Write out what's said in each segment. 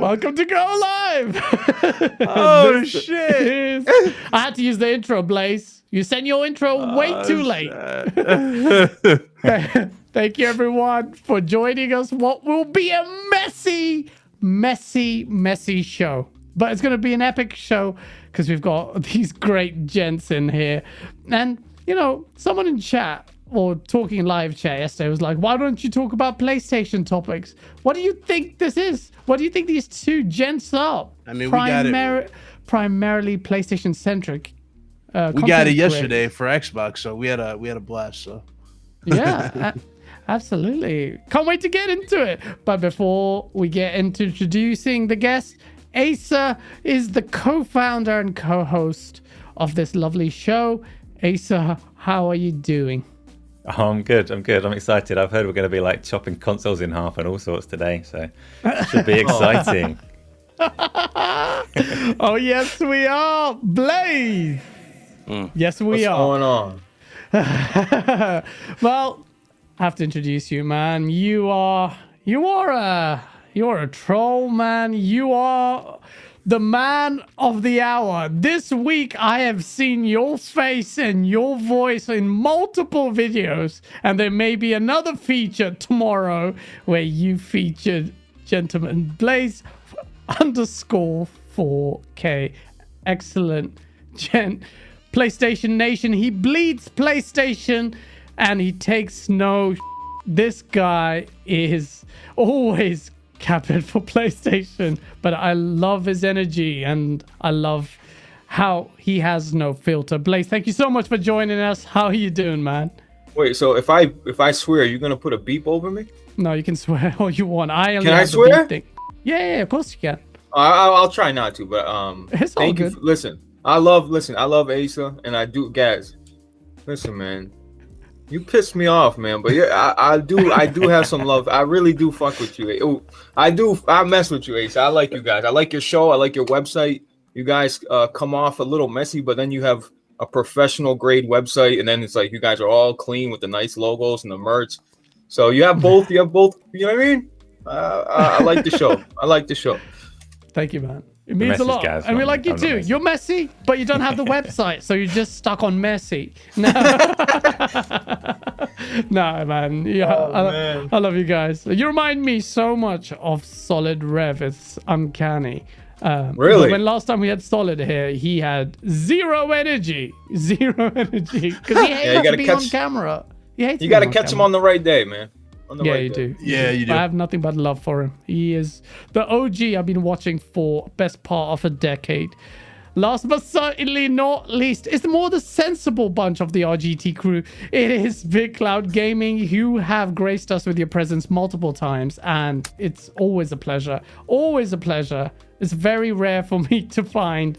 Welcome to Go Live. Oh, shit. I had to use the intro, Blaze. You sent your intro oh, way Oh, too late. Thank you, everyone, for joining us. What will be a messy, messy, messy show. But it's going to be an epic show because we've got these great gents in here. And, you know, someone in chat or talking live chat yesterday was like, why don't you talk about PlayStation topics? What do you think this is? What do you think these two gents are? I mean, we got it. Primar- Primarily PlayStation centric. Uh, we got it yesterday for Xbox, so we had a we had a blast. So yeah, absolutely. Can't wait to get into it. But before we get into introducing the guest, Asa is the co founder and co host of this lovely show. Asa, how are you doing? Oh, I'm good. I'm good. I'm excited. I've heard we're going to be like chopping consoles in half and all sorts today, so it should be exciting. Oh, yes, we are. Blaze. Hmm. Yes, we What's are. going on? well, I have to introduce you, man. You are you are a you're a troll, man. You are the man of the hour. This week I have seen your face and your voice in multiple videos, and there may be another feature tomorrow where you featured gentleman Blaze underscore 4K. Excellent, gent. PlayStation Nation. He bleeds PlayStation and he takes no. This guy is always captain for PlayStation, but I love his energy and I love how he has no filter. Blaze, thank you so much for joining us. How are you doing, man? Wait, so if I if I swear, you're gonna put a beep over me? No, you can swear all you want. I only Can I swear? Yeah, yeah, of course you can. I, I'll, I'll try not to, but um, It's all thank you. For, listen, I love listen. I love Asa, and I do guys. Listen, man, you pissed me off, man. But yeah, I, I do I do have some love. I really do fuck with you. I do. I mess with you, Asa. I like you guys. I like your show. I like your website. You guys uh, come off a little messy, but then you have a professional grade website, and then it's like you guys are all clean with the nice logos and the merch. So you have both. You have both. You know what I mean? Uh, I, I like the show. I like the show. Thank you, man. It means a lot. guy's and we not- like you I'm too. messy. You're messy, but you don't have the website, so you're just stuck on messy. No, no man. Yeah, Oh, I, man. I love you guys. You remind me so much of Solid Rev. It's uncanny. Um, Really? When last time we had Solid here, he had zero energy, zero energy because he hates you gotta being on catch- camera. He hates You got to catch him on the right day, man. On the Yeah, right you day. do. Yeah, you do. I have nothing but love for him. He is the OG I've been watching for best part of a decade. Last but certainly not least, it's more the sensible bunch of the RGT crew. It is Big Cloud Gaming. You have graced us with your presence multiple times, and it's always a pleasure. Always a pleasure. It's very rare for me to find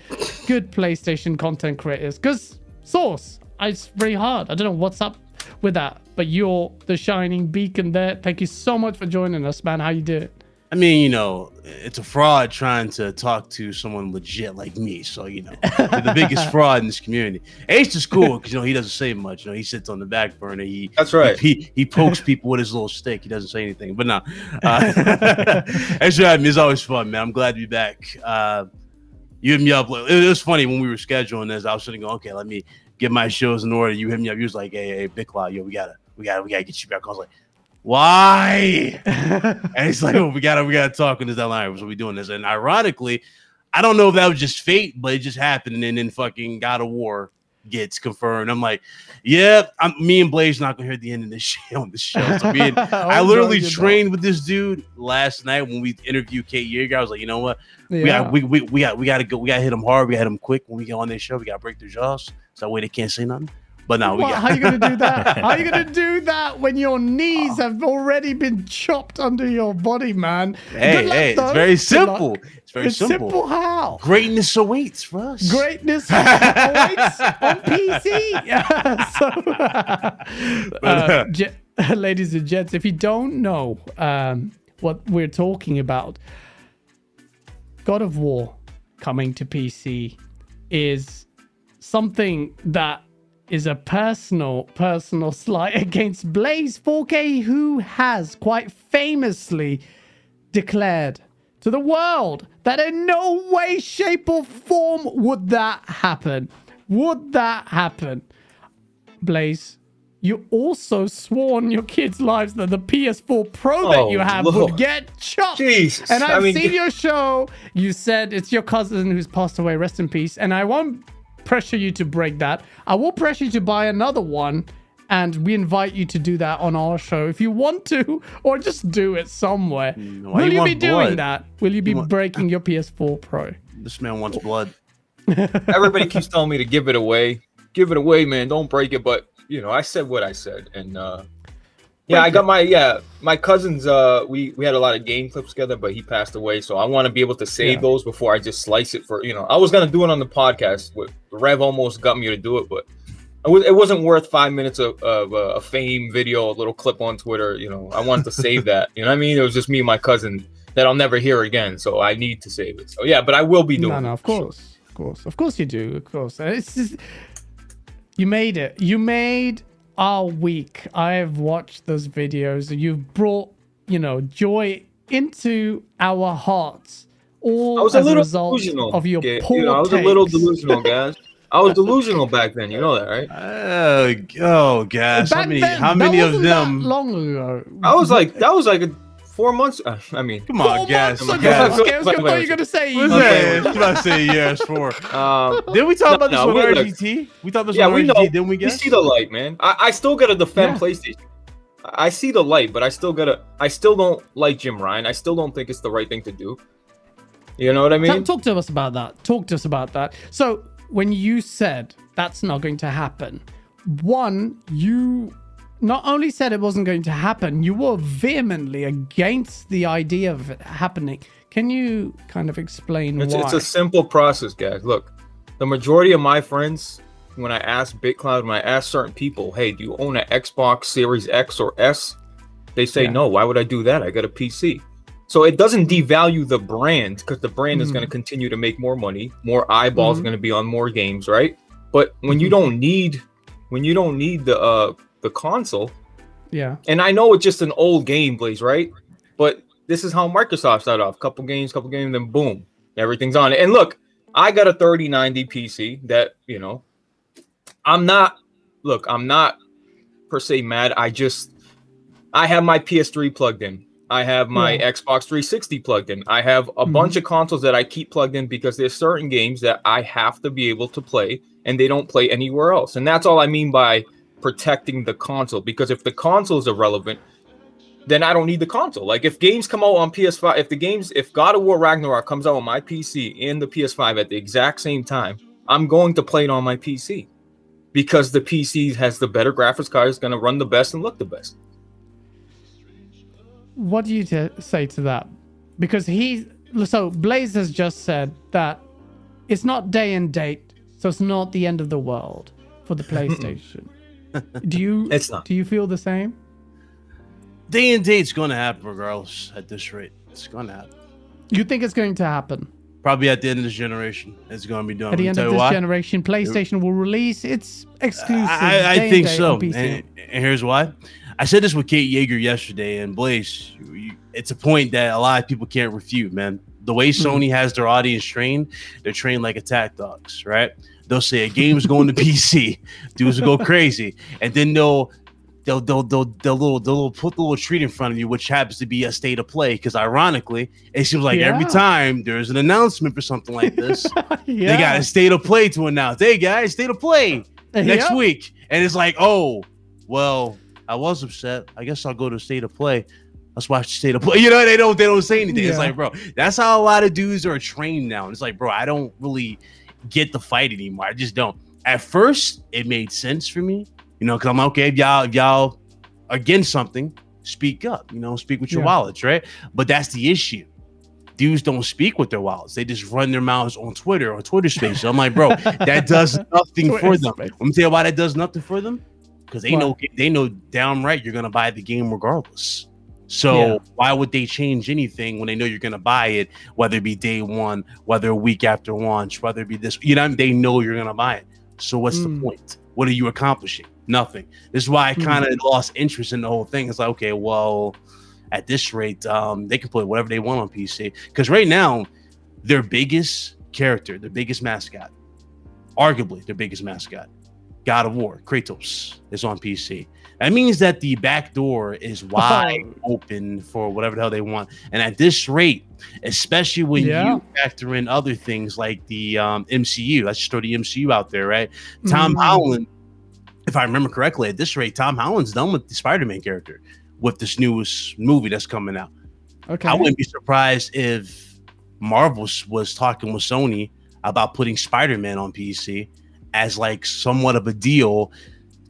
good PlayStation content creators because Source, it's very hard. I don't know what's up with that, but you're the shining beacon there. Thank you so much for joining us, man. How you doing? I mean, you know, it's a fraud trying to talk to someone legit like me. So you know, you're the biggest fraud in this community. Ace is cool because you know he doesn't say much. You know, he sits on the back burner. He That's right. He he pokes people with his little stick. He doesn't say anything. But no, uh, actually, I mean, it's always fun, man. I'm glad to be back. Uh, you hit me up. It was funny when we were scheduling this. I was sitting going, okay, let me get my shows in order. You hit me up. You was like, hey, hey, Big Cloud, yo, we gotta, we gotta, we gotta get you back. I was like, why? and he's like, oh, we gotta, we gotta talk on this deadline. So we doing this. And ironically, I don't know if that was just fate, but it just happened. And then fucking God of War gets confirmed. I'm like, yeah, I'm me and Blaze not gonna hear the end of this shit on the show. So and, I Oh, literally trained with this dude last night when we interviewed Kate Yeager. I was like, you know what? don't. We got we, we, we got we gotta go, we gotta hit them hard, we gotta hit them quick when we get on this show, we gotta break their jaws. So that way they can't say nothing. But now we What? How you gonna do that? How are you gonna do that when your knees have already been chopped under your body, man? hey, luck, hey, though. it's very simple. It's very It's simple. simple. How? Greatness awaits for us. Greatness awaits on PC. so, uh, ladies and gents, if you don't know um, what we're talking about, God of War coming to PC is something that is a personal, personal slight against Blaze 4K, who has quite famously declared to the world that in no way, shape, or form would that happen. Would that happen? Blaze, you also swore on your kids' lives that the PS4 Pro that Oh, you have Lord. would get chopped. Jesus, And I I've mean- seen your show. You said it's your cousin who's passed away. Rest in peace. And I won't pressure you to break that. I will pressure you to buy another one. And we invite you to do that on our show if you want to, or just do it somewhere. why Will you you, be doing blood? that? Will you be want- breaking your PS4 Pro? This man wants blood. Everybody keeps telling me to give it away. Give it away, man. Don't break it. But you know, I said what I said, and uh yeah, I got my yeah, my cousins. Uh, we we had a lot of game clips together, but he passed away, so I want to be able to save Yeah. those before I just slice it for you know. I was gonna do it on the podcast. But Rev almost got me to do it, but it, was, it wasn't worth five minutes of, of uh, a fame video, a little clip on Twitter. You know, I wanted to save that. You know what I mean? It was just me and my cousin that I'll never hear again, so I need to save it. So yeah, but I will be doing. No, no, it. of course, of course, of course you do, of course. It's just you made it. You made our week. I've watched those videos. You've brought, you know, joy into our hearts. All I was as a little result delusional. of your yeah, poor you know, I was a little delusional, guys. I was delusional back then. You know that, right? Oh, oh gosh. How many, then, how that many of wasn't that them? long ago. I was like, that was like a, four months. Uh, I mean, Come on, gas. months ago. gas. Okay, I Wait, wait, thought you wait. were gonna say What's Okay. that? You about to say yes for? um, Did we talk No, about this no, on we look- RGT? We thought this yeah, on we RGT, know. didn't we We see the light, man. I, I still gotta defend Yeah. PlayStation. I I see the light, but I still gotta. I still don't like Jim Ryan. I still don't think it's the right thing to do. You know what I Ta- mean? Talk to us about that. Talk to us about that. So, when you said that's not going to happen, one, you not only said it wasn't going to happen, you were vehemently against the idea of it happening. Can you kind of explain It's, why? it's a simple process, guys. Look, the majority of my friends, when I ask Big Cloud, when I ask certain people, hey, do you own an Xbox Series X or S? They say, Yeah. no. Why would I do that? I got a PC. So it doesn't devalue the brand because the brand is Mhm. going to continue to make more money, more eyeballs Mhm. going to be on more games, right? But when you Mhm. don't need, when you don't need the uh the console, yeah. and I know it's just an old game, Blaze, right? But this is how Microsoft started off: couple games, couple games, then boom, everything's on it. And look, I got a 3090 PC that you know, I'm not. Look, I'm not per se mad. I just, I have my PS3 plugged in. I have my Yeah. Xbox 360 plugged in. I have a Mhm. bunch of consoles that I keep plugged in because there's certain games that I have to be able to play and they don't play anywhere else. And that's all I mean by protecting the console because if the console is irrelevant, then I don't need the console. Like if games come out on PS5, if the games, if God of War Ragnarok comes out on my PC and the PS5 at the exact same time, I'm going to play it on my PC because the PC has the better graphics card, it's going to run the best and look the best. What do you t- say to that? Because he, so Blaze has just said that it's not day and date, so it's not the end of the world for the PlayStation. Do you? It's not. Do you feel the same? Day and date's going to happen regardless at this rate. It's going to happen. You think it's going to happen Probably at the end of this generation, it's going to be done. at the end of this why. generation? PlayStation will release its exclusive. I, I think so. And, and here's why. I said this with Kate Yeager yesterday, and Blaze, you- you- it's a point that a lot of people can't refute, man. The way Mm-hmm. Sony has their audience trained, they're trained like attack dogs, right? They'll say a game's going to PC, dudes will go crazy, and then they'll they'll they'll they'll they'll, little, they'll little put the little treat in front of you, which happens to be a state of play. Because ironically, it seems like every time there's an announcement for something like this, yeah. they got a state of play to announce. Hey guys, state of play next week. And it's like, oh, well, I was upset. I guess I'll go to state of play. Let's watch the state of play. You know, they don't they don't say anything. It's like, bro, that's how a lot of dudes are trained now. And it's like, bro, I don't really get the fight anymore. I just don't. At first, it made sense for me, you know, because I'm like, okay if y'all if y'all against something, speak up, you know, speak with your Yeah. wallets, right? But that's the issue. Dudes don't speak with their wallets. They just run their mouths on Twitter or Twitter space. I'm like, bro, that does nothing for them. Space. Let me tell you why that does nothing for them. Because they Why? know they know downright you're gonna buy the game regardless. So Yeah. why would they change anything when they know you're gonna buy it, whether it be day one, whether a week after launch, whether it be this, you know, they know you're gonna buy it. So what's Mm. the point? What are you accomplishing? Nothing. This is why I Mm. kind of lost interest in the whole thing. It's like, okay, well, at this rate, um, they can play whatever they want on PC. Because right now, their biggest character, their biggest mascot, arguably their biggest mascot, God of War, Kratos, is on PC. That means that the back door is wide Oh. open for whatever the hell they want. And at this rate, especially when Yeah. you factor in other things like the um, MCU, let's just throw the MCU out there, right? Tom Mm. Holland, if I remember correctly, at this rate, Tom Holland's done with the Spider-Man character with this newest movie that's coming out. Okay. I wouldn't be surprised if Marvel was talking with Sony about putting Spider-Man on PC as like somewhat of a deal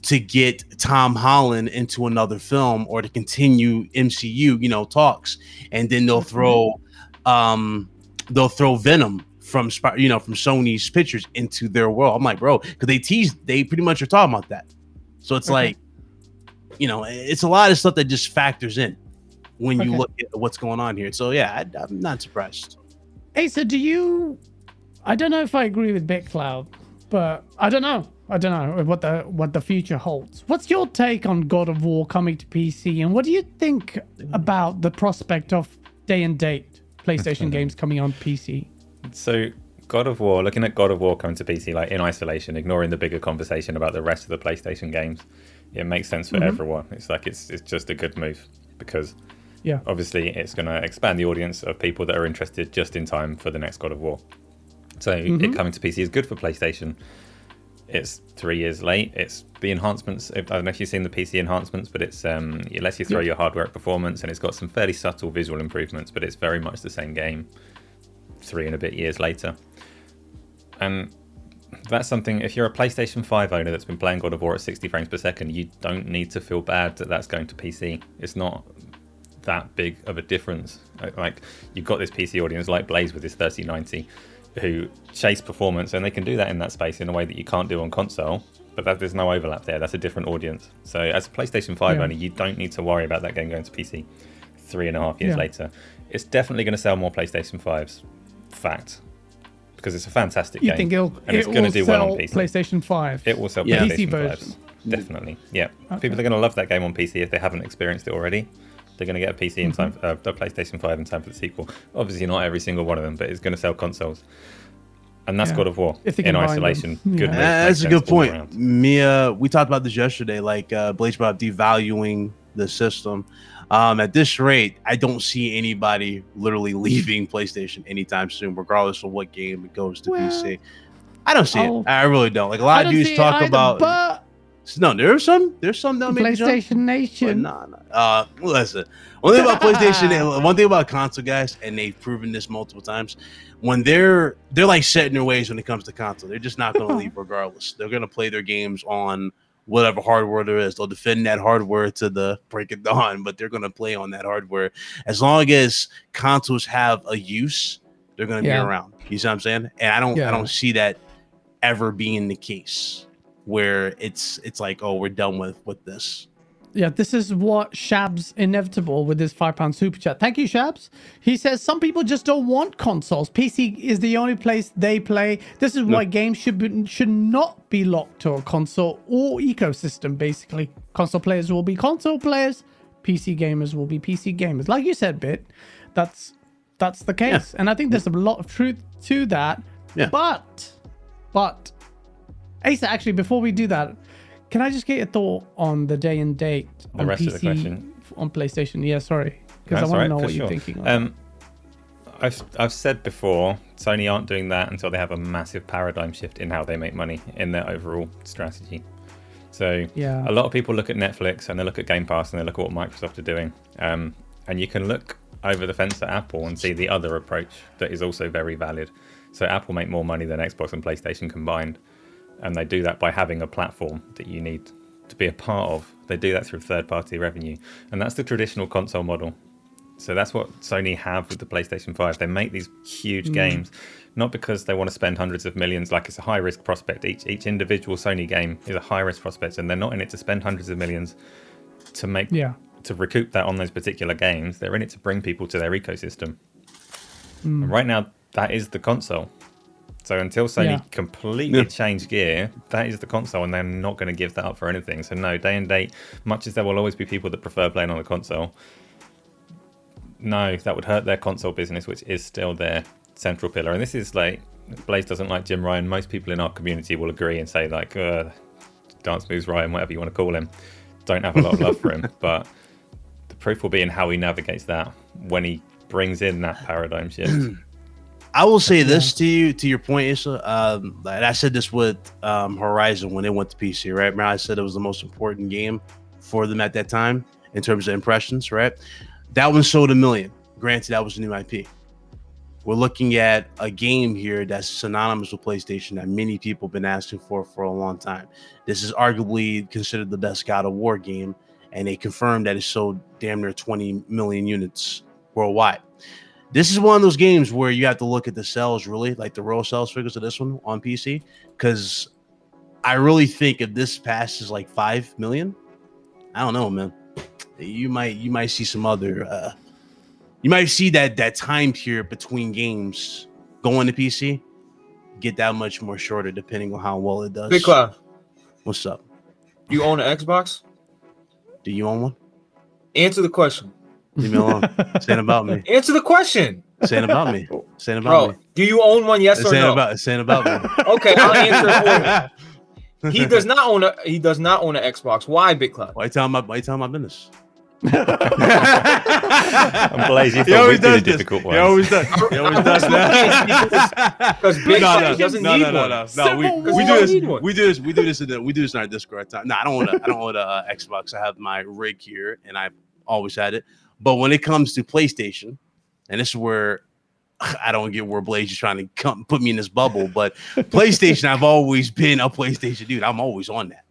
to get Tom Holland into another film or to continue MCU, you know, talks. And then they'll throw um they'll throw Venom from you know from Sony's pictures into their world. I'm like, bro, because they teased they pretty much are talking about that. So it's Okay. like, you know, it's a lot of stuff that just factors in when you Okay. look at what's going on here. So yeah, I, I'm not surprised. Asa, do you? I don't know if I agree with Big Cloud, but I don't know. I don't know what the what the future holds. What's your take on God of War coming to PC, and what do you think about the prospect of day and date PlayStation games coming on PC? So, God of War, looking at God of War coming to PC, like in isolation, ignoring the bigger conversation about the rest of the PlayStation games, it makes sense for mm-hmm. everyone. It's like it's it's just a good move because Yeah. obviously it's going to expand the audience of people that are interested just in time for the next God of War. So it mm-hmm. coming to PC is good for PlayStation. It's three years late. It's the enhancements. I don't know if you've seen the PC enhancements, but it's um, it lets you throw your hardware at performance, and it's got some fairly subtle visual improvements. But it's very much the same game. Three and a bit years later, and that's something. If you're a PlayStation 5 owner that's been playing God of War at 60 frames per second, you don't need to feel bad that that's going to PC. It's not that big of a difference. Like you've got this PC audience like Blaze with his 3090 who chase performance and they can do that in that space in a way that you can't do on console. But that, there's no overlap there. That's a different audience. So as a PlayStation 5 Yeah. owner, you don't need to worry about that game going to PC three and a half years Yeah. later. It's definitely going to sell more PlayStation 5s. Fact. Because it's a fantastic You game. think it'll and it's it going to do well on PC. PlayStation Five? It will sell Yeah. PC PlayStation. 5s. Definitely. Yeah. Okay. People are going to love that game on PC if they haven't experienced it already. They're going to get a PC in time, Mm-hmm. uh, the PlayStation 5 in time for the sequel. Obviously, not every single one of them, but it's going to sell consoles. And that's Yeah. God of War If in combine them. isolation. Yeah. Good move, makes that's a good point. Mia, we talked about this yesterday. Like uh, Blaze brought up devaluing the system. Um, at this rate, I don't see anybody literally leaving PlayStation anytime soon, regardless of what game it goes to Well, PC. I don't see I'll- it. I really don't. Like a lot of dudes talk either, about. No, there's some. There's some that make jump. PlayStation But Nation. nah, nah. Uh, listen. One thing about PlayStation, one thing about console guys, and they've proven this multiple times, when they're they're like set in their ways when it comes to console. They're just not going to leave regardless. They're going to play their games on whatever hardware there is. They'll defend that hardware to the break of dawn, but they're going to play on that hardware as long as consoles have a use. They're going to Yeah. be around. You see what I'm saying? And I don't Yeah. I don't see that ever being the case where it's it's like oh we're done with with this. Yeah, this is what Shabs inevitable with his five pound super chat. Thank you, Shabs. He says some people just don't want consoles. PC is the only place they play. This is why games should be, should not be locked to a console or ecosystem. Basically, console players will be console players. PC gamers will be PC gamers. Like you said, bit. That's that's the case, and I think there's a lot of truth to that. Yeah. But, but, Asa, actually, before we do that, can I just get your thought on the day and date The on rest PC of the question. on PlayStation? Yeah, sorry, because I want right, to know what you're thinking. Um, I've I've said before, Sony aren't doing that until they have a massive paradigm shift in how they make money in their overall strategy. So Yeah. a lot of people look at Netflix and they look at Game Pass and they look at what Microsoft are doing, um, and you can look over the fence at Apple and see the other approach that is also very valid. So Apple make more money than Xbox and PlayStation combined, and they do that by having a platform that you need to be a part of. They do that through third-party revenue, and that's the traditional console model. So that's what Sony have with the PlayStation 5. They make these huge mm. games, not because they want to spend hundreds of millions, like it's a high risk prospect. Each each individual Sony game is a high risk prospect, and they're not in it to spend hundreds of millions to make yeah, to recoup that on those particular games. They're in it to bring people to their ecosystem. And right now, that is the console. So until Sony Yeah. completely Yeah. change gear, that is the console, and they're not going to give that up for anything. So no, day and date, much as there will always be people that prefer playing on a console, no, that would hurt their console business, which is still their central pillar. And this is like Blaze doesn't like Jim Ryan. Most people in our community will agree and say like, uh, Dance Moves Ryan, whatever you want to call him, don't have a lot of love for him. But the proof will be in how he navigates that when he brings in that paradigm shift. I will say this to you, to your point, Issa. Um, and I said this with um, Horizon when it went to PC, right? Remember, I said it was the most important game for them at that time in terms of impressions, right? That one sold a million. Granted, that was a new IP. We're looking at a game here that's synonymous with PlayStation that many people have been asking for for a long time. This is arguably considered the best God of War game, and they confirmed that it sold damn near 20 million units worldwide this is one of those games where you have to look at the sales really like the real sales figures of this one on PC because I really think if this passes like five million, I don't know, man. You might you might see some other uh you might see that that time period between games going to PC get that much more shorter depending on how well it does. Big Cloud, What's up? you own an Xbox? Do you own one? Answer the question. Leave me alone. Saying about me. Answer the question, Saying about me. Saying about bro. me. Do you own one? Yes or Saying no? about saying about me. okay, I'll answer it for you. He does not own a he does not own an Xbox. Why, Big Cloud? Why you telling my why you telling my business? I'm Blaze, you He always we'd the does this. difficult He always does. He always does that. Because Big No, Cloud no, doesn't no, need no, no, one. no, no. Civil We, we do this. We do this. We do this. In the, we do this in our Discord time. No, I don't want to. I don't want a uh, Xbox. I have my rig here, and I've always had it. But when it comes to PlayStation, and this is where I don't get where Blaze is trying to come put me in this bubble, but PlayStation, I've always been a PlayStation dude. I'm always on that.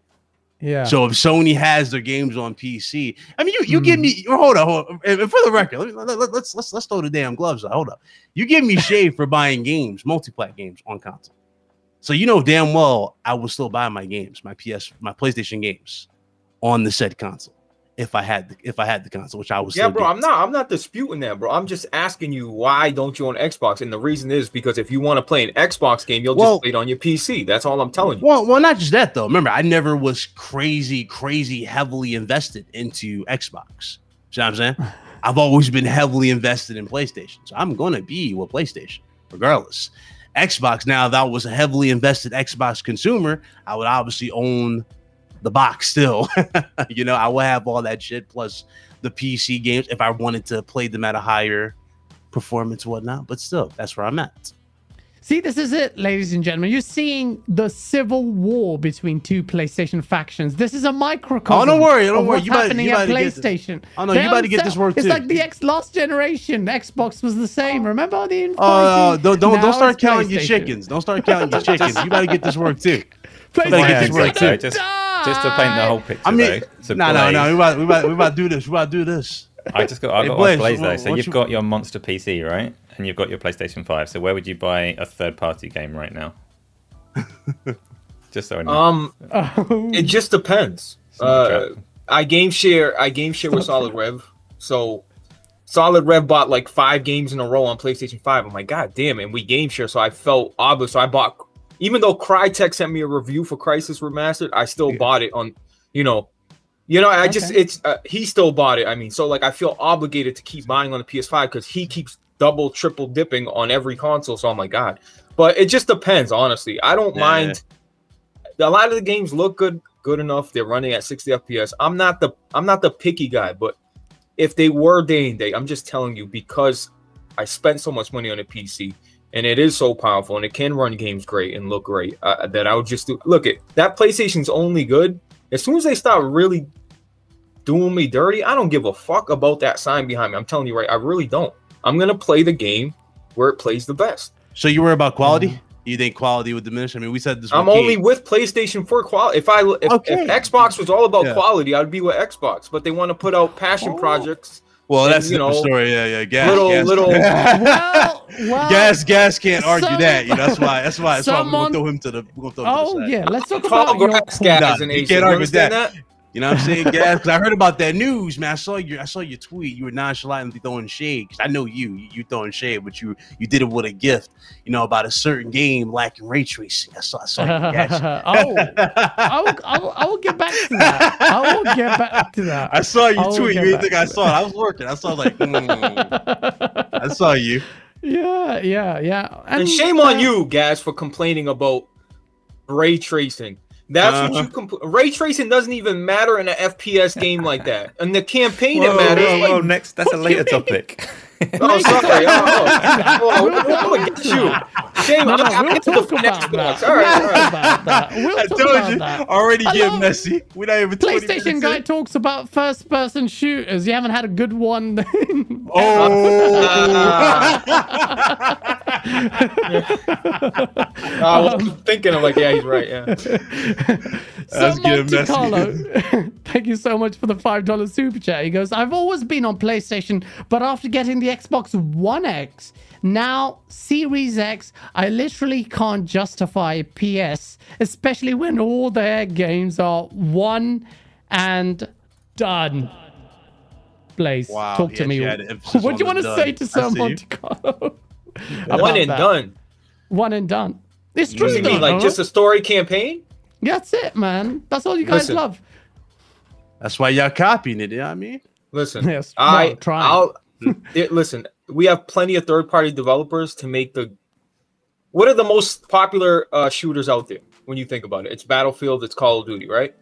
Yeah. So if Sony has their games on PC, I mean, you, you give Mm. me hold on, hold on. And for the record, let let, let, let's let's let's throw the damn gloves out. Hold up, you give me shade for buying games, multi-plat games on console. So you know damn well I will still buy my games, my PS, my PlayStation games, on the said console if I had the, if I had the console, which I was. Yeah, bro, I'm not I'm not disputing that, bro. I'm just asking you why don't you own Xbox? And the reason is because if you want to play an Xbox game, you'll Well- just play it on your PC. That's all I'm telling you. Well, well, not just that though. Remember, I never was crazy, crazy heavily invested into Xbox. See what I'm saying? I've always been heavily invested in PlayStation, so I'm gonna be with PlayStation regardless. Xbox. Now, if I was a heavily invested Xbox consumer, I would obviously own the box still. you know, I would have all that shit plus the PC games if I wanted to play them at a higher performance, whatnot. But still, that's where I'm at. See, this is it, ladies and gentlemen. You're seeing the civil war between two PlayStation factions. This is a microcosm. Oh, don't worry, don't of worry. what's You better- happening you at better get this- PlayStation. Oh, no, They you better don't get this work It's too. It's like the X last generation. Xbox was the same. Remember the infighting? Oh, don't don't, Now don't start counting your chickens. Don't start counting your chickens. You gotta get this work too. PlayStation's Yeah, Yeah, exactly. exactly. gonna Just, just to paint the whole picture, I mean, though, to no, no, no. We Blaze, about, we about, we about to do this. We about to do this. I just got, I got Blaze, Blaze, Blaze though. So you've you- got your monster PC, right? And you've got your PlayStation 5. So where would you buy a third party game right now? just so I know. Um, it just depends. It's not a Uh. I game share. I game share with Solid Rev. So Solid Rev bought like five games in a row on PlayStation Five. I'm like, God damn! it. And we game share, so I felt obligated. So I bought, even though Crytek sent me a review for Crysis Remastered, I still Yeah. bought it on, you know, you know. I just it's uh, he still bought it. I mean, so like I feel obligated to keep buying on the PS5 because he keeps double, triple dipping on every console. So I'm like, God. But it just depends, honestly. I don't Yeah. mind. A lot of the games look good, good enough. They're running at 60 FPS. I'm not the I'm not the picky guy, but if they were day and day, I'm just telling you because I spent so much money on a PC and it is so powerful and it can run games great and look great uh, that I would just do. Look at that PlayStation's only good as soon as they start really doing me dirty. I don't give a fuck about that sign behind me. I'm telling you right, I really don't. I'm gonna play the game where it plays the best. So you worry about quality? You think quality would diminish? I mean, we said this. I'm only with PlayStation for quality. If I if, Okay. if Xbox was all about Yeah. quality, I'd be with Xbox. But they want to put out passion Oh. projects. Well, and, that's you the know, story. Yeah, yeah. Gas, little- gas, little- well, well. gas, gas can't argue Some- that. You know, that's why. That's why. That's why we're gonna throw him to the. We're gonna throw him to Oh the side. yeah, let's talk Tall about your grass point. gas Nah, is an you Asian. can't argue understand that. that? You know what I'm saying, Gas? Because I heard about that news, man. I saw your I saw your tweet. You were nonchalantly throwing shade. 'Cause I know you, you, you throwing shade, but you you did it with a gift. You know about a certain game lacking ray tracing. I saw I saw you. Gas. oh, I will, I, will, I will get back to that. I will get back to that. I saw you I tweet. get You didn't think I saw it. I was working. I saw like, mm. I saw you. yeah, yeah, yeah. And shame on uh, you, guys, for complaining about ray tracing. That's Uh-huh. what you compl- ray tracing doesn't even matter in an FPS game like that. And the campaign Whoa, it matters. whoa, whoa, like- next, that's a What do you later topic. Oh, sorry. Oh, oh. Oh, I'm gonna get you. Shame. No, no, I'm we'll into the talk next about that. box. All right, We'll right. talk about that. We'll I told you. that. Already I getting messy. We're not even 20 PlayStation guy in. talks about first-person shooters. You haven't had a good one. Oh. I was um, thinking, I'm like, yeah, he's right. Yeah. so That's getting Monte messy. Carlo, thank you so much for the five dollar super chat. He goes, I've always been on PlayStation, but after getting the Xbox One X, now Series X, I literally can't justify PS, especially when all their games are one and done. Blaze, Wow, talk he to me. actually had emphasis What do you want the to say to I Sir see. Monte Carlo? One about and that? done. One and done. It's true. What do you mean, like huh? just a story campaign? That's it, man. That's all you guys Listen. love. That's why y'all copying it. You know what I mean? Listen, Yes, I well, try. I'll it, listen. We have plenty of third-party developers to make the. What are the most popular uh, shooters out there when you think about it? It's Battlefield, it's Call of Duty, right?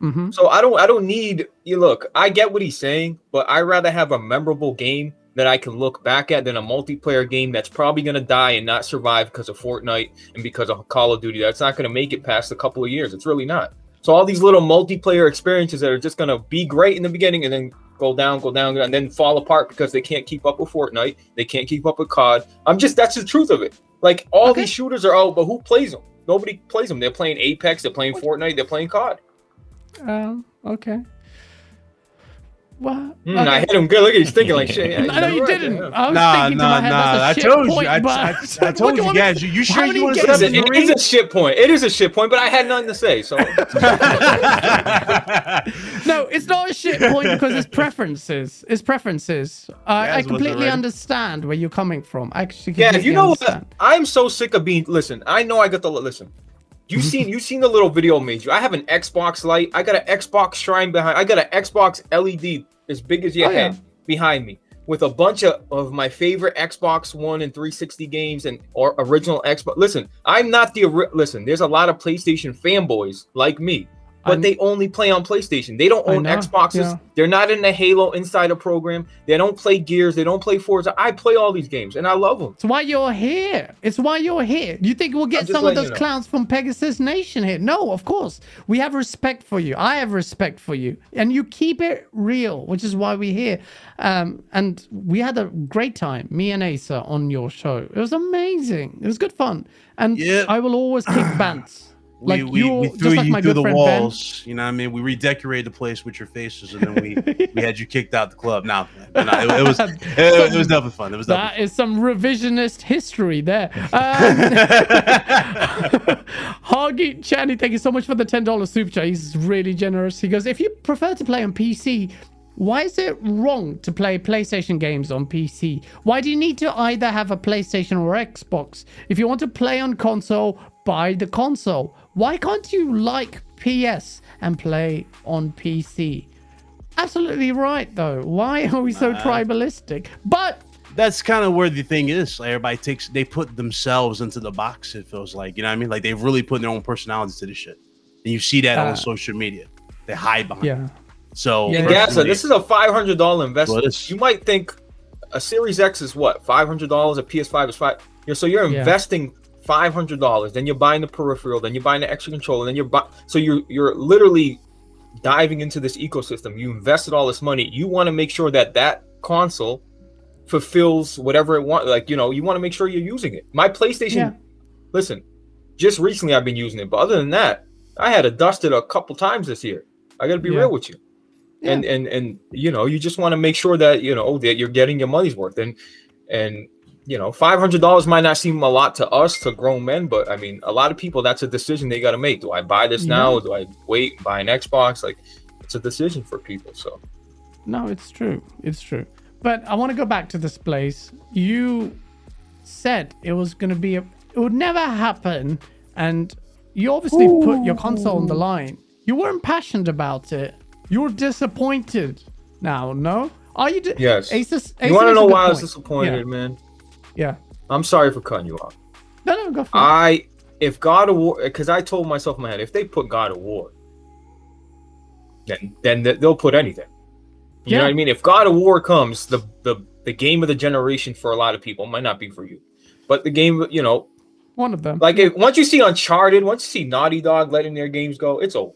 hmm So I don't I don't need you look, I get what he's saying, but I rather have a memorable game that I can look back at than a multiplayer game that's probably gonna die and not survive because of Fortnite and because of Call of Duty. That's not gonna make it past a couple of years. It's really not. So all these little multiplayer experiences that are just gonna be great in the beginning and then go down, go down, and then fall apart because they can't keep up with Fortnite, they can't keep up with COD. I'm just that's the truth of it. Like all Okay. these shooters are out, but who plays them? Nobody plays them. They're playing Apex, they're playing Fortnite, they're playing COD. Um, okay. What? Mm, I hit him good. Look at he's thinking like shit. Yeah, I know you're right, didn't. yeah. I was Nah, thinking to nah, my head, nah. that's a I shit told point, you. I, but I, I what told you guys. You, you how sure you want to games set It is, a, the it is ring? a shit point. It is a shit point, but I had nothing to say. So No, it's not a shit point because it's preferences. It's preferences. Uh, I completely understand where you're coming from. I actually yeah, you know what? I'm so sick of being. Listen, I know I got the listen. You mm-hmm. seen you seen the little video I made you. I have an Xbox light. I got an Xbox shrine behind. I got an Xbox LED as big as your Oh, yeah. head behind me with a bunch of, of my favorite Xbox One and 360 games and or original Xbox. Listen, I'm not the listen. There's a lot of PlayStation fanboys like me, but I'm- they only play on PlayStation. They don't own know, Xboxes. yeah. They're not in the Halo Insider program. They don't play Gears. They don't play Forza. I play all these games and I love them. It's why you're here. It's why you're here. Do you think we'll get some of those you know. clowns from Pegasus Nation here? No, of course. We have respect for you. I have respect for you. And you keep it real, which is why we're here. Um, and we had a great time, me and Asa, on your show. It was amazing. It was good fun. And Yeah. I will always keep bants. We, Like we, you're we just threw like you my through the friend Ben. walls. You know what I mean? We redecorated the place with your faces, and then we, we had you kicked out the club. Now, it, it was it, it was definitely fun. It was That definitely some revisionist history there. Um, Channy, thank you so much for the $10 super chat. He's really generous. He goes, if you prefer to play on PC, why is it wrong to play PlayStation games on PC? Why do you need to either have a PlayStation or Xbox? If you want to play on console, buy the console. Why can't you like PS and play on PC? Absolutely right, though. Why are we so tribalistic? But that's kind of where the thing is. Like everybody takes they put themselves into the box. It feels like you know what I mean. Like they've really put their own personalities to this shit, and you see that Uh, on social media. They hide behind. yeah. it. So Yeah, Gaza, this is a five hundred dollar investment. Well, you might think a Series X is what five hundred dollars. A PS5 is five. You're, so you're Yeah. Five hundred dollars. Then you're buying the peripheral. Then you're buying the extra controller. Then you're bu- so you're you're literally diving into this ecosystem. You invested all this money. You want to make sure that that console fulfills whatever it want. Like you know, you want to make sure you're using it. My PlayStation. Yeah. Listen, just recently I've been using it, but other than that, I had to dust it a couple times this year. I got to be Yeah. real with you and and and you know you just want to make sure that you know that you're getting your money's worth and and you know five hundred dollars might not seem a lot to us to grown men but i mean a lot of people that's a decision they got to make do i buy this now Yeah. or do i wait buy an xbox like it's a decision for people. So No, it's true. It's true. But I want to go back to this place. You said it was going to be a. It would never happen, and you obviously put your console on the line. You weren't passionate about it. You were disappointed. Now, no? Are you? Di- Yes. Asus. you want to know is a why I was point. disappointed, man? Yeah. I'm sorry for cutting you off. No, no, go for it. I if God of War because I told myself in my head if they put God of War, then then they'll put anything. You Yeah. know what I mean? If God of War comes, the the the game of the generation for a lot of people might not be for you, but the game, you know, One of them. like if, once you see Uncharted, once you see Naughty Dog letting their games go, it's over.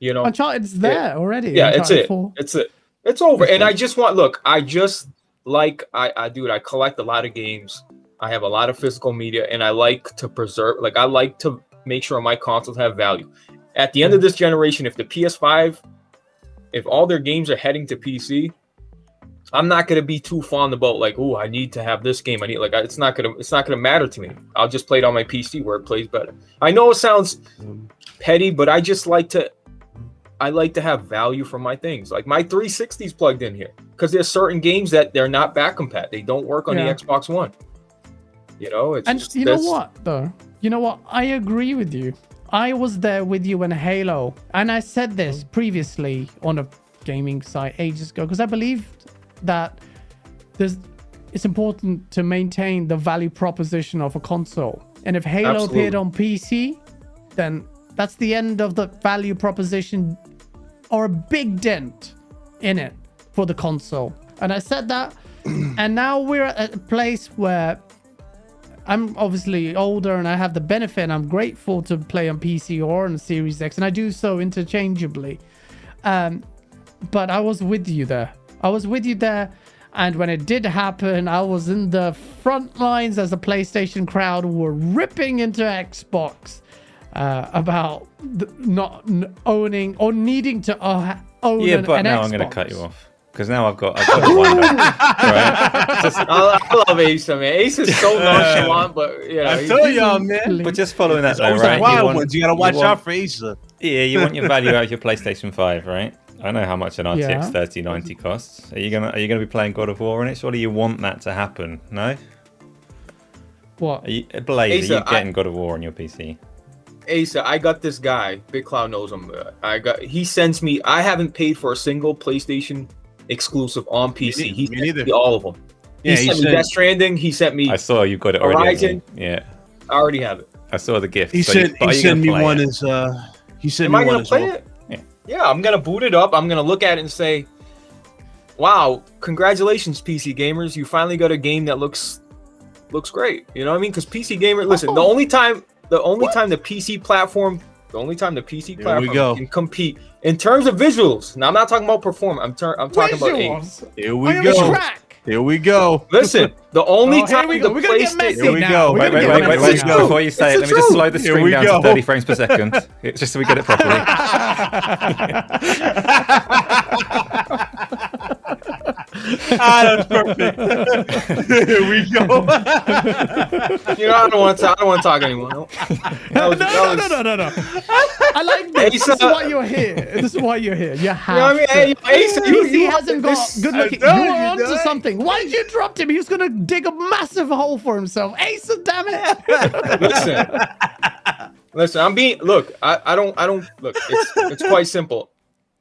You know, Uncharted's there already. yeah, it's it. 4. It's it. It's over. It's and I just want look, I just like I I do it. I collect a lot of games. I have a lot of physical media and I like to preserve like I like to make sure my consoles have value. At the end of hmm. this generation, if the PS5 if all their games are heading to PC, I'm not gonna be too fond about like, oh, I need to have this game. I need like I- it's not gonna it's not gonna matter to me. I'll just play it on my PC where it plays better. I know it sounds hmm. petty, but I just like to I like to have value for my things. Like my 360's plugged in here because there's certain games that they're not back compat. They don't work on Yeah. the Xbox One. You know, it's And just, you know what, though? You know what? I agree with you. I was there with you in Halo, and I said this mm-hmm. previously on a gaming site ages ago because I believed that there's it's important to maintain the value proposition of a console. And if Halo appeared on PC, then that's the end of the value proposition or a big dent in it for the console. And I said that, and now we're at a place where I'm obviously older and I have the benefit and I'm grateful to play on PC or on Series X and I do so interchangeably. Um, but I was with you there. I was with you there. And when it did happen, I was in the front lines as the PlayStation crowd were ripping into Xbox uh, about the, not n- owning or needing to uh, own Yeah, an, but an now Xbox. I'm going to cut you off because now I've got I've got to wonder. right? Just, I, I love Ace, man. Ace is so nonchalant, but you know, I he's- told y'all, man. but just following that though, Those right? wild You want- ones. You gotta you watch want- out for Asa. Yeah, you want your value out of your PlayStation 5, right? I know how much an RTX Yeah. 3090 costs. Are you gonna Are you gonna be playing God of War on it? Surely you want that to happen, no? What? Are you, Blaze, Asa, are you I- getting God of War on your PC? Asa, I got this guy. Big Cloud knows him. Uh, I got. He sends me. I haven't paid for a single PlayStation exclusive on PC. ne- he me sent neither. me all of them. Yeah, he he sent me sent- Death Stranding. He sent me. I I, saw you got it already. haven't Horizon. you? Yeah, already have it. I saw the gift. He So you- sent but are he sent me one it? as uh he sent Am me I one gonna as play well. it? Yeah. Yeah, I'm gonna boot it up. I'm gonna look at it and say, "Wow, congratulations, PC gamers! You finally got a game that looks looks great." You know what I mean? Because PC gamer, listen, the Oh. only time the only time the PC platform, the only time the PC Here we platform go. can compete in terms of visuals. Now, I'm not talking about performance. I'm ter- I'm talking about age. Here we I'm go. Here we go. Listen, the only Oh, time we go. the We're gonna get PlayStation. Here we now. go. We're Wait, wait, wait, wait, wait. Before you say It's it, let me just truth. slow the screen down go. to 30 frames per second, It's just so we get it properly. ah, that's perfect. Here we go. You know, I don't want to. I don't want to talk anymore. No, No, was- no, no, was- no, no, no, no. I like this. Asa- This is why you're here. This is why you're here. You have You know what I mean? Hey. Asa, you- PC you- hasn't got this- good looking. I You told were onto dog. something. Why did you interrupt him? He was gonna dig a massive hole for himself. Asa, damn it! listen, listen. I'm being look. I, I don't. I don't look. It's it's quite simple.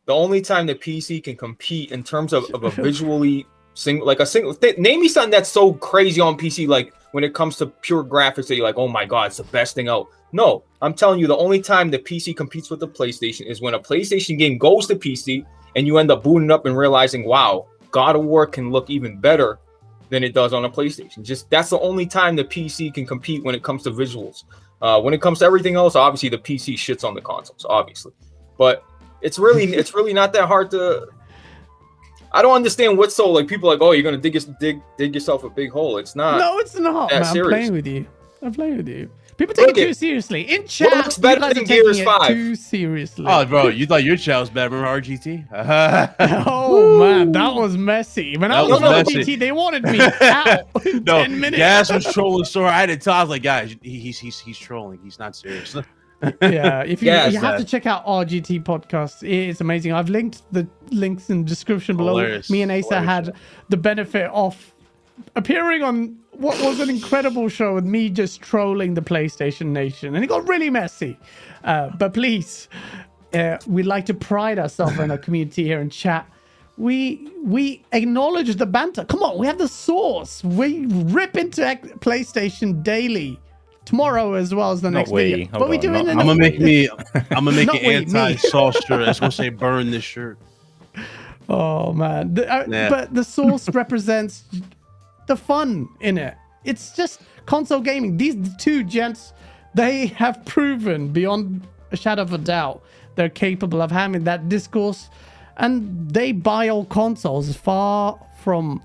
The only time the PC can compete in terms of, of a visually single, like a single. Th- name me something that's so crazy on PC, like when it comes to pure graphics that you're like, oh my god, it's the best thing out. No, I'm telling you, the only time the PC competes with the PlayStation is when a PlayStation game goes to PC and you end up booting up and realizing, wow, God of War can look even better than it does on a PlayStation. Just that's the only time the PC can compete when it comes to visuals. Uh, when it comes to everything else, obviously the PC shits on the consoles, obviously. But it's really it's really not that hard to. I don't understand what's so like people are like oh you're gonna dig dig dig yourself a big hole. It's not. no, it's not. Man. I'm serious. playing with you. I'm playing with you. People take Look it too it- seriously. In chat, looks better than Gears 5? too seriously. oh, bro, you thought your child was better than RGT? Oh man, that was messy. When I was was on messy. GT, they wanted me out in no, ten minutes. Gas was trolling so hard. I had to tell. I was like, guys, he, he's he's he's trolling. He's not serious. Yeah, if you, Yes, you have uh, to check out RGT podcast. It's amazing. I've linked the links in the description below. Hilarious. Me and Asa had the benefit of appearing on what was an incredible show with me just trolling the PlayStation Nation, and it got really messy. Uh, but please, uh, we like to pride ourselves in our community here in chat. We we acknowledge the banter. Come on, we have the source. We rip into PlayStation daily. Tomorrow as well as the Not next we. video. Hold but we on, do it not- in I'm gonna make me. I'm gonna make Not an we, me. anti-sauce shirt that's gonna say "burn this shirt." Oh man, the, uh, Yeah. but the source represents the fun in it. It's just console gaming. These two gents, they have proven beyond a shadow of a doubt they're capable of having that discourse, and they buy all consoles far from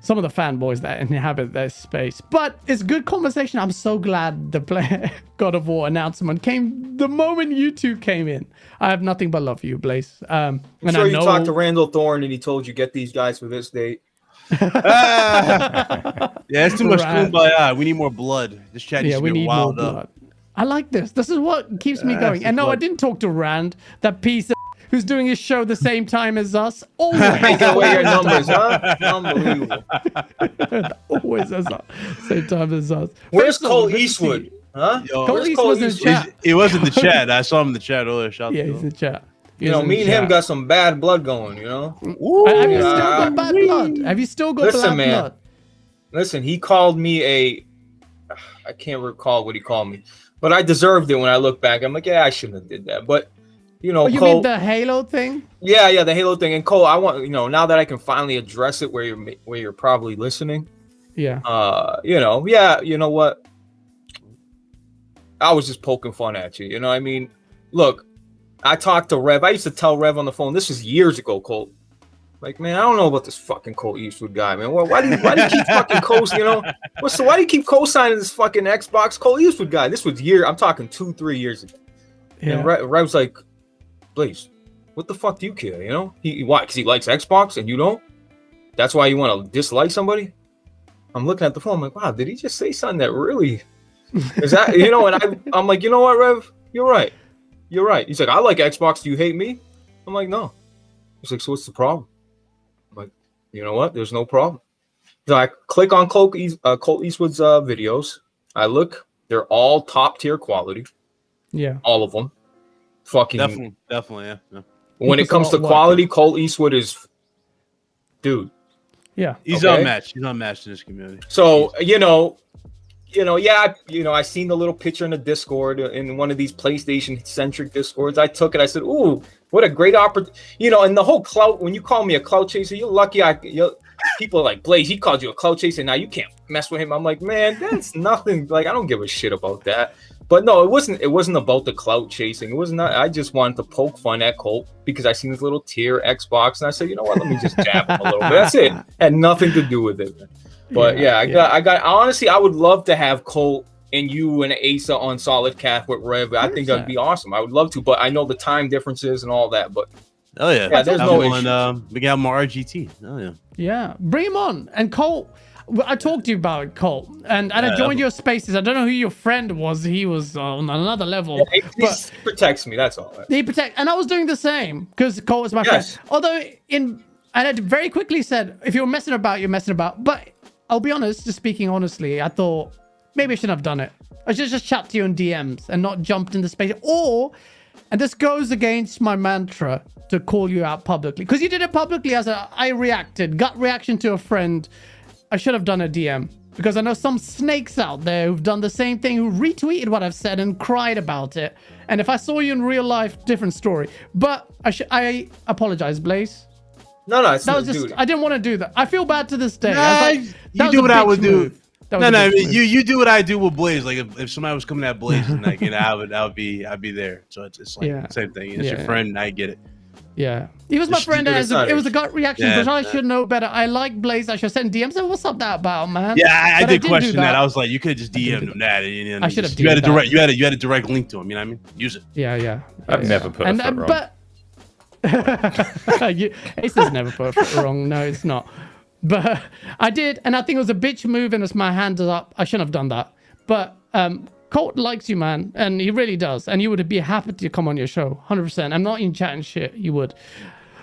some of the fanboys that inhabit that space. But it's good conversation. I'm so glad the play- God of War announcement came the moment you two came in. I have nothing but love for you, Blaze. Um, I'm and sure I you know talked to Rand al Thor and he told you get these guys for this date. yeah, it's too much Right. kumbaya. We need more blood. This chat needs yeah, to we be need more wild blood. up. I like this. This is what keeps me going. it's And no, I didn't talk to Rand, that piece of who's doing his show the same time as us. Always, Take away your numbers, huh? Unbelievable. always as us. Same time as us. Where's First Cole good to see Eastwood? Huh? Yo, Cole Where's Eastwood's in Eastwood? chat. It was in the chat. I saw him in the chat earlier. Shout Yeah, he's him. in the chat. You know, me and him got some bad blood going, you know? Have you still Yeah. got bad blood? Have you still got bad blood? Listen, bad man. blood? Listen, he called me a I can't recall what he called me, but I deserved it when I look back. I'm like, yeah, I shouldn't have did that. But you know, Oh, you Cole, mean the Halo thing? yeah, yeah, the Halo thing. And Cole, I want you know now that I can finally address it where you're where you're probably listening. Yeah. Uh, you know, yeah, you know what? I was just poking fun at you. You know, what I mean, look, I talked to Rev. I used to tell Rev on the phone. This was years ago, Cole. Like, man, I don't know about this fucking Colt Eastwood guy, man. Why, why do you why do you keep fucking co you know? What's the why do you keep co-signing this fucking Xbox Colt Eastwood guy? This was year. I'm talking two, three years ago. Yeah. And Rev, Rev's like, What the fuck do you care? You know, he why? Because he likes Xbox and you don't. That's why you want to dislike somebody. I'm looking at the phone. I'm like, wow, did he just say something that really is that you know? And I, I'm like, you know what, Rev, you're right. You're right. He's like, I like Xbox. Do you hate me? I'm like, no. He's like, so what's the problem? I'm like, you know what? There's no problem. So I click on Colt, East, uh, Colt Eastwood's uh, videos. I look. They're all top tier quality. Yeah. All of them. Fucking Definitely, definitely, yeah. yeah. when it comes to of work quality, Colt Eastwood is, dude. Yeah. He's Okay. unmatched. He's unmatched in this community. So you know, you know, yeah, I, you know, I seen the little picture in the Discord uh, in one of these PlayStation centric Discords. I took it. I said, "Ooh, what a great opportunity!" You know, and the whole clout. When you call me a clout chaser, you're lucky. I, you people are like Blaze. He called you a clout chaser. Now you can't mess with him. I'm like, man, that's nothing. Like, I don't give a shit about that. But no, it wasn't. It wasn't about the clout chasing. It was not. I just wanted to poke fun at Colt because I seen this little tier Xbox, and I said, you know what? Let me just jab him a little bit. That's it. Had nothing to do with it. But yeah, I got, I got. Honestly, I would love to have Colt and you and Asa on Solid Cast with Rev. I think that'd be awesome. I would love to, but I know the time differences and all that. But Oh yeah, Yeah, there's Have no him on, issues. um, we got more RGT. Oh yeah. Yeah, bring him on. And Cole, well, I talked to you about it, Cole, and, and I joined your spaces. I don't know who your friend was. He was on another level. he, he but protects me. That's all. he protect, and I was doing the same because Cole was my Yes. friend. Although in, and I very quickly said, if you're messing about, you're messing about. But I'll be honest, just speaking honestly, I thought maybe I shouldn't have done it. I should just chat to you in DMs and not jumped into space. Or, and this goes against my mantra to call you out publicly because you did it publicly as a I reacted, gut reaction to a friend. I should have done a DM because I know some snakes out there who've done the same thing, who retweeted what I've said and cried about it. And if I saw you in real life, different story. But I should I apologize, Blaze. No, no, it's That not, was just dude. I didn't want to do that. I feel bad to this day. Nah, was like, you do what I would do. move. That No, no, I mean, move. you you do what I do with Blaze. Like if, if somebody was coming at Blaze, and like you know, I would I would be I'd be there. So it's, it's like Yeah. same thing. It's Yeah. your friend. And I get it. Yeah. He was my Just friend. do and it It was, a, it was a gut reaction, Yeah, but I yeah. should know better. I like Blaze. I should send DMs. Say, What's up that about, man? Yeah, I, I But did do question that. that. I was like, you could have just DM'd him that. And, and I should have You had a DM'd that. direct. You had a you had a direct link to him. You know what I mean? Use it. Yeah, yeah. I've yeah, never yeah. put a and, foot uh, wrong. But you, Ace has never put a foot wrong. No, it's not. But I did, and I think it was a bitch move, and it's my hand is up. I shouldn't have done that. But um, Colt likes you, man, and he really does. And you would be happy to come on your show, hundred percent. I'm not in chat and shit. You would.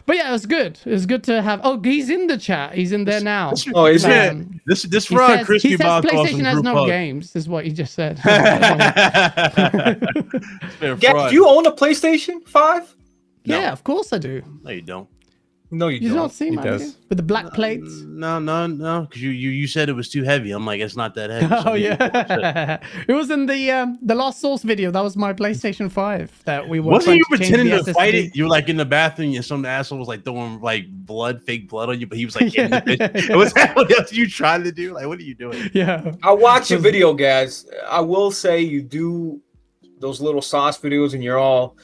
But yeah, it was good. It was good to have. Oh, he's in the chat. He's in there now. Oh, is he? Um, This this He fraud says, crispy he says PlayStation has no hug. games. Is what he just said. It's been Gab, fraud. do you own a PlayStation Five? yeah, of course I do. No, you don't. No, you You don't. don't see He my does. video? with the black plates. No, no, no. Because you, you you said it was too heavy. I'm like, it's not that heavy. Oh So maybe yeah, it was in the um, the last source video. That was my PlayStation Five that we were. Wasn't you to pretending the to fight it? You were like in the bathroom, and some asshole was like throwing like blood, fake blood on you, but he was like getting Yeah. the bitch. Was that what else you trying to do? Like, what are you doing? Yeah, I watch your video, guys. I will say you do those little sauce videos, and you're all,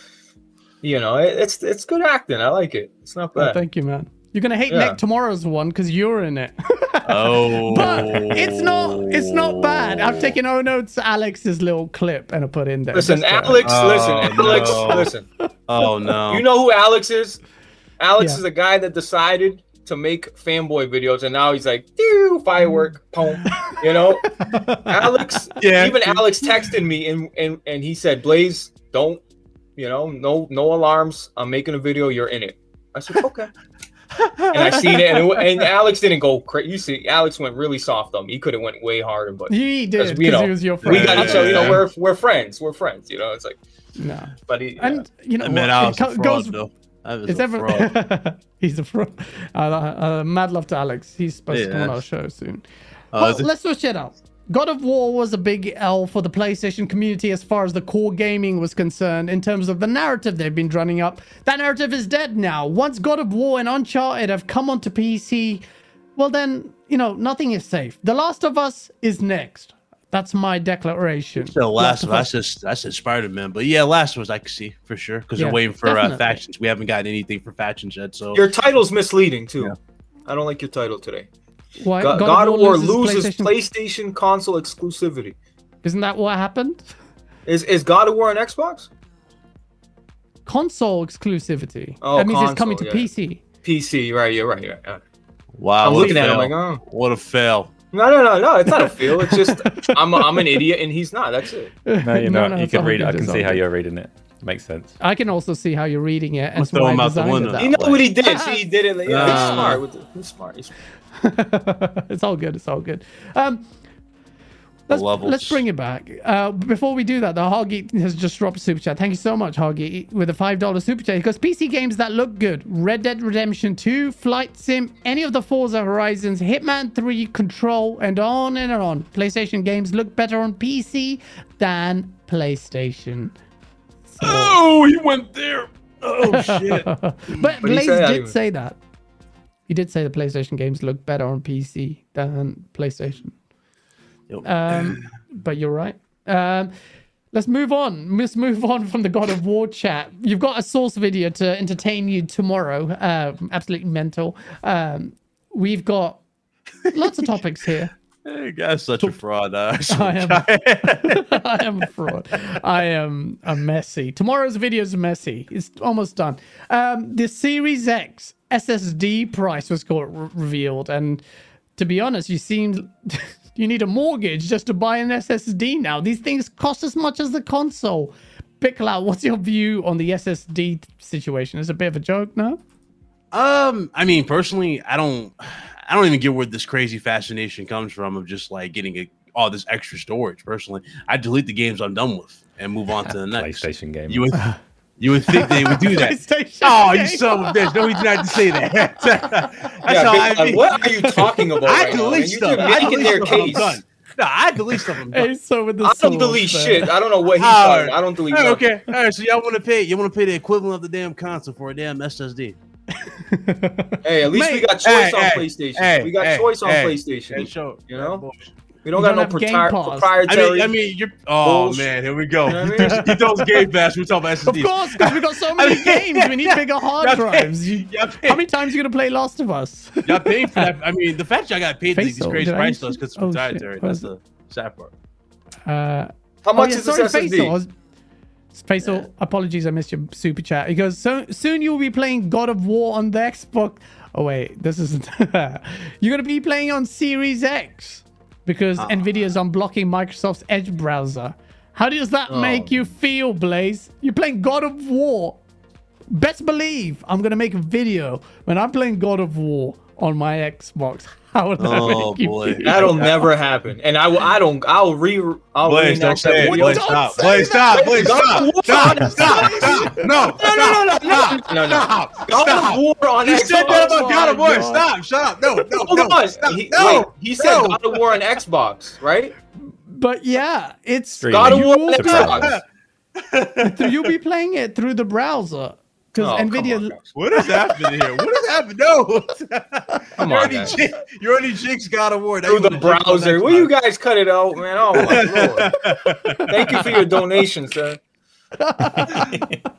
you know, it, it's it's good acting. I like it. It's not Oh, bad. thank you, man. You're gonna hate Yeah. Nick tomorrow's one because you're in it. Oh, but it's not. It's not bad. I've taken oh, O notes Alex's little clip and I put in there. listen, just to- Alex. Oh, listen, Alex. no. Listen. Oh no. You know who Alex is? Alex Yeah. is the guy that decided to make fanboy videos, and now he's like, "Doo, firework, boom." You know, Alex. Yeah. Even Alex texted me, and and and he said, "Blaze, don't, you know, no no alarms. I'm making a video. You're in it." I said, "Okay." and I seen it, and, it, and Alex didn't go crazy. You see, Alex went really soft on me. He could have went way harder, but He did Because because know- he was your friend. we friend. got each other. You know, we're we're friends. We're friends. You know, it's like, No, but he. and you know I mean, what? I It was co- fraud, goes though. I It's a ever fraud. he's a fraud. Uh, uh, mad love to Alex. He's supposed to come on our show soon. Uh, well, let's switch it up. God of War was a big L for the PlayStation community as far as the core gaming was concerned in terms of the narrative they've been running up. That narrative is dead now. Once God of War and Uncharted have come onto PC, well then, you know, nothing is safe. The Last of Us is next. That's my declaration. The Last of Us, that's just that's Spider Man, but yeah, Last of Us I can see for sure because Yeah, they're waiting for uh, factions. We haven't gotten anything for factions yet, so Your title's misleading too. Yeah. I don't like your title today. Why? God, God of War loses loses PlayStation console exclusivity. Isn't that what happened? Is is God of War on Xbox? console exclusivity. Oh, that means it's coming to yeah. PC. PC, right? You're right. You're right. wow. I'm looking at it. Like, oh, What a fail. no, no, no, no. It's not a feel. It's just I'm I'm an idiot and he's not. That's it. No, you're No, not. no, you can read. good, I can all see how you're reading it. Makes sense. I can also see how you're reading it. And throw why him out the window. You know way. what he did? See, he did it. Yeah, he's Ah. smart. With the, he's smart. He's it's all good. It's all good. Um, let's, let's bring it back. Uh, before we do that, the Hoggy has just dropped a super chat. Thank you so much, Hoggy, with a five dollar super chat. Because PC games that look good: Red Dead Redemption 2, Flight Sim, any of the Forza Horizons, Hitman 3, Control, and on and on. PlayStation games look better on PC than PlayStation. Oh, he went there. Oh shit. But Blaze did even- say that. He did say the PlayStation games look better on PC than PlayStation. Yep. Um, but you're right. Um, let's move on. Let's move on from the God of War chat. You've got a source video to entertain you tomorrow. Uh, absolutely mental. Um, we've got lots of topics here. Hey, guy's such a fraud. Uh, I am, I am a fraud. I am a messy. Tomorrow's video is messy. It's almost done. Um, the Series X SSD price was got re- revealed, and to be honest, you seem you need a mortgage just to buy an SSD now. These things cost as much as the console. Pickle what's your view on the SSD situation? It's a bit of a joke, no? Um, I mean, personally, I don't, I don't even get where this crazy fascination comes from of just like getting a, all this extra storage. Personally, I delete the games I'm done with and move on to the next. PlayStation game. You would, you would think they would do that. Oh, you son of a bitch! No, he did not to say that. That's yeah, how big- I like, mean. what are you talking about? I right now, man? delete You're stuff. just I making delete their stuff. Case. done. No, I delete stuff. I'm done. Hey, so with the I don't delete uh, shit. I don't know what he's talking. right. I don't delete. All right, okay, all right. So y'all want to pay? You want to pay the equivalent of the damn console for a damn SSD? Hey, at least we got choice hey, on hey, PlayStation. hey, we got hey, choice on hey, PlayStation. Hey, show You know? bullshit. we don't You got don't no have Game propri- Pass. I proprietary. mean, I mean, you're. Oh Bullshit. man, here we go. You know what I throws- he throws Game Pass. We talk about Of course, because we got so many games. We need bigger hard drives. You- y'all how many times are you gonna play Last of Us? Y'all paid for that. I mean, the fact y'all got paid these crazy did I price mention- though because it's oh, proprietary. That's the sad part. Uh, How oh much yeah, is sorry, this Faisal. I SSD? Was- Faisal, apologies, I missed your super chat. He goes, so soon you'll be playing God of War on the Xbox. Oh wait, this isn't. You're gonna be playing on Series X because Ah. Nvidia's unblocking Microsoft's Edge browser. How does that Oh. make you feel, Blaze? You're playing God of War. Best believe I'm gonna make a video when I'm playing God of War on my Xbox. How would that Oh, make you boy. feel? That'll never happen. And I will. I don't. I'll re. I'll Blaze, don't say that it. video. Blaze, Don't stop. say Blaze, that. stop. Blaze, God stop. of War Stop. on Stop. Stop. No. No, no, no, no, Stop. no, no, no. Stop. God Stop. of War on You said that Xbox. about God of War. Oh my God. Stop. Shut up. No. No. Hold no. on. Stop. He, no. wait, he said no. God of War on Xbox, right? But yeah, it's Streaming. God of War You on will Xbox. you'll be playing it through the browser because Oh, Nvidia. on. What is happening here? What is happening? No. Come you on, already, guys. jin- you already jinxed God of Through the wanna jinx on browser. Will you guys cut it out, man? Oh my lord! Thank you for your donation, sir.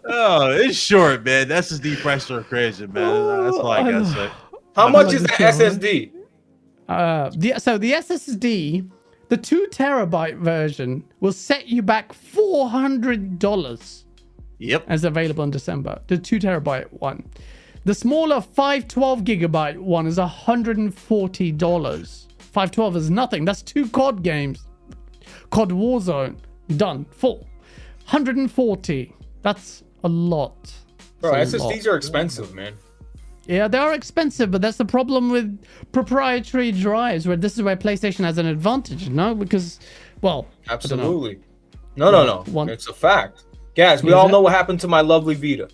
Oh, it's short, man. That's just depressor crazy, man. That's all I gotta say. How much is the the. SSD? Uh, the so the SSD, the two terabyte version will set you back four hundred dollars Yep. as available in December. The two terabyte one. The smaller 512 gigabyte one is $140. 512 is nothing. That's two COD games. COD Warzone. Done. Full. 140. That's a lot. Bro, That's a lot. Are expensive, man. Yeah, they are expensive, but that's the problem with proprietary drives, where this is where PlayStation has an advantage, no? Because, well, I don't know. Absolutely. No, no, no. One- It's a fact. Guys, we Is all it? know what happened to my lovely Vita.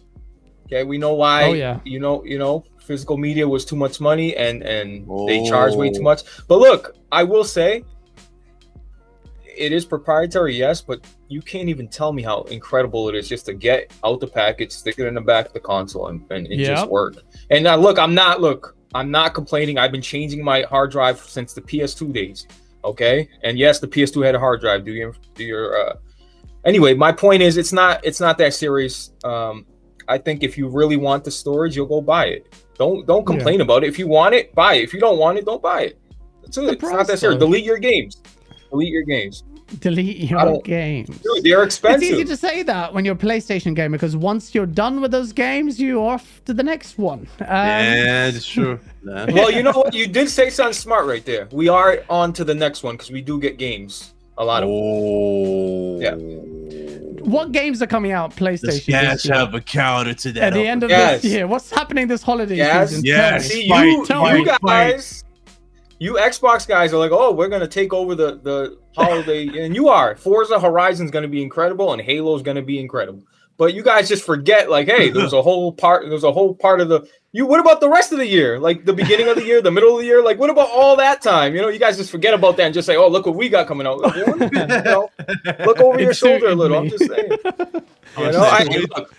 Okay, we know why. Oh, yeah. You know, you know, physical media was too much money and and they charge way too Oh. much. But look, I will say it is proprietary, yes, but you can't even tell me how incredible it is just to get out the package, stick it in the back of the console, and, and it just Yep. work. And now, look, I'm not look, I'm not complaining. I've been changing my hard drive since the PS2 days. Okay, and yes, the PS2 had a hard drive. Do your do your uh... anyway? My point is, it's not it's not that serious. Um, I think if you really want the storage, you'll go buy it. Don't don't Yeah. complain about it. If you want it, buy it. If you don't want it, don't buy it. That's it. It's not that serious. though. Delete your games. Delete your games. delete your games. Dude, they're expensive. It's easy to say that when you're a PlayStation gamer, because once you're done with those games, you're off to the next one. Um, Yeah, it's true. Nah. well, you know what? You did say something smart right there. We are on to the next one because we do get games. A lot of Oh. Yeah. What games are coming out PlayStation? Does this year? have a counter to that? At the end of Yes. this year, what's happening this holiday Yes. season? Yes. Tell me. See, Fight, you, fight, you fight. guys, you Xbox guys are like, oh, we're gonna take over the the holiday, and you are. Forza Horizon's gonna be incredible, and Halo's gonna be incredible. But you guys just forget, like, hey, there's a whole part. There's a whole part of the. You. What about the rest of the year? Like the beginning of the year, the middle of the year. Like, what about all that time? You know, you guys just forget about that and just say, oh, look what we got coming out. You know, look over your shoulder a suited little. I'm just saying. Oh, You know, I, look,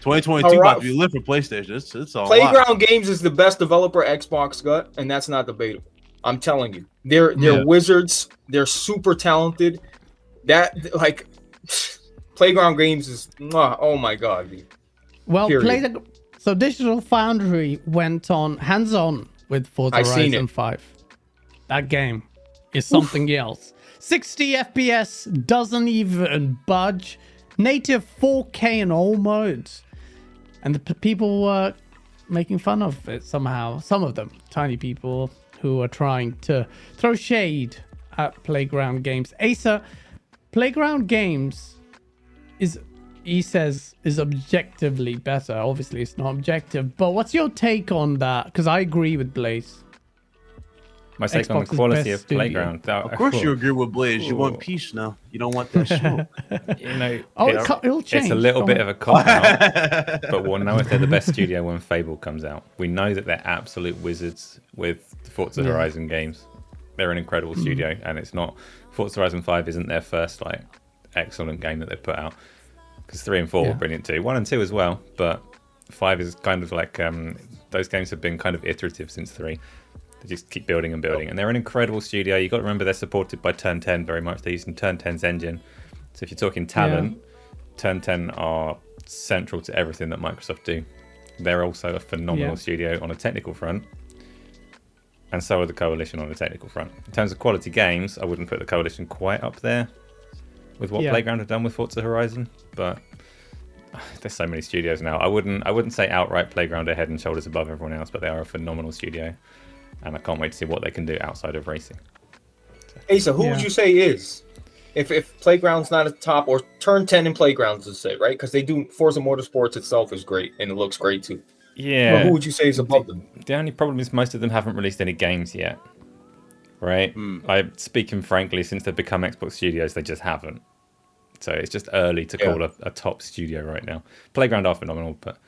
2022 Hurrah. about to be lit for PlayStation. It's, it's a lot. Playground Games is the best developer Xbox got, and that's not debatable. I'm telling you, they're they're Yeah. wizards. They're super talented. That like Playground Games is oh my god. dude. Well, Period. play the, so Digital Foundry went on hands-on with Forza I seen Horizon it. 5. That game is something else. 60 FPS doesn't even budge. Native 4K in all modes. And the p- people were making fun of it somehow. Some of them, tiny people who are trying to throw shade at Playground Games. Asa, Playground Games is he says is objectively better. Obviously, it's not objective. But what's your take on that? Because I agree with Blaze. My take on the quality of studio. Playground. that- Of course, you agree with Blaze. You want peace now. You don't want that smoke. You know, Oh, it's, it co- it'll it's a little Go bit on. of a cop out, but we'll know if they're the best studio when Fable comes out. We know that they're absolute wizards with the Forza Yeah. Horizon games. They're an incredible Mm. studio, and it's not Forza Horizon Five isn't their first like excellent game that they've put out because three and four Yeah. were brilliant too. One and two as well, but five is kind of like um, those games have been kind of iterative since three. They just keep building and building, and they're an incredible studio. You got to remember they're supported by Turn 10 very much. They're using Turn 10's engine. So if you're talking talent, Turn 10 are central to everything that Microsoft do. They're also a phenomenal Yeah. studio on a technical front, and so are the Coalition on a technical front. In terms of quality games, I wouldn't put the Coalition quite up there with what Yeah. Playground have done with Forza Horizon, but there's so many studios now. I wouldn't I wouldn't say outright Playground are head and shoulders above everyone else, but they are a phenomenal studio, and I can't wait to see what they can do outside of racing. Asa, who Yeah. would you say is? if if Playground's not at the top or turn ten in Playgrounds to say right because they do Forza Motorsports itself is great and it looks great too. Yeah. But who would you say is above them? The only problem is most of them haven't released any games yet. Right? Hmm. I speaking frankly, since they've become Xbox Studios, they just haven't. So it's just early to Yeah. call a, a top studio right now. Playground are phenomenal, but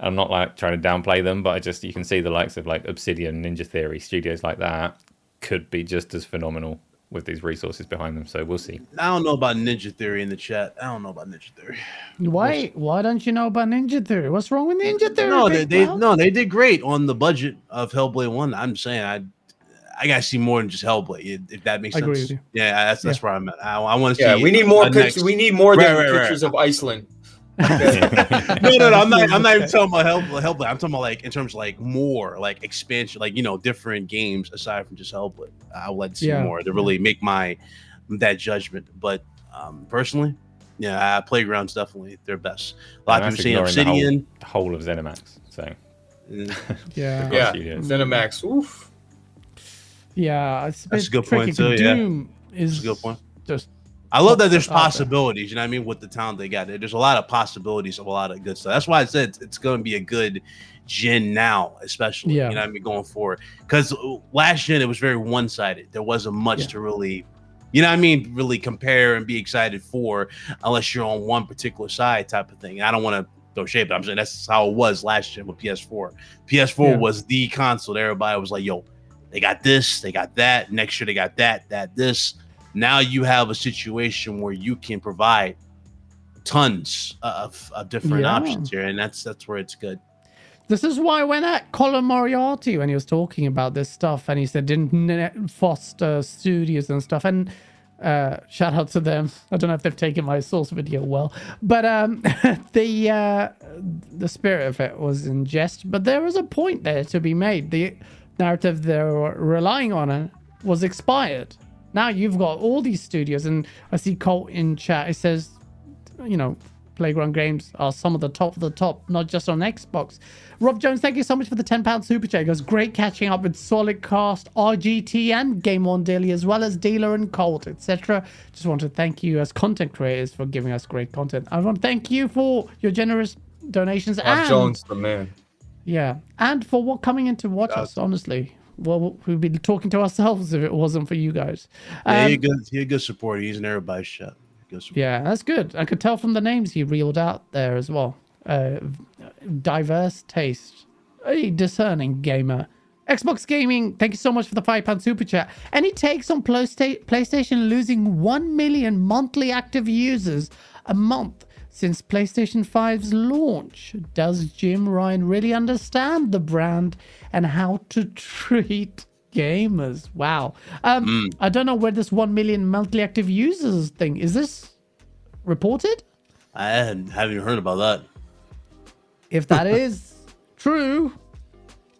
I'm not like trying to downplay them, but I just you can see the likes of like Obsidian, Ninja Theory, studios like that could be just as phenomenal with these resources behind them. So we'll see. I don't know about Ninja Theory in the chat. I don't know about Ninja Theory. Why? Why don't you know about Ninja Theory? What's wrong with Ninja Theory? No, they, they no, they did great on the budget of Hellblade One. I'm saying I, I gotta see more than just Hellblade. If that makes I sense. agree with you. Yeah, that's that's where I'm at. I, I want to Yeah, see. we need more pictures. next- We need more Right, than right, right. pictures of Iceland. no, no, no. I'm not. I'm not even talking about Hellblade. Hellblade. I'm talking about like in terms of like more like expansion, like you know, different games aside from just Hellblade. I would like to see Yeah. more to really make my that judgment. But um personally, yeah, uh, Playground's definitely their best. A lot of people saying ignoring the whole- Obsidian. The whole of ZeniMax. So uh, Yeah. Yeah, Studios. ZeniMax. Oof. Yeah, it's a, That's a good point, tricky. too, yeah. Is That's a good point. just I love that there's possibilities. You know what I mean? With the talent they got, there's a lot of possibilities of a lot of good stuff. That's why I said it's, it's going to be a good gen now, especially. Yeah. You know what I mean? Going forward, because last gen it was very one sided. There wasn't much Yeah. to really, you know what I mean? Really compare and be excited for, unless you're on one particular side type of thing. And I don't want to throw shade, but I'm saying that's how it was last gen with PS4. PS4 Yeah. was the console that everybody was like, "Yo, they got this, they got that. Next year they got that, that, this." now you have a situation where you can provide tons of, of different Yeah. options here and that's that's where it's good This is why when at Colin Moriarty when he was talking about this stuff and he said didn't foster studios and stuff and uh shout out to them i don't know if they've taken my source video well but um the uh the spirit of it was in jest but there was a point there to be made the narrative they're relying on it was expired now you've got all these studios and i see colt in chat it says you know, Playground games are some of the top of the top, not just on Xbox. Rob Jones, thank you so much for the £10 super chat. It goes great catching up with Solid Cast, RGT, and Game On Daily, as well as Dealer and Colt, etc. Just want to thank you as content creators for giving us great content. I want to thank you for your generous donations Rob and Jones, the man. Yeah, and for what coming in to watch us. Honestly, well, we'd be talking to ourselves if it wasn't for you guys. yeah, Um, he's a good a good supporter he's in everybody's shot yeah, that's good. I could tell from the names he reeled out there as well. Uh, diverse taste, a discerning gamer. Xbox Gaming, thank you so much for the five pound super chat. Any takes on PlayStation losing one million monthly active users a month since PlayStation 5's launch? Does Jim Ryan really understand the brand and how to treat gamers? Wow. Um, I don't know where this one million monthly active users thing is. This reported? i haven't heard about that If that is true,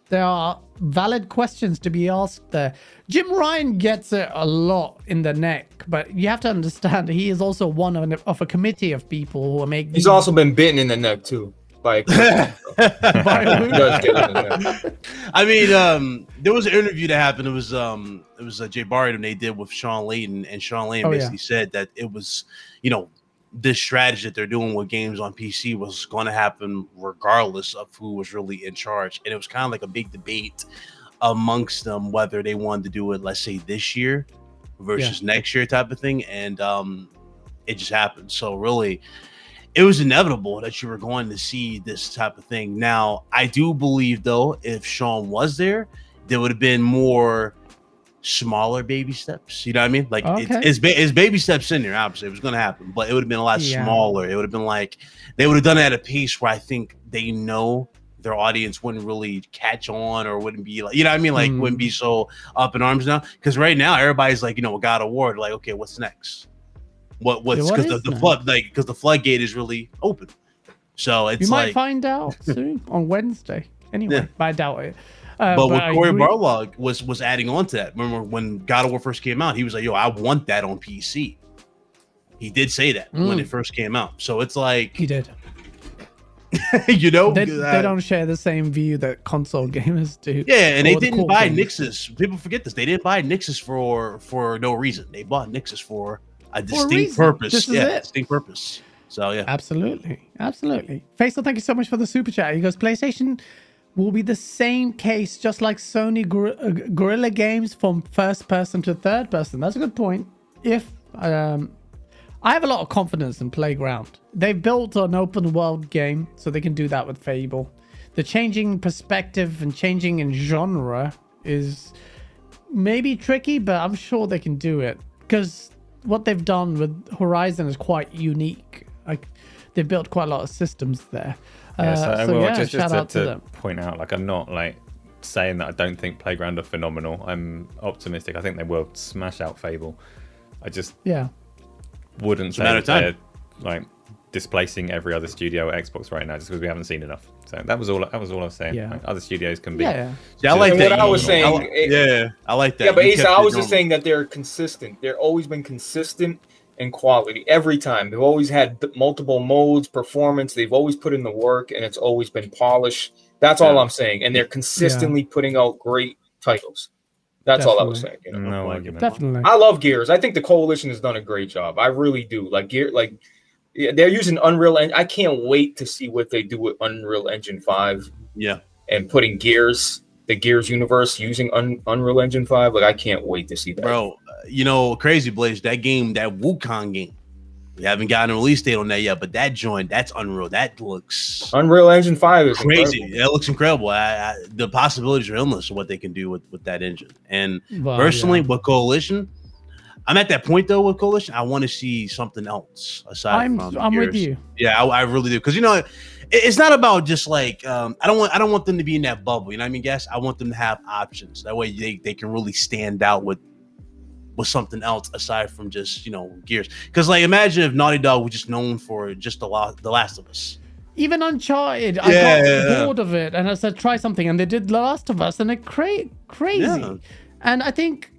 there are valid questions to be asked there. Jim Ryan gets it a lot in the neck, but you have to understand he is also one of, an- of a committee of people who are making. He's also been bitten in the neck too. Like he By who? does get it in the neck. i mean um there was an interview that happened it was um it was uh, jay barton they did with Shawn Layden and Shawn Layden Oh, yeah. basically said that it was you know this strategy that they're doing with games on PC was going to happen regardless of who was really in charge. And it was kind of like a big debate amongst them whether they wanted to do it, let's say this year versus next year type of thing. And um, it just happened. So really, it was inevitable that you were going to see this type of thing. Now, I do believe though, if Sean was there, there would have been more smaller baby steps. You know what I mean? Like it's, Okay. it's, ba- it's baby steps in there. Obviously, it was going to happen, but it would have been a lot Yeah. smaller. It would have been like they would have done it at a pace where I think they know their audience wouldn't really catch on or wouldn't be like, you know what I mean? Like, Mm. wouldn't be so up in arms now. Because right now, everybody's like, you know, God War, like, okay, what's next? What what's what because is the, the flood like because the floodgate is really open. So it's you might like find out soon on Wednesday. Anyway, Yeah. but I doubt it. Uh, but I Cory Barlog was was adding on to that. Remember when God of War first came out, he was like, "Yo, I want that on PC." He did say that when Mm. it first came out. So it's like, he did. you know, They, uh, they don't share the same view that console gamers do. Yeah, and they the didn't buy gamers. Nixxes. People forget this. They didn't buy Nixxes for for no reason. They bought Nixxes for a distinct reason. purpose. This is yeah, distinct purpose. So yeah, Absolutely. Absolutely. Faisal, thank you so much for the super chat. He goes, PlayStation will be the same case, just like Sony Gor- uh, Guerrilla Games from first person to third person. That's a good point. If um, I have a lot of confidence in Playground, they've built an open world game, so they can do that with Fable. The changing perspective and changing in genre is maybe tricky, but I'm sure they can do it because what they've done with Horizon is quite unique. Like they've built quite a lot of systems there. Yeah, Uh, so, so well, yeah, just, just shout to, out to to them. point out, like I'm not like saying that I don't think Playground are phenomenal. I'm optimistic. I think they will smash out Fable. I just Yeah, wouldn't say that of they're like displacing every other studio at Xbox right now just because we haven't seen enough. So that was all. That was all I was saying. Yeah. Like, other studios can be. yeah, yeah. yeah, I like that. what I was saying, I li- it- yeah, I like that. Yeah, but Asa, I was just normal. saying that they're consistent. They're always been consistent in quality every time. They've always had multiple modes, performance. They've always put in the work, and it's always been polished. That's all I'm saying. And they're consistently putting out great titles. That's all I was saying. You know? No argument. Definitely. I love Gears. I think the coalition has done a great job. I really do. Like Gear, like yeah, they're using Unreal. En- I can't wait to see what they do with Unreal Engine Five Yeah, and putting Gears, the Gears universe using Un- Unreal Engine Five. Like I can't wait to see that. bro. You know, crazy Blaze. That game, that Wukong game. We haven't gotten a release date on that yet, but that joint, that's unreal. That looks Unreal Engine Five is crazy. incredible. That looks incredible. I, I, the possibilities are endless of what they can do with with that engine. And Well, personally, yeah. with Coalition, I'm at that point though with Coalition. I want to see something else aside I'm from. I'm with you. Yeah, I, I really do because you know it, it's not about just like um, I don't want I don't want them to be in that bubble. You know what I mean? Guess I want them to have options. That way they, they can really stand out with with something else aside from just you know Gears. Because like imagine if Naughty Dog was just known for just the last the Last of Us. Even Uncharted, I Yeah, got yeah, yeah. bored of it, and I said try something, and they did The Last of Us, and it cra- crazy. Yeah. And I think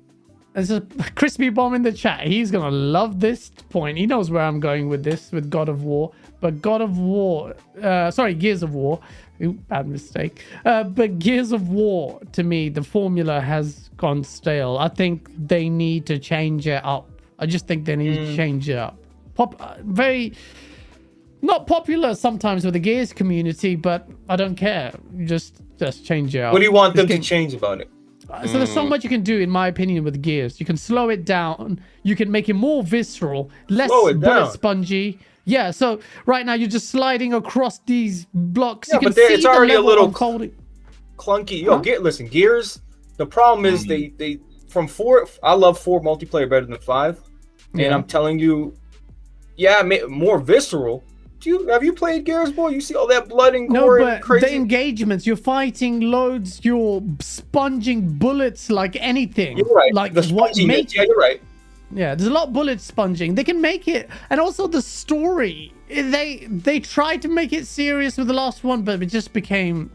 there's a crispy bomb in the chat. He's gonna love this point. He knows where I'm going with this with God of War, but God of War, uh, sorry, Gears of War. Ooh, bad mistake. Uh, but Gears of War, to me, the formula has gone stale. I think they need to change it up. I just think they need Mm. to change it up. Pop, uh, very not popular sometimes with the Gears community, but I don't care. Just just change it up. What do you want them to change about it? so there's so much you can do, in my opinion, with Gears. You can slow it down. You can make it more visceral, less bullet down. spongy. Yeah. So right now you're just sliding across these blocks. Yeah, you can but there- see it's already a little unfolding. Clunky. Yo, Huh? get listen. Gears. The problem is they hmm. they from four. I love four multiplayer better than five, and I'm telling you, yeah, more visceral. Do you have you played Gears, boy? You see all that blood and No, gore but and crazy. the engagements, you're fighting loads, you're sponging bullets like anything. you're right. Like the what sponginess, makes Yeah, you're right. Yeah, there's a lot of bullet sponging. They can make it, and also the story. They they tried to make it serious with the last one, but it just became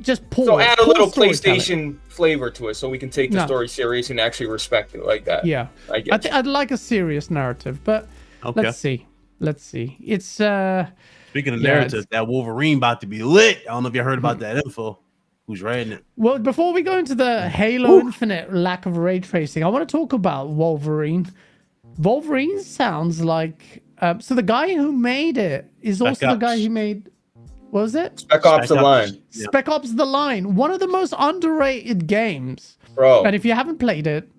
just poor. So add a poor little. PlayStation flavor to it, so we can take the No. story serious and actually respect it like that. Yeah, I I get. think I'd like a serious narrative, but Okay. let's see, let's see. It's uh, Speaking of Yeah, narrative, that Wolverine about to be lit. I don't know if you heard about that info. Who's writing it? well, before we go into the Halo Infinite lack of ray tracing, I want to talk about Wolverine. Wolverine sounds like um, so the guy who made it is also the guy who made. What was it? Spec Ops: The Spec Ops. Line, Yeah. Spec Ops: The Line, one of the most underrated games. bro. And if you haven't played it,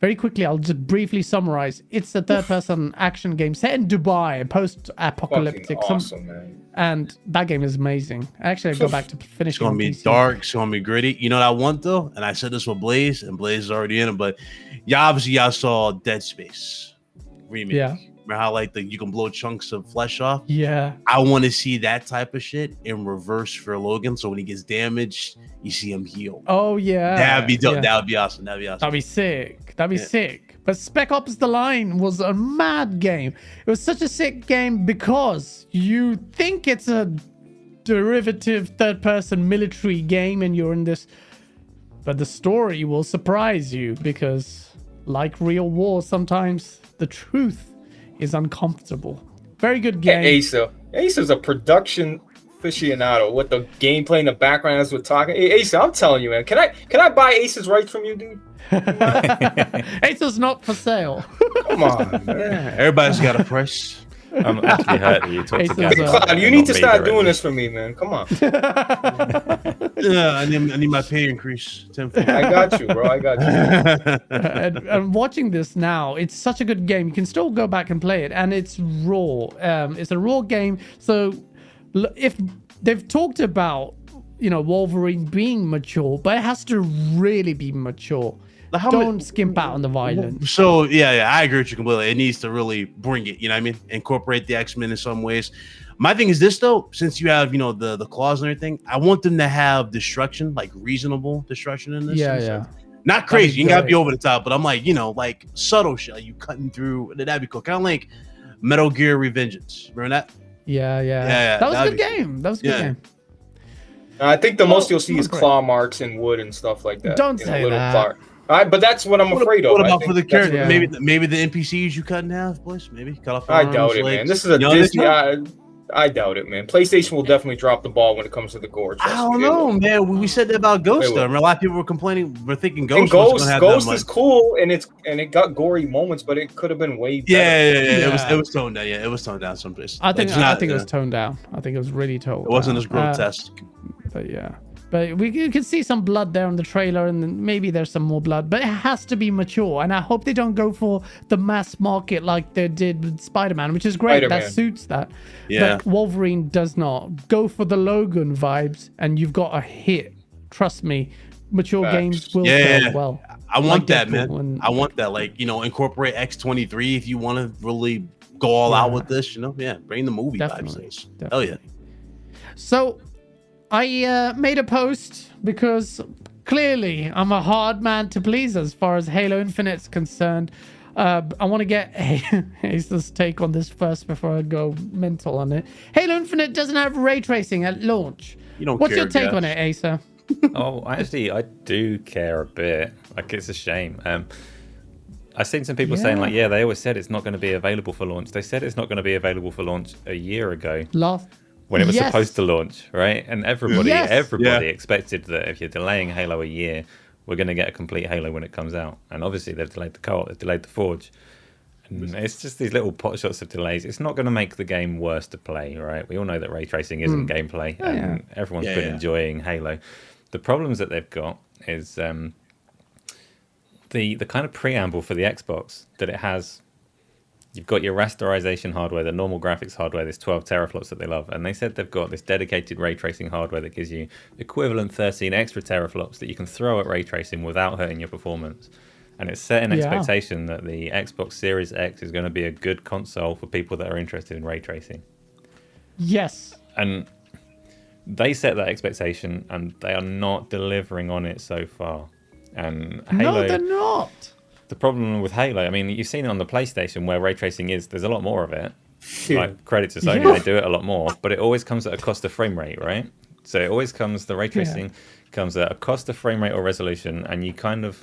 very quickly, I'll just briefly summarize. It's a third-person action game set in Dubai, post-apocalyptic, Fucking some- awesome, man. and that game is amazing. Actually, I go back to finish It's gonna be dark. It's gonna be gritty. You know what I want though, and I said this with Blaze, and Blaze is already in it. But y'all obviously y'all saw Dead Space remake. Yeah. Remember how like the you can blow chunks of flesh off? Yeah, I want to see that type of shit in reverse for Logan. So when he gets damaged, you see him heal. Oh yeah, That'd be dope. yeah. That would be awesome. That'd be awesome. That'd be sick. That'd be Yeah. sick. But Spec Ops: The Line was a mad game. It was such a sick game because you think it's a derivative third-person military game, and you're in this, but the story will surprise you because, like real war, sometimes the truth is uncomfortable. Very good game. Asa. Asa's a production aficionado with the gameplay in the background as we're talking. Hey, Ace, I'm telling you, man. Can I can I buy Ace's rights from you, dude? Acer's not for sale. Come on, man. Yeah, everybody's got a price. I'm actually hurt that you talked to Aces, Gabby. about Cloud, you need to start directly. doing this for me, man. Come on. Yeah, I need, I need my pay increase. tenfold. I got you, bro. I got you. and, and watching this now, it's such a good game. You can still go back and play it, and it's raw. Um, it's a raw game. So if they've talked about, you know, Wolverine being mature, but it has to really be mature. How many- Don't skimp out on the violence. So yeah, yeah, I agree with you completely. It needs to really bring it. You know what I mean? Incorporate the X Men in some ways. My thing is this though, since you have you know the the claws and everything, I want them to have destruction, like reasonable destruction in this. Yeah, in yeah. sense. Not crazy. You gotta be over the top, but I'm like you know like subtle shit. Like you cutting through. That'd be cool. Kind of like Metal Gear Revengeance. Remember that? Yeah, yeah. yeah, that was a good be game. That was a good Yeah. game. I think the most oh, you'll see is claw marks and wood and stuff like that. Don't You know, say little that. claw- All right, but that's what I'm What, afraid of. what about for the that's character? Yeah. Maybe maybe the NPCs you cut in half, boys. Maybe cut off. I arms, doubt it, man. This is a You don't Disney. I, I doubt it, man. PlayStation will definitely drop the ball when it comes to the gore. I don't know, man. We, we said that about Ghost. Though. I mean, a lot of people were complaining. We're thinking Ghost. And was Ghost, gonna have Ghost that is much. cool, and it's and it got gory moments, but it could have been way better. Yeah, yeah, yeah, It was it was toned down. Yeah, it was toned down someplace. I think It's I not, think it was uh, toned down. I think it was really toned. It wasn't down. as Uh, grotesque. but yeah. But we you can see some blood there in the trailer, and maybe there's some more blood. But it has to be mature, and I hope they don't go for the mass market like they did with Spider-Man, which is great. Spider-Man. That suits that. Yeah. But Wolverine does not go for the Logan vibes, and you've got a hit. Trust me, mature Facts. games will Yeah, sell yeah. well. I want like that, Deadpool man. and- I want that. Like you know, incorporate X twenty three if you want to really go all out with this. You know, yeah, bring the movie Definitely, vibes. Hell yeah. So, I uh, made a post because clearly I'm a hard man to please as far as Halo Infinite's concerned. Uh, I want to get Ace's take on this first before I go mental on it. Halo Infinite doesn't have ray tracing at launch. You don't What's care, your take Josh. on it, Asa? oh, actually, I do care a bit. Like, it's a shame. Um, I've seen some people saying, like, yeah, they always said it's not going to be available for launch. They said it's not going to be available for launch a year ago Last when it was Yes. supposed to launch, right? And everybody, Yes. everybody Yeah. expected that if you're delaying Halo a year, we're going to get a complete Halo when it comes out. And obviously, they've delayed the cult, they've delayed the Forge. And it's just these little pot shots of delays. It's not going to make the game worse to play, right? We all know that ray tracing isn't gameplay, Hmm. Oh, yeah. and everyone's Yeah, been yeah. enjoying Halo. The problems that they've got is um, the the kind of preamble for the Xbox that it has. You've got your rasterization hardware, the normal graphics hardware, this 12 teraflops that they love, and they said they've got this dedicated ray tracing hardware that gives you equivalent 13 extra teraflops that you can throw at ray tracing without hurting your performance. And it's set an Yeah. expectation that the Xbox Series X is going to be a good console for people that are interested in ray tracing yes. and they set that expectation and they are not delivering on it so far and halo No, they're not. The problem with halo i mean you've seen it on the playstation where ray tracing is there's a lot more of it like credit to sony Yeah. they do it a lot more but it always comes at a cost of frame rate right so it always comes the ray tracing comes at a cost of frame rate or resolution and you kind of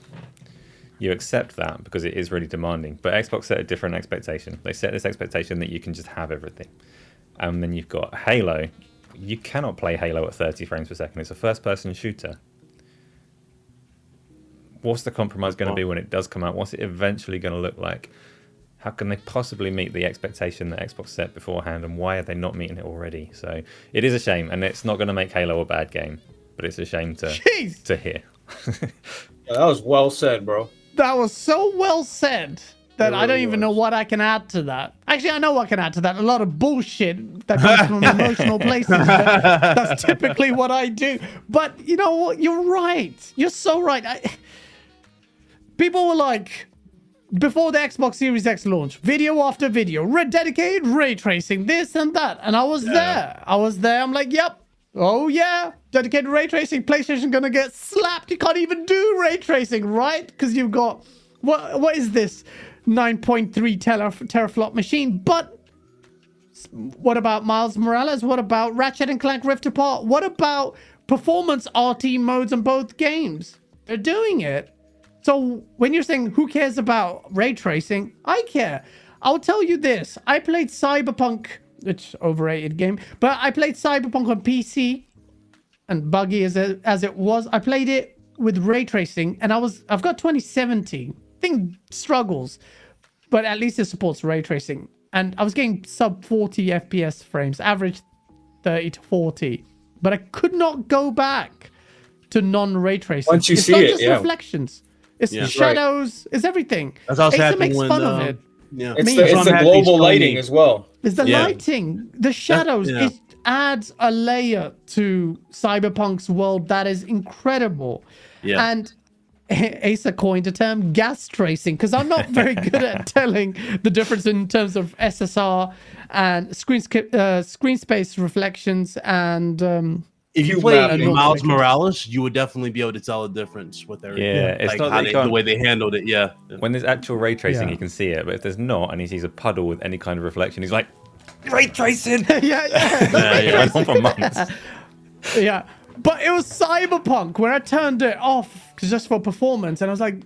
you accept that because it is really demanding but xbox set a different expectation they set this expectation that you can just have everything and then you've got Halo. You cannot play Halo at 30 frames per second. It's a first person shooter. What's the compromise going to be when it does come out? What's it eventually going to look like? How can they possibly meet the expectation that Xbox set beforehand? And why are they not meeting it already? So it is a shame. And it's not going to make Halo a bad game, but it's a shame to, Jeez. to hear. That was well said, bro. That was so well said that It I don't really even know what I can add to that. Actually, I know what I can add to that. A lot of bullshit that comes from emotional places. That's typically what I do. But you know what? You're right. You're so right. I, people were like, before the Xbox Series X launch, video after video, red dedicated ray tracing, this and that. And I was there. I was there. I'm like, yep. Oh yeah, dedicated ray tracing. PlayStation gonna get slapped. You can't even do ray tracing, right? Because you've got what? What is this? 9.3 teraf- teraflop machine. But what about Miles Morales? What about Ratchet and Clank Rift Apart? What about performance RT modes on both games? They're doing it. So when you're saying who cares about ray tracing, I care. I'll tell you this. I played Cyberpunk which overrated game. But I played Cyberpunk on PC, and buggy as it, as it was, I played it with ray tracing, and I was I've got 2070. Thing struggles, but at least it supports ray tracing. And I was getting sub 40 FPS frames, average 30 to 40, but I could not go back to non ray tracing. Once you it's see not it, just yeah. reflections. It's Yeah. the Right. shadows. It's everything. That's how it's Acer happening makes when, fun uh, of it. Yeah, It's the, it's the global lighting as well. It's the Yeah. lighting, the shadows. yeah. It adds a layer to Cyberpunk's world that is incredible. Yeah. And Asa coined a term gas tracing because I'm not very good at telling the difference in terms of SSR and screen uh, screen space reflections and um, if you Cube play mapping. Miles Morales, you would definitely be able to tell the difference with everything. Yeah, it's like not how they, you the can't- way they handled it. Yeah, When there's actual ray tracing, Yeah. you can see it, but if there's not, and he sees a puddle with any kind of reflection, he's like, ray tracing. yeah, yeah, yeah, it yeah. went on for months. yeah. But it was Cyberpunk where I turned it off 'cause just for performance, and I was like,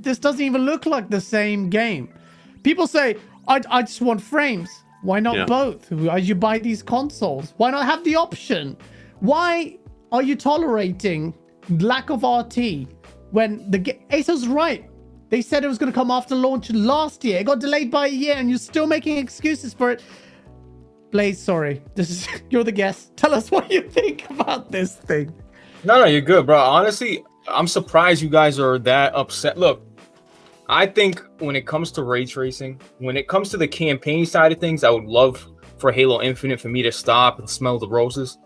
this doesn't even look like the same game. People say, I, I just want frames. Why not Yeah. both? Why you buy these consoles? Why not have the option? Why are you tolerating lack of RT when the Acer's right? They said it was going to come after launch last year. It got delayed by a year, and you're still making excuses for it. Blaze, sorry. This is you're the guest. Tell us what you think about this thing. No, no, you're good, bro. Honestly, I'm surprised you guys are that upset. Look, I think when it comes to ray tracing, when it comes to the campaign side of things, I would love for Halo Infinite for me to stop and smell the roses.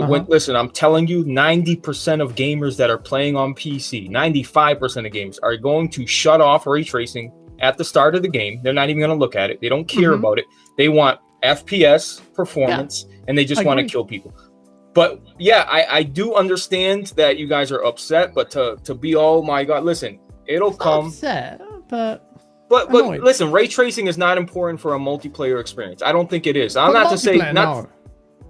But Uh-huh. listen, I'm telling you, 90% of gamers that are playing on PC, 95% of games are going to shut off ray tracing at the start of the game. They're not even going to look at it. They don't care Mhm. about it. They want FPS performance and they just want to kill people. But yeah, I, I do understand that you guys are upset, but to to be oh my god, listen, it'll come. upset, but But but annoyed. listen, ray tracing is not important for a multiplayer experience. I don't think it is. I'm but not to say not no.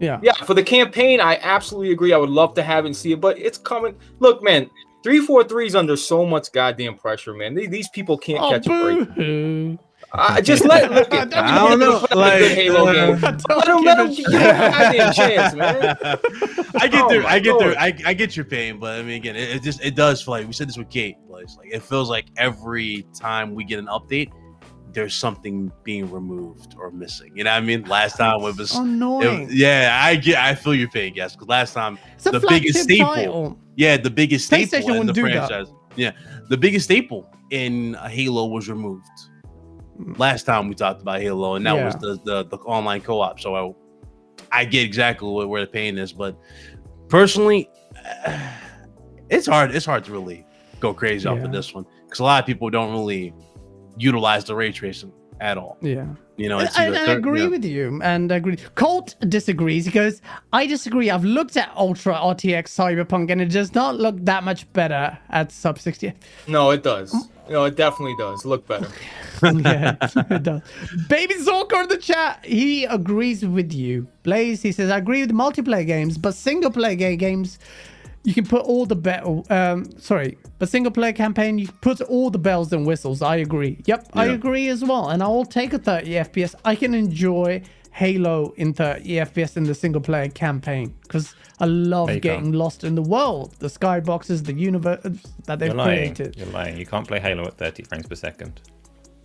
Yeah. yeah, for the campaign, I absolutely agree. I would love to have and see it, but it's coming. Look, man, three four three is under so much goddamn pressure, man. These, these people can't Oh, catch a break. boo-hoo. I just let look at Don't I don't know, play a like, good Halo uh, game. Don't Let them give let a give them a goddamn chance, man. I get Oh there. I get Lord. there. I, I get your pain, but I mean, again, it, it just it does feel like we said this with Kate. But it's like it feels like every time we get an update, there's something being removed or missing. You know what I mean? Last time it was. Annoying. it- yeah, I get. I feel your pain, yes. Because last time, it's the biggest staple. title. yeah, the biggest staple in the wouldn't that. franchise. Yeah, the biggest staple in Halo was removed. Last time we talked about Halo, and that was the, the the online co-op. So I, I get exactly what, where the pain is, but personally, it's hard. It's hard to really go crazy off of this one because a lot of people don't really utilize the ray tracing at all. Yeah. You know, it's I, either I agree yeah. with you, and I agree. Colt disagrees. He goes, "I disagree. I've looked at Ultra RTX Cyberpunk, and it does not look that much better at sub 60." No, it does. No, it definitely does. Look better. yeah, it does. Baby Zorko in the chat, he agrees with you. Blaze, he says, I agree with multiplayer games, but single player games, you can put all the be- um sorry, but single player campaign, you put all the bells and whistles. I agree. Yep, I agree as well. And I will take a 30 FPS. I can enjoy Halo in 30 FPS in the single player campaign because I love getting can't. lost in the world, the skyboxes, the universe that they've You're lying. created. You're lying. You can't play Halo at 30 frames per second.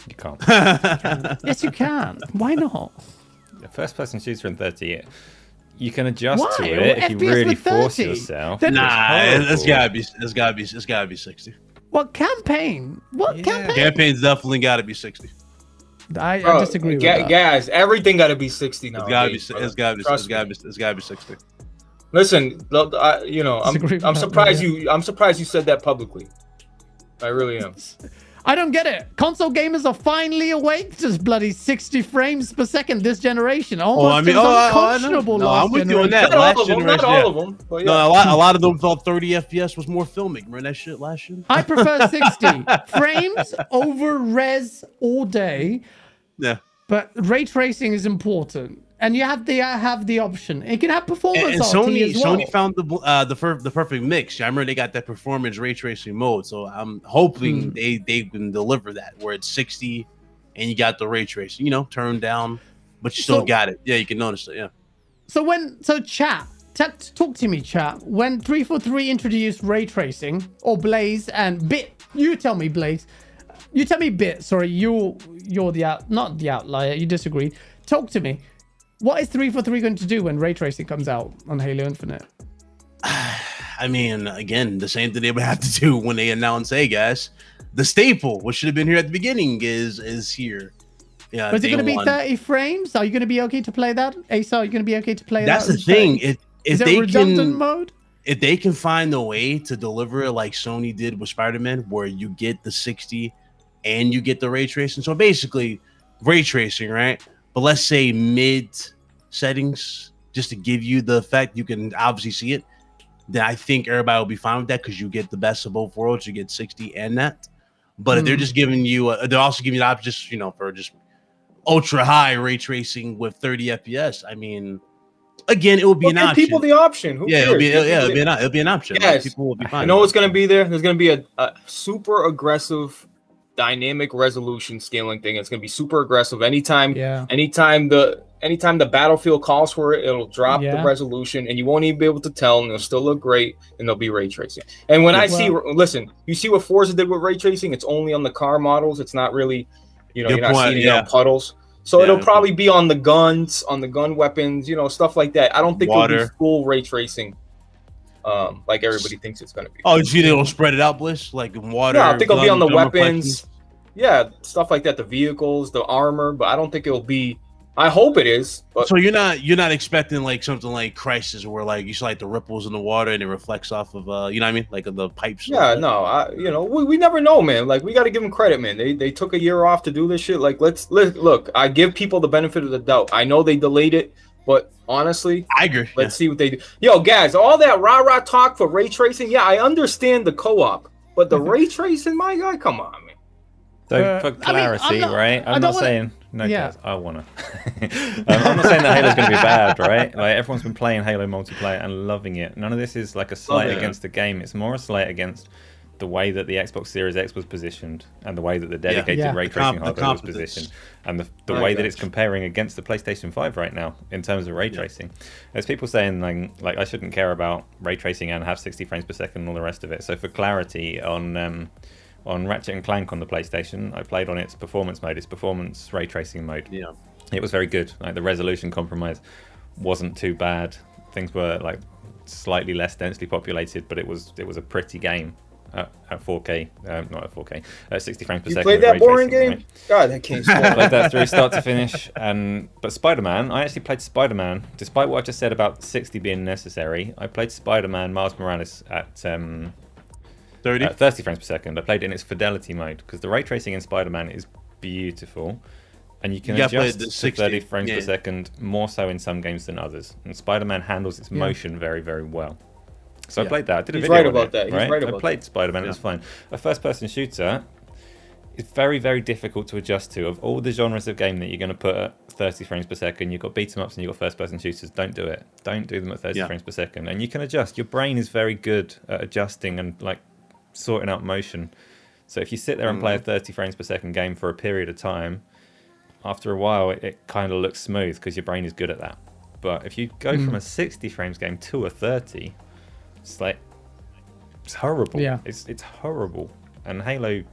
You can't. yes, you can. Why not? The first person shooter in 30, it- you can adjust Why? to it if you really force yourself. Then- Nah, It's it's horrible. gotta be. It's gotta be. It's gotta be sixty. What campaign? What Yeah. campaign? Campaign's definitely gotta be sixty. I, I Bro, disagree with ga- that. Guys, everything got to be 60 now. It's gotta be. It's gotta be. It's gotta be. It's gotta be. Sixty. Listen, I, you know, I'm, I'm that, surprised yeah. you. I'm surprised you said that publicly. I really am. I don't get it. Console gamers are finally awake to bloody 60 frames per second this generation. Almost Oh, I mean, it was oh, I- oh, I know. unconscionable No, last I'm with you on generation. that. Not last all of them. Not generation, all of them. But yeah. No, a lot. A lot of them thought 30 FPS was more filming. Remember that shit last year? I prefer 60 frames over res all day, Yeah. but ray tracing is important. And you have the uh, have the option. It can have performance And, and Sony, as well. Sony found the uh, the fir- the perfect mix. I remember they got that performance ray tracing mode, so I'm hoping Hmm. they they can deliver that where it's 60 and you got the ray tracing. You know, turn down but you still So- got it. Yeah, you can notice it. Yeah. So when so chat, chat talk to me, chat. When 343 introduced ray tracing or Blaze and Bit, you tell me Blaze. You tell me Bit, sorry, you you're the out not the outlier, you disagreed. Talk to me. What is 343 going to do when ray tracing comes out on Halo Infinite? I mean, again, the same thing they would have to do when they announce, "Hey, guys, the staple, what should have been here at the beginning, is is here." Yeah, Is it going to be 30 frames? Are you going to be okay to play that? Asa, are you going to be okay to play That's that? That's the thing. 30? If it they redundant can, mode? if they can find a way to deliver it like Sony did with Spider-Man, where you get the 60 and you get the ray tracing. So basically, ray tracing, right? But let's say mid settings, just to give you the effect, you can obviously see it. Then I think everybody will be fine with that because you get the best of both worlds. You get 60 and that. But if they're Hmm. just giving you, a, they're also giving you the option, just you know, for just ultra high ray tracing with 30 FPS. I mean, again, it will be Well, an give option. people the option. Who Yeah, cares? it'll be Give yeah, it'll be an it'll be an option. Like, Yes. people will be fine. You know going to be there? There's going to be a, a super aggressive dynamic resolution scaling thing. It's going to be super aggressive. Anytime, Yeah. anytime the anytime the battlefield calls for it, it'll drop Yeah. the resolution, and you won't even be able to tell, and it'll still look great, and there'll be ray tracing. And when I see, listen, you see what Forza did with ray tracing? It's only on the car models. It's not really, you know, you're not point, seeing it on puddles. So Yeah, it'll probably be on the guns, on the gun weapons, you know, stuff like that. I don't think it'll be Water. full ray tracing, um, like everybody thinks it's going to be. Oh, you see, they'll spread it out, Bliss, like water. Yeah, I think it'll be on the weapons. Yeah, stuff like that, the vehicles, the armor, but I don't think it'll be. I hope it is, but So you're not you're not expecting like something like Crysis where like you see like the ripples in the water and it reflects off of uh you know what I mean like the pipes. yeah, no, I you know we, we never know, man. Like we got to give them credit, man. They they took a year off to do this shit. Like let's let look. I give people the benefit of the doubt. I know they delayed it, but honestly, I agree. let's see what they do. Yo, guys, all that rah rah talk for ray tracing. Yeah, I understand the co-op, but the ray tracing, my guy, come on, man. So Uh, for I mean, clarity, not- right? I'm don't wanna- saying no. Yeah. I wanna. um, I'm not saying that Halo's going to be bad, right? Like everyone's been playing Halo multiplayer and loving it. None of this is like a slight against the game. It's more a slight against the way that the Xbox Series X was positioned and the way that the dedicated Yeah. ray The comp- tracing the hardware was positioned and the, the way that it's comparing against the PlayStation 5 right now in terms of ray Yeah. tracing. There's people saying like, like I shouldn't care about ray tracing and have 60 frames per second and all the rest of it. So for clarity on um, on Ratchet and Clank on the PlayStation, I played on its performance mode, its performance ray tracing mode. Yeah. It was very good. Like the resolution compromise wasn't too bad. Things were like slightly less densely populated, but it was it was a pretty game at, at 4K, um, not at 4K, at 60 frames per You second. played that boring game? right? God, that game's played boring. that through start to finish. And but Spider Man, I actually played Spider Man. Despite what I just said about 60 being necessary, I played Spider Man Miles Morales at um, Thirty. at 30 frames per second. I played it in its fidelity mode because the ray tracing in Spider Man is beautiful. And you can You adjust to 60, 30 frames per second more so in some games than others. And Spider Man handles its Yeah. motion very, very well. So I played that. I did a He's video right about it, that. He's right? right I played Spider Man. It was fine. A first person shooter is very, very difficult to adjust to. Of all the genres of game that you're going to put at 30 frames per second, you've got beat 'em ups and you've got first person shooters. Don't do it. Don't do them at 30 Yeah. frames per second. And you can adjust. Your brain is very good at adjusting and like sorting out motion. So if you sit there and play mm. a 30 frames per second game for a period of time, after a while it, it kind of looks smooth because your brain is good at that. But if you go from mm. a 60 frames game to a 30, it's like it's horrible. Yeah. It's it's horrible. And Halo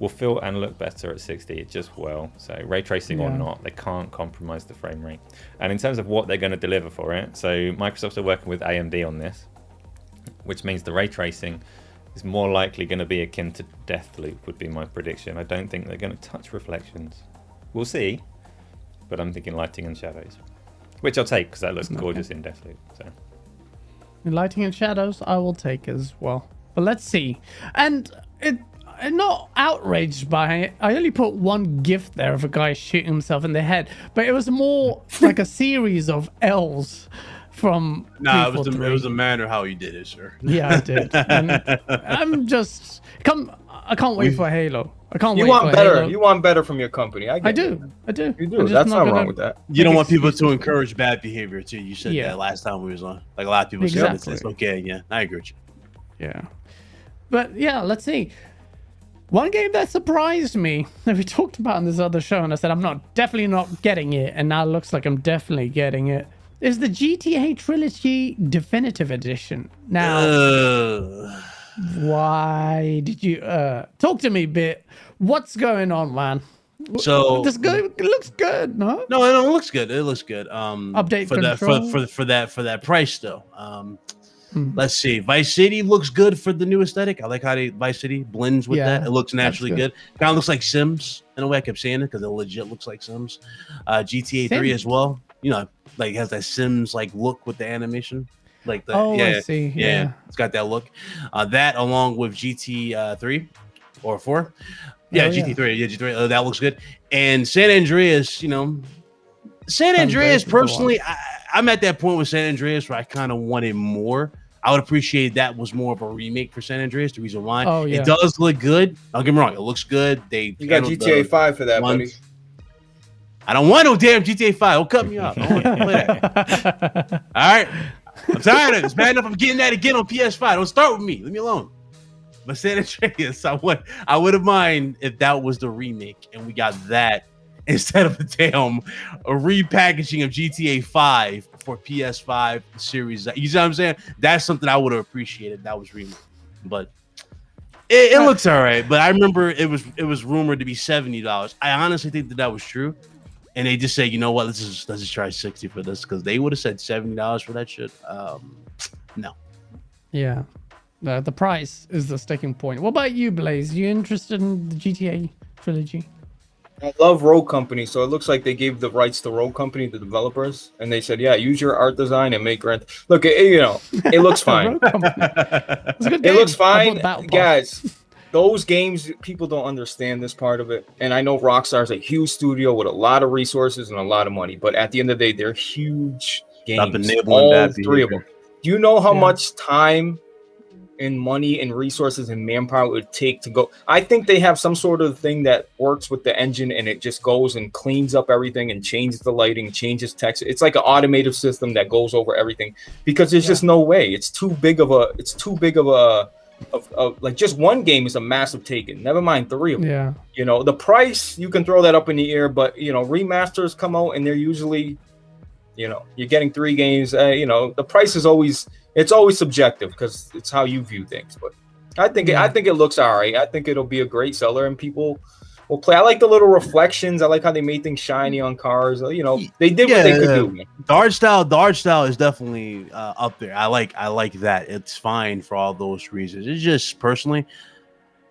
will feel and look better at 60. It just will. So ray tracing or not, they can't compromise the frame rate. And in terms of what they're going to deliver for it, so Microsoft are working with AMD on this, which means the ray tracing is more likely going to be akin to Deathloop, would be my prediction. I don't think they're going to touch reflections. We'll see, but I'm thinking lighting and shadows, which I'll take because that looks gorgeous in Deathloop. So Lighting and shadows, I will take as well. But let's see. And it, I'm not outraged by it. I only put one gift there of a guy shooting himself in the head, but it was more like a series of L's from. Nah, it was the 343. it was the manner how you did it, sir. Yeah, I did. And I'm just come. I can't wait for Halo. I can't You wait want for better. Halo. You want better from your company. I, get I it. do. I do. You do. That's not gonna wrong with that. You don't want people to encourage bad behavior too. You said Yeah. that last time we was on. Like a lot of people said it's, it's okay. Yeah, I agree with you. Yeah. But yeah, let's see. One game that surprised me that we talked about in this other show, and I said I'm not definitely not getting it, and now it looks like I'm definitely getting it. Is the GTA Trilogy Definitive Edition? Now, Uh, why did you uh talk to me a bit? What's going on, man? so This go it looks good, no? no, no, it looks good. It looks good. Um, Update for that for, for for that for that price though. Um, Hmm. let's see. Vice City looks good for the new aesthetic. I like how they Vice City blends with Yeah, that. It looks naturally good. good. Kind of looks like Sims in a way. I kept saying it because it legit looks like Sims. Uh, GTA Three as well. You know, like has that Sims like look with the animation. Like the Oh, yeah, I see. yeah, Yeah. it's got that look. Uh, that along with GT uh, three or four. Yeah, Oh. GT three. Yeah, GT three. Uh, that looks good. And San Andreas, you know, San Sounds Andreas. very good to Personally, I, I'm at that point with San Andreas where I kind of wanted more. I would appreciate that was more of a remake for San Andreas. The reason why Oh, yeah. it does look good. Don't get me wrong, it looks good. They You got GTA the Five for that, buddy. I don't want no damn GTA Five. Don't cut me off. I don't want to play that. All right. I'm tired of it. It's bad enough I'm getting that again on PS5. Don't start with me. Leave me alone. But San Andreas, I would I would have mind if that was the remake and we got that instead of a damn a repackaging of GTA 5 for PS5 series. You see what I'm saying? That's something I would have appreciated. That was remake. But it, it looks all right. But I remember it was it was rumored to be seventy dollars. I honestly think that that was true. And they just say, you know what, let's just let's just try sixty for this because they would have said seventy dollars for that shit. Um, no, Yeah. The, the price is the sticking point. What about you, Blaze? You interested in the GTA trilogy? I love Rogue Company, so it looks like they gave the rights to Rogue Company, the developers, and they said, "Yeah, use your art design and make Grand." Look, it, you know, it looks fine. Rogue Company. It's a good it looks fine, bought Battle Pass. guys. Those games, people don't understand this part of it, and I know Rockstar is a huge studio with a lot of resources and a lot of money, but at the end of the day, they're huge Stop games. enabling All bad three of them. Do you know how Yeah. much time and money and resources and manpower it would take to go? I think they have some sort of thing that works with the engine and it just goes and cleans up everything and changes the lighting, changes text. It's like an automated system that goes over everything because there's Yeah. just no way. It's too big of a. It's too big of a. Of, of like just one game is a massive taken. Never mind three of them. Yeah. You know the price you can throw that up in the air, but you know remasters come out and they're usually, you know, you're getting three games. Uh, you know the price is always it's always subjective because it's how you view things. But I think it, I think it looks all right. I think it'll be a great seller and people will play. I like the little reflections. I like how they made things shiny on cars. You know they did what they could do. man. The art style, the art style is definitely uh, up there. I like, I like that. It's fine for all those reasons. It's just personally,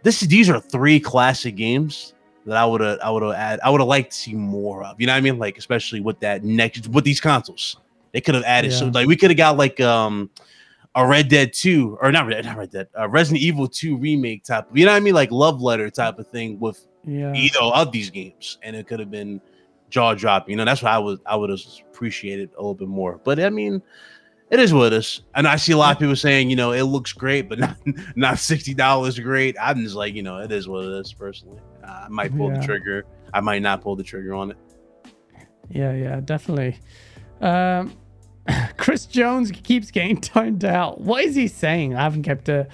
this is these are three classic games that I would have, I would have, add, I would have liked to see more of. You know what I mean? Like especially with that next, with these consoles, they could have added. So Yeah. like we could have got like um a Red Dead Two or not Red, not Red Dead, uh, Resident Evil Two remake type. You know what I mean? Like love letter type of thing with Yeah. either of these games, and it could have been jaw dropping. You know, that's what I would I would have appreciated a little bit more. But I mean, it is what it is. And I see a lot of people saying, you know, it looks great, but not not sixty dollars great. I'm just like, you know, it is what it is. Personally, I might pull Yeah. the trigger. I might not pull the trigger on it. Yeah, yeah, definitely. Um, Chris Jones keeps getting toned out. What is he saying? I haven't kept a,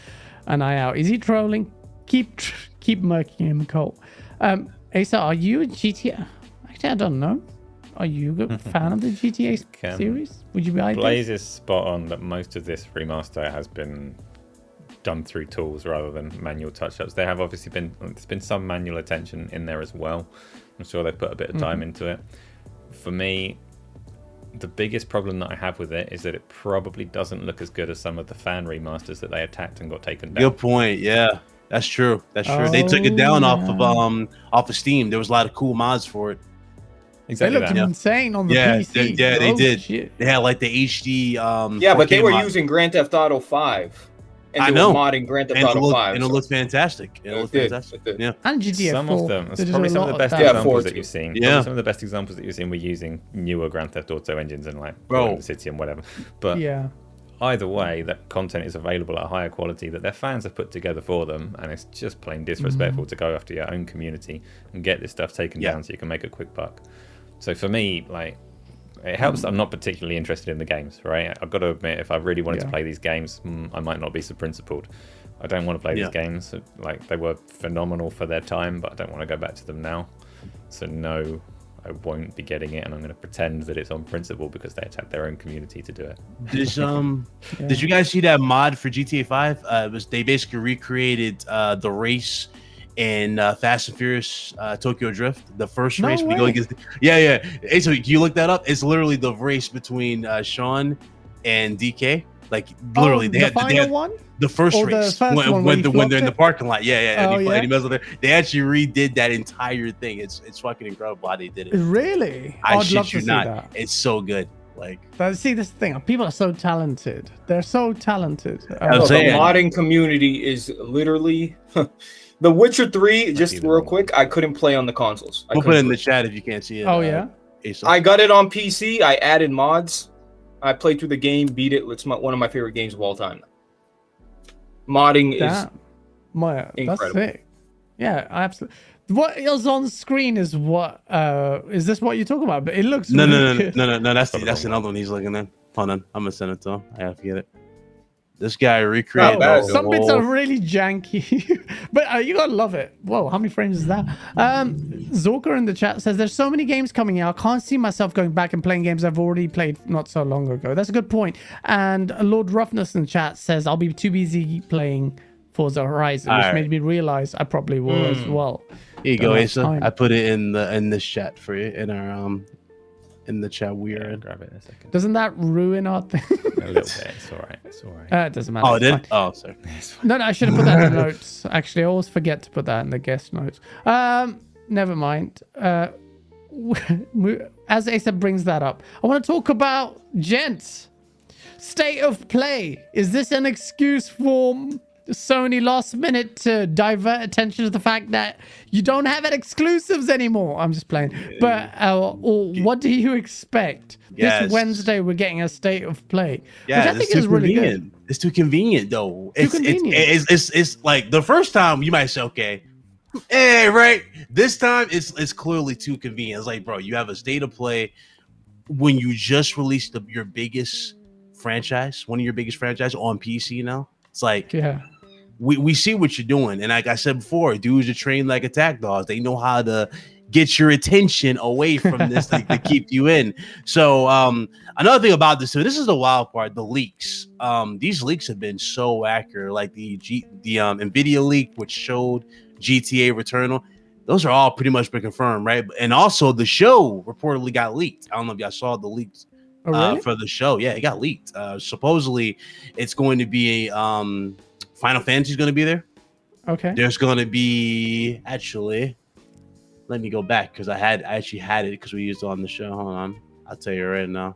an eye out. Is he trolling? Keep tr- keep murking him, Colt. Um, Asa, are you a GTA? Actually, I don't know. Are you a fan of the GTA Can- series? Would you be either? Blaze is spot on that most of this remaster has been done through tools rather than manual touch-ups. There have obviously been there's been some manual attention in there as well. I'm sure they've put a bit of time into it. For me, the biggest problem that I have with it is that it probably doesn't look as good as some of the fan remasters that they attacked and got taken down. Good point. Yeah, that's true. That's true. they took it down Oh, off of um off of Steam. There was a lot of cool mods for it. They looked that. insane on the Yeah, PC. they- yeah, they Oh, did. shit. They had like the HD. Um, Yeah, but they were mod. using Grand Theft Auto Five, and I they know. modding Grand Theft and it Auto looked, Five. and it so- looked fantastic. It Yeah, it looked did, fantastic. it. Yeah. And GTA some 4. of them, it's probably some of the best that. Yeah, examples that you've seen. Yeah. Probably some of the best examples that you've seen were using newer Grand Theft Auto engines and like Bro. Bro. the City and whatever. But Yeah. Either way, that content is available at a higher quality that their fans have put together for them, and it's just plain disrespectful to go after your own community and get this stuff taken Yeah. down so you can make a quick buck. So for me, like, it helps. that I'm not particularly interested in the games, right? I've got to admit, if I really wanted Yeah. to play these games, mm, I might not be so principled. I don't want to play Yeah. these games. Like they were phenomenal for their time, but I don't want to go back to them now. So no, I won't be getting it, and I'm going to pretend that it's on principle because they attacked their own community to do it. Did um Yeah. did you guys see that mod for GTA 5? Uh, it was they basically recreated uh the race in uh, Fast and Furious uh, Tokyo Drift, the first No race we go way. against. Yeah, yeah. Hey, so you look that up? It's literally the race between uh, Sean and DK. Like literally, Oh, they the had, final they had one. the first Or the race first when, one when, the, when they're in the parking lot. Yeah, yeah. Oh, and, he, yeah? and he messed with. They actually redid that entire thing. It's it's fucking incredible how they did it. Really? I I'd shit love to you see not. that. It's so good. Like But see, this thing, people are so talented. They're so talented. I'm No, the saying- modding community is literally The Witcher 3, just real more. quick, I couldn't play on the consoles. I, we'll put it in the chat if you can't see it. oh uh, yeah. Asa. I got it on PC. I added mods. I played through the game, beat it. It's my, one of my favorite games of all time. Modding is Damn. My, that's incredible. sick. Yeah, absolutely. What is on screen is what? uh Is this what you're talking about? But it looks No, no, really no, good. no, no, no. That's the, that's another one he's looking at. Hold on, I'm gonna send it to him. I have to get it. This guy recreated. bad. the Some bits are really janky, but uh, you gotta love it. Whoa, how many frames is that? Um, Zorko in the chat says there's so many games coming out. I can't see myself going back and playing games I've already played not so long ago. That's a good point. And Lord Roughness in the chat says I'll be too busy playing Forza Horizon, which Alright. made me realize I probably will as Hmm. well. Here you go, Don't Asa. time. I put it in the in this chat for you in our um in the chat we are Yeah, in. grab it in a second. Doesn't that ruin our thing? A little bit. It's all right. It's all right. uh, it doesn't matter. Oh, it did? Oh, sorry. No, no, I should have put that in the notes. Actually, I always forget to put that in the guest notes. Um, never mind. Uh, we- as Asa brings that up, I want to talk about gents. State of play. Is this an excuse for Sony last minute to divert attention to the fact that you don't have it exclusives anymore? I'm just playing. But uh, what do you expect? Yes. This Wednesday, we're getting a state of play, Yeah, which I it's think too is really good. convenient. It's too convenient though. It's, convenient. It's, it's it's it's like the first time you might say, okay, eh, right. This time it's it's clearly too convenient. It's like, bro, you have a state of play when you just released the, your biggest franchise, one of your biggest franchise on PC now. It's like Yeah. We, we see what you're doing. And like I said before, dudes are trained like attack dogs. They know how to get your attention away from this to, to keep you in. So um another thing about this, so this is the wild part, the leaks. Um these leaks have been so accurate. Like the G the um Nvidia leak, which showed GTA Returnal. Those are all pretty much been confirmed, right? And also the show reportedly got leaked. I don't know if y'all saw the leaks Oh, uh, really? for the show. Yeah, it got leaked. Uh, supposedly, it's going to be um, Final Fantasy's going to be there. okay. There's going to be actually. Let me go back because I had I actually had it because we used it on the show. Hold on, I'll tell you right now.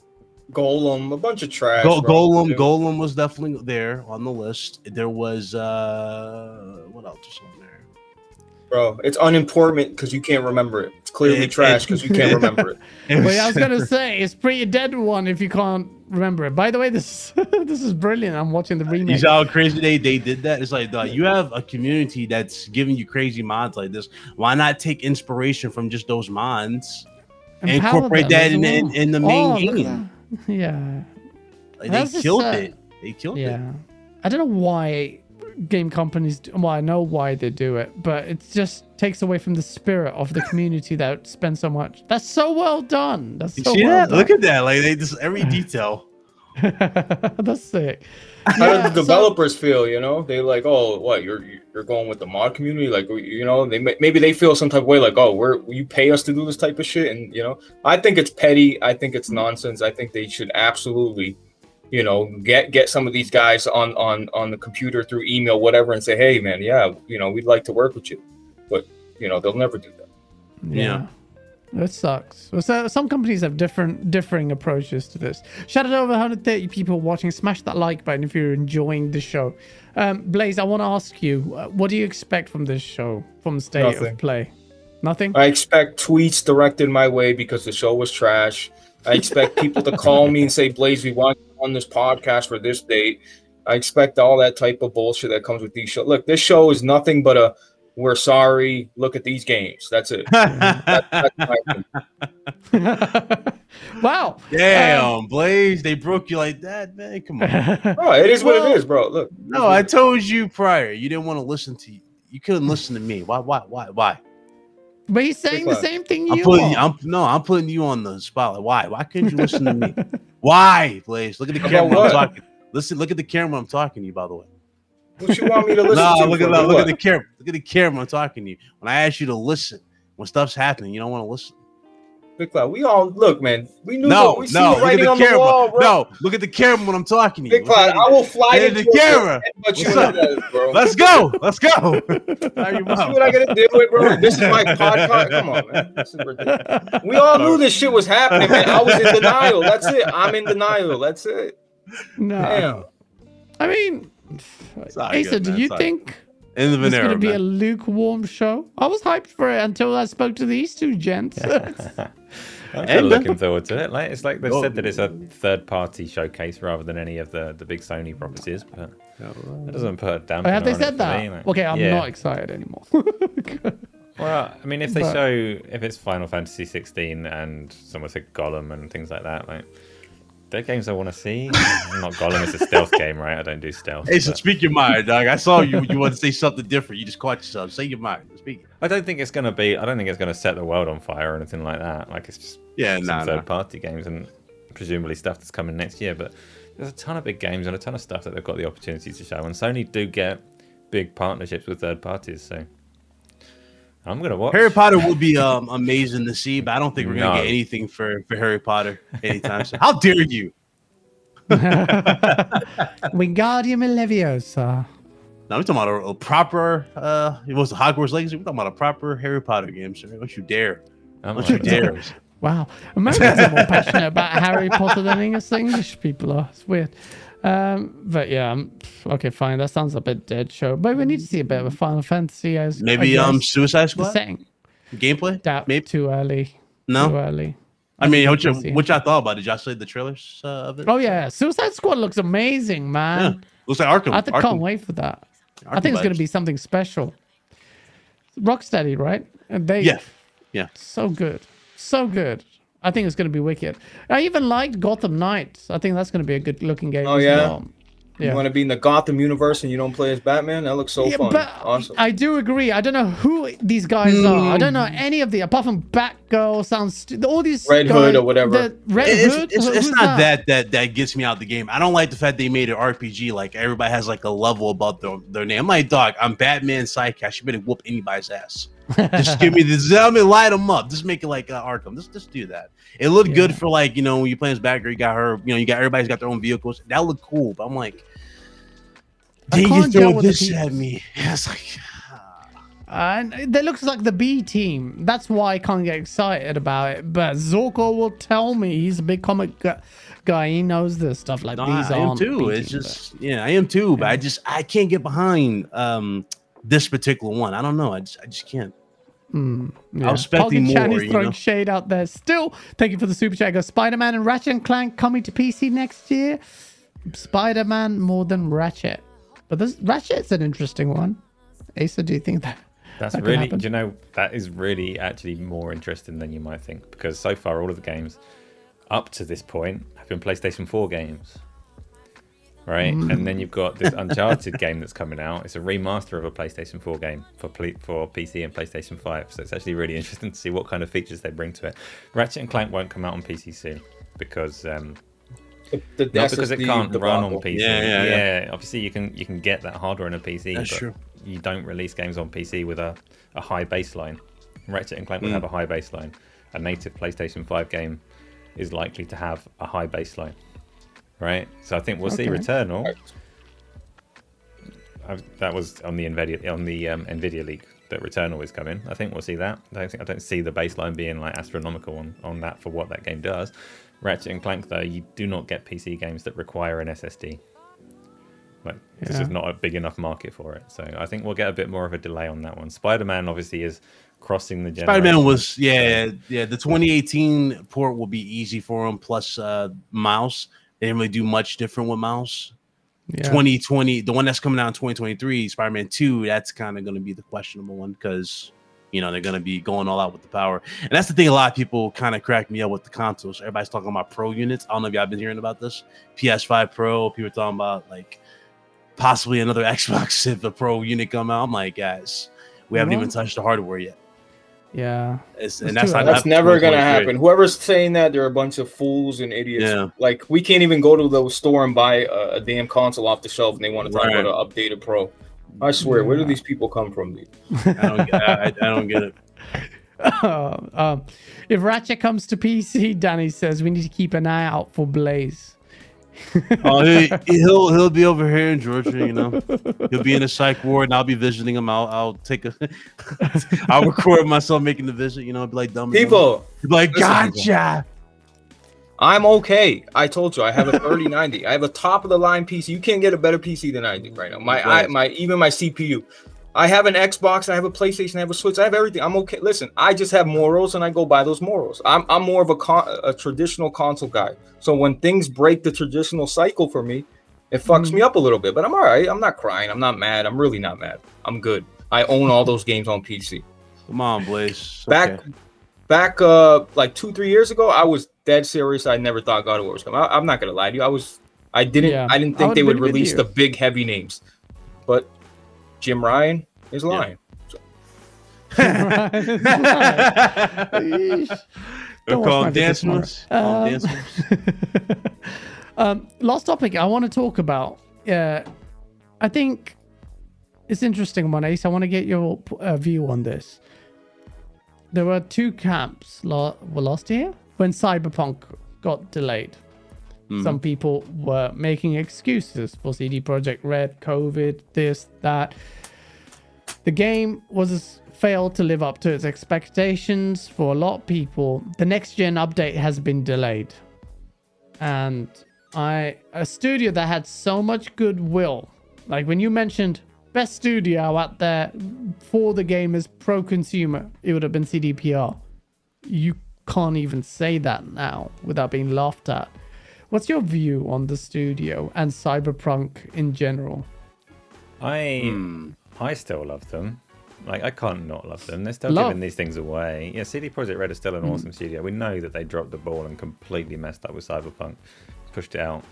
Gollum, a bunch of trash. Go. Gollum, Dude. Gollum was definitely there on the list. There was uh, what else was on there? Bro, it's unimportant because you can't remember it. It's clearly It- trash because you can't remember it. It Well, yeah, I was gonna say it's pretty dead one if you can't remember it. By the way, this this is brilliant. I'm watching the You remake. saw how crazy they, they did that? It's like, dog, you have a community that's giving you crazy mods like this. Why not take inspiration from just those mods? Empower incorporate them that in- in- in the main Oh, game. Yeah, Like, That's they just, killed uh, it. They killed it. yeah. I don't know why game companies. Well, I know why they do it, but it just takes away from the spirit of the community that spends so much. That's so well done. That's You so see well that? Look at that. Like they just every detail. That's sick. How Yeah, do the so- developers feel? You know, they like, oh, what you're you're going with the mod community? Like, you know, they maybe they feel some type of way, like, oh, we're you pay us to do this type of shit, and you know, I think it's petty. I think it's mm. nonsense. I think they should absolutely, you know, get get some of these guys on on on the computer through email, whatever, and say, hey, man, yeah, you know, we'd like to work with you, but you know, they'll never do that. Yeah. It sucks. Well, So some companies have different differing approaches to this. Shout out to over 130 people watching. Smash that like button if you're enjoying the show. Um, Blaze, I want to ask you, uh, what do you expect from this show, from State Nothing. of Play? Nothing. I expect tweets directed my way because the show was trash. I expect people to call me and say, Blaze, we want you on this podcast for this date. I expect all that type of bullshit that comes with these shows. Look, this show is nothing but a we're sorry. Look at these games. That's it. That- that's wow. Damn, Blaze, they broke you like that, man. Come on. Um, Bro, it is what it is, bro. Look. No, I told you prior. You didn't want to listen to you. You couldn't listen to me. Why? Why? Why? Why? But he's saying the same thing you I'm putting. are. I'm no. I'm putting you on the spotlight. Why? Why couldn't you listen to me? Why, Blaze? Look at the camera. I'm talking. Listen. Look at the camera. I'm talking to you. By the way. What you want me to listen No, to? look at for? look, at the camera. Look at the camera. I'm talking to you. When I ask you to listen, when stuff's happening, you don't want to listen. Big Cloud. We all look, man. We knew No, what we no. the Look at writing the on the camera. wall, bro. no, look at the camera when I'm talking to you. Big Cloud, I will fly Hey, into the camera. But you What's up? that, bro. Let's go. Let's go. Out your See what I gotta deal with, bro? This is my podcast. Come on, man. This is ridiculous. We all knew this shit was happening, man. I was in denial. That's it. I'm in denial. That's it. no. Damn. I mean, Asa, good, do man. you It's think In the it's going to be a lukewarm show? I was hyped for it until I spoke to these two gents. I'm And- still looking forward to it. Like it's like they've Oh. said that it's a third party showcase rather than any of the, the big Sony properties, but oh, that doesn't put a damper Have they said that? me, like- okay, I'm Yeah. not excited anymore. Well, I mean, if they But- show if it's Final Fantasy 16 and someone said Gollum and things like that, like they're games I want to see. not Gollum, it's a stealth game, right? I don't do stealth. Hey, so but speak your mind, dog. I saw you. You want to say something different. You just caught yourself. Say your mind. Speak. I don't think it's gonna be. I don't think it's gonna set the world on fire or anything like that. Like it's just Yeah, some nah, nah. third party games and presumably stuff that's coming next year. But there's a ton of big games and a ton of stuff that they've got the opportunity to show. And Sony do get big partnerships with third parties, so I'm gonna watch. Harry Potter would be um, amazing to see, but I don't think we're gonna No. get anything for, for Harry Potter anytime soon. How dare you? Wingardium Leviosa. No, we're talking about a, a proper. Uh, it was the Hogwarts Legacy. We're talking about a proper Harry Potter game, sir. Don't you dare! I'm Don't you like, dare! Wow, Americans are more passionate about Harry Potter than English English people are. It's weird. Um, but yeah, um, okay, fine. That sounds a bit dead show. But we need to see a bit of a Final Fantasy as Maybe I um. Suicide Squad setting. gameplay. That Maybe too early. No, Too early. I mean, what you we'll what y'all thought about it? Did y'all see the trailers uh, of it? Oh yeah, Suicide Squad looks amazing, Yeah. man. Looks like Arkham. I Arkham, can't wait for that. I think it's going to be something special. Rocksteady, right? And they Yeah. Yeah. so good, so good. I think it's going to be wicked. I even liked Gotham Knights. I think that's going to be a good looking game. Oh, as yeah? well. You want to be in the Gotham universe and you don't play as Batman? That looks so Yeah, fun. but awesome. I do agree. I don't know who these guys are. I don't know mm. any of the apart from Batgirl. Sounds stu- all these Red guys- Hood or whatever. The Red It's, Hood. it's, it's not that? that that gets me out of the game. I don't like the fact they made it RPG. Like everybody has like a level about their, their name. I'm like, dog, I'm Batman sidecast. You better whoop anybody's ass. Just give me this. I mean, light them up. Just make it like uh, Arkham. Just just do that. It looked good for like you know when you playing as Batgirl, you got her. You know, you got everybody's got their own vehicles. That looked cool. But I'm like, they just you can't deal throw this at me. It's like. And that looks like the B team. That's why I can't get excited about it. But Zorko will tell me he's a big comic gu- guy. He knows this stuff. Like No, these I am too. It's team, just yeah, I am too. But I just I can't get behind um this particular one. I don't know. I just I just can't. But- Mm, I was expecting Hogan Chan more, is throwing know? shade out there. Still, thank you for the super chat. Goes Spider Man and Ratchet and Clank coming to PC next year. Spider Man more than Ratchet, but this Ratchet's an interesting one. Asa, do you think that? That's that really, do you know, that is really actually more interesting than you might think because so far all of the games up to this point have been PlayStation 4 games. Right? Mm. And then you've got this Uncharted game that's coming out. It's a remaster of a PlayStation 4 game for for PC and PlayStation 5. So it's actually really interesting to see what kind of features they bring to it. Ratchet and Clank won't come out on PC soon because um, The- the not because it can't run on. PC. Yeah, yeah, yeah. Obviously, you can you can get that hardware on a PC, That's but true. you don't release games on PC with a, a high baseline. Ratchet and Clank will Mm. have a high baseline. A native PlayStation 5 game is likely to have a high baseline, right? So I think we'll see Okay. Returnal. i that was on the Nvidia on the um, Nvidia leak that Returnal is coming. I think we'll see that. I don't think I don't see the baseline being like astronomical on, on that for what that game does. Ratchet and Clank though, you do not get PC games that require an SSD. Like there's Yeah. just not a big enough market for it. So I think we'll get a bit more of a delay on that one. Spider Man obviously is crossing the Spider Man was yeah yeah. The 2018 port will be easy for him. Plus uh mouse, they didn't really do much different with mouse. Yeah. 2020, the one that's coming out in 2023, Spider Man 2, that's kind of going to be the questionable one because, you know, they're going to be going all out with the power. And that's the thing, a lot of people kind of crack me up with the consoles. Everybody's talking about pro units. I don't know if y'all been hearing about this. PS5 Pro, people talking about like possibly another Xbox if a pro unit come out. I'm like, guys, we haven't even mm-hmm. touched the hardware yet. Yeah. It's, It's and that's too not. That's never gonna happen. Whoever's saying that, they're a bunch of fools and idiots. Yeah. Like we can't even go to the store and buy a, a damn console off the shelf, and they want to talk Right. about an updated Pro. I swear, where do these people come from? Dude? I don't get, I, I don't get it. um, if Ratchet comes to PC, Danny says we need to keep an eye out for Blaze. Oh, he, he'll he'll be over here in Georgia, you know. He'll be in a psych ward, and I'll be visiting him. I'll I'll take a, I'll record myself making the visit. You know, be like dumb. People, be like, gotcha. I'm okay. I told you, I have a 3090. I have a top of the line PC. You can't get a better PC than I do right now. My I, my even my CPU. I have an Xbox. I have a PlayStation. I have a Switch. I have everything. I'm okay. Listen, I just have morals, and I go by those morals. I'm I'm more of a con- a traditional console guy. So when things break the traditional cycle for me, it fucks me up a little bit. But I'm all right. I'm not crying. I'm not mad. I'm really not mad. I'm good. I own all those games on PC. Come on, Blaze. Back Okay. back uh like two three years ago i was dead serious i never thought god of war was coming I, am not gonna lie to you i was i didn't Yeah. i didn't think would've they would release the big heavy names but jim ryan is Yeah. lying Yeesh. They're Don't watch called my dance moves. Um, dance um, last topic I want to talk about. Uh, I think it's interesting one, Ace. I want to get your uh, view on this. There were two camps la- well, last year when Cyberpunk got delayed. Mm-hmm. Some people were making excuses for CD Projekt Red, COVID, this, that. The game was failed to live up to its expectations for a lot of people. The next gen update has been delayed. And I a studio that had so much goodwill. Like when you mentioned best studio out there for the game is pro consumer, it would have been CDPR. You can't even say that now without being laughed at. What's your view on the studio and Cyberpunk in general? I Hmm. I still love them. Like I can't not love them. They're still Love. giving these things away. Yeah, CD Projekt Red is still an awesome studio. We know that they dropped the ball and completely messed up with Cyberpunk, pushed it out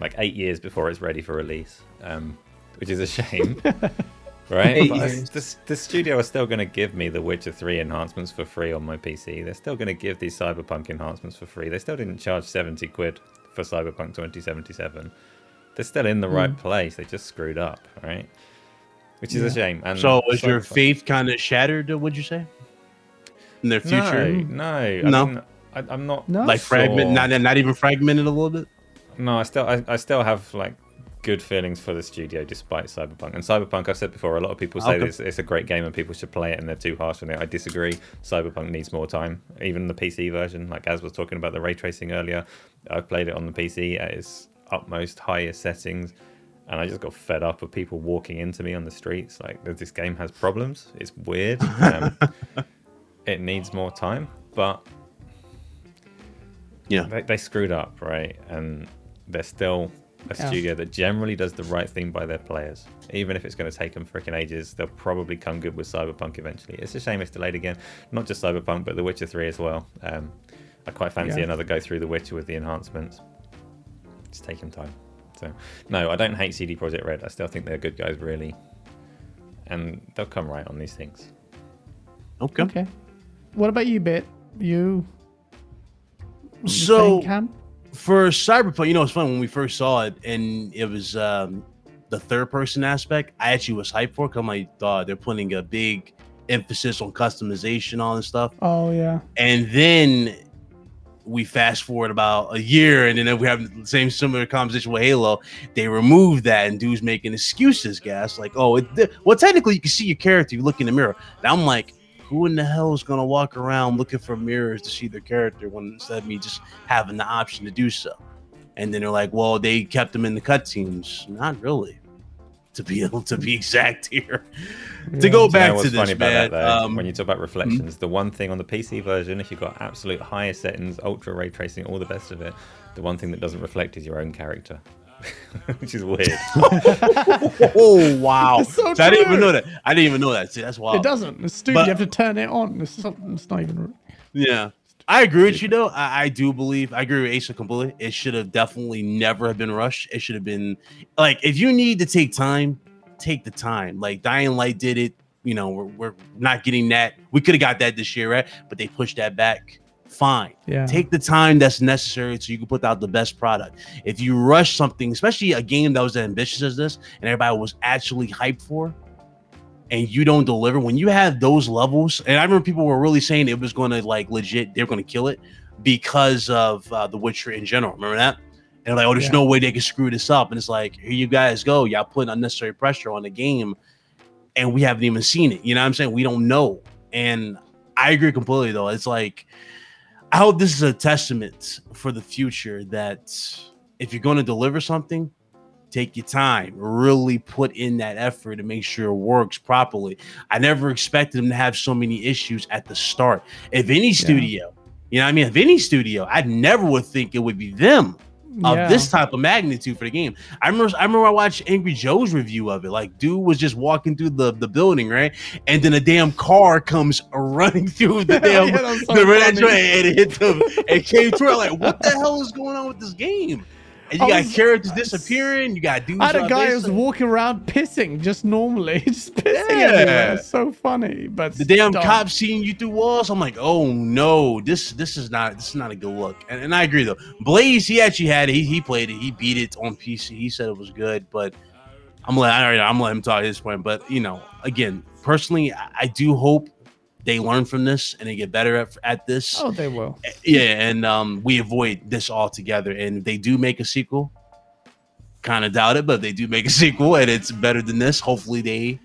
like eight years before it's ready for release, um, which is a shame. right? But the, the studio are still going to give me the Witcher 3 enhancements for free on my PC. They're still going to give these Cyberpunk enhancements for free. They still didn't charge 70 quid for Cyberpunk 2077. They're still in the hmm. right place. They just screwed up, right? Which is a shame. And So is your Cyberpunk- faith kind of shattered? Would you say in their future? No, no, I No? mean, I, I'm not. No? Like fragment, not not even fragmented a little bit. No, I still, I, I still have like good feelings for the studio despite Cyberpunk. And Cyberpunk, I've said before, a lot of people say it's, it's a great game and people should play it, and they're too harsh on it. I disagree. Cyberpunk needs more time. Even the PC version, like as was talking about the ray tracing earlier, I've played it on the PC at its utmost highest settings. And I just got fed up of people walking into me on the streets. Like, this game has problems. It's weird. Um, it needs more time, but Yeah. they, they screwed up, right? And they're still a Yeah. studio that generally does the right thing by their players. Even if it's going to take them freaking ages, they'll probably come good with Cyberpunk eventually. It's a shame it's delayed again. Not just Cyberpunk, but The Witcher 3 as well. Um, I quite fancy Yeah. another go through The Witcher with the enhancements. It's taking time. So, no, I don't hate CD Projekt Red. I still think they're good guys, really. And they'll come right on these things. Okay. Okay. What about you, Bit? You So- same camp? For Cyberpunk, you know, it's fun when we first saw it, and it was um, the third person aspect. I actually was hyped for because I'm like, uh, they're putting a big emphasis on customization, all this stuff. Oh yeah. And then we fast forward about a year, and then we have the same similar conversation with Halo. They removed that, and dudes making excuses, gas like, oh, it, well, technically, you can see your character. You look in the mirror. And I'm like, who in the hell is gonna walk around looking for mirrors to see their character when instead of me just having the option to do so? And then they're like, well, they kept them in the cutscenes. Not really. To be able to be exact here. To go Do you know back to this, funny about man. that, um, when you talk about reflections, the one thing on the PC version, if you've got absolute highest settings, ultra ray tracing, all the best of it, the one thing that doesn't reflect is your own character. which is weird. Oh wow! So So I didn't even know that. I didn't even know that. See, that's wild. It doesn't. It's stupid. But- you have to turn it on. It's, something, it's not even. Yeah. I agree with you though. I, I do believe I agree with Asa completely. It should have definitely never have been rushed. It should have been like if you need to take time, take the time. Like Dying Light did it. You know, we're, we're not getting that. We could have got that this year, right? But they pushed that back. Fine. Yeah. Take the time that's necessary so you can put out the best product. If you rush something, especially a game that was as ambitious as this, and everybody was actually hyped for, and you don't deliver when you have those levels and i remember people were really saying it was going to like legit they're going to kill it because of uh, the witcher in general remember that and like oh there's Yeah. no way they can screw this up and it's like here you guys go y'all putting unnecessary pressure on the game and we haven't even seen it you know what i'm saying we don't know and i agree completely though it's like i hope this is a testament for the future that if you're going to deliver something take your time. Really put in that effort to make sure it works properly. I never expected them to have so many issues at the start. If any studio you know what i mean? If any studio i never would think it would be them of Yeah. this type of magnitude for the game. I remember I remember I watched Angry Joe's review of it. Like, dude was just walking through the, the building, right? And then a damn car comes running through the damn Yeah, so the red and it hit them and came through. Like, what the hell is going on with this game? And you I got characters disappearing. You got dudes. I had a guy there who was walking around pissing just normally, just pissing Yeah. everywhere. It's so funny, but the damn dumb. cops seeing you through walls. I'm like, oh no, this this is not this is not a good look. And, and I agree though. Blaze, he actually had it. He, he played it. He beat it on PC. He said it was good, but I'm let already I'm letting him talk at this point. But you know, again, personally, I, I do hope they learn from this and they get better at, at this. Oh, they will. Yeah, and um, we avoid this altogether. And if they do make a sequel, kind of doubt it, but they do make a sequel and it's better than this, hopefully they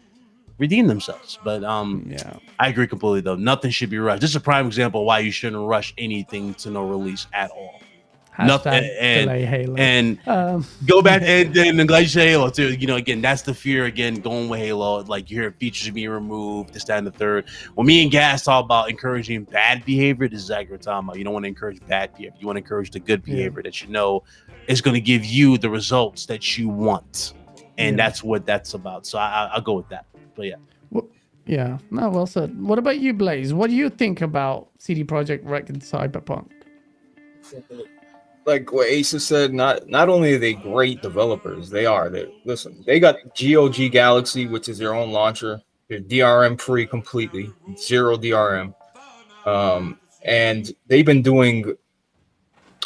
redeem themselves. But um, Yeah. I agree completely though. Nothing should be rushed. This is a prime example of why you shouldn't rush anything to no release at all. Nothing- and- Halo. And um, go back and then I'm glad you Halo too. You know, again, that's the fear again going with Halo. Like you hear features being removed, this, that, and the third. When me and Gas talk about encouraging bad behavior, this is exactly what we're talking about. You don't want to encourage bad behavior. You want to encourage the good Yeah. behavior that you know is going to give you the results that you want. And Yeah. that's what that's about. So I, I, I'll go with that. But yeah. yeah. No, well said. What about you, Blaze? What do you think about CD Projekt Red and Cyberpunk? Like what Asa said, not not only are they great developers, they are. They listen, they got GOG Galaxy, which is their own launcher. They're DRM free completely, zero DRM. Um, and they've been doing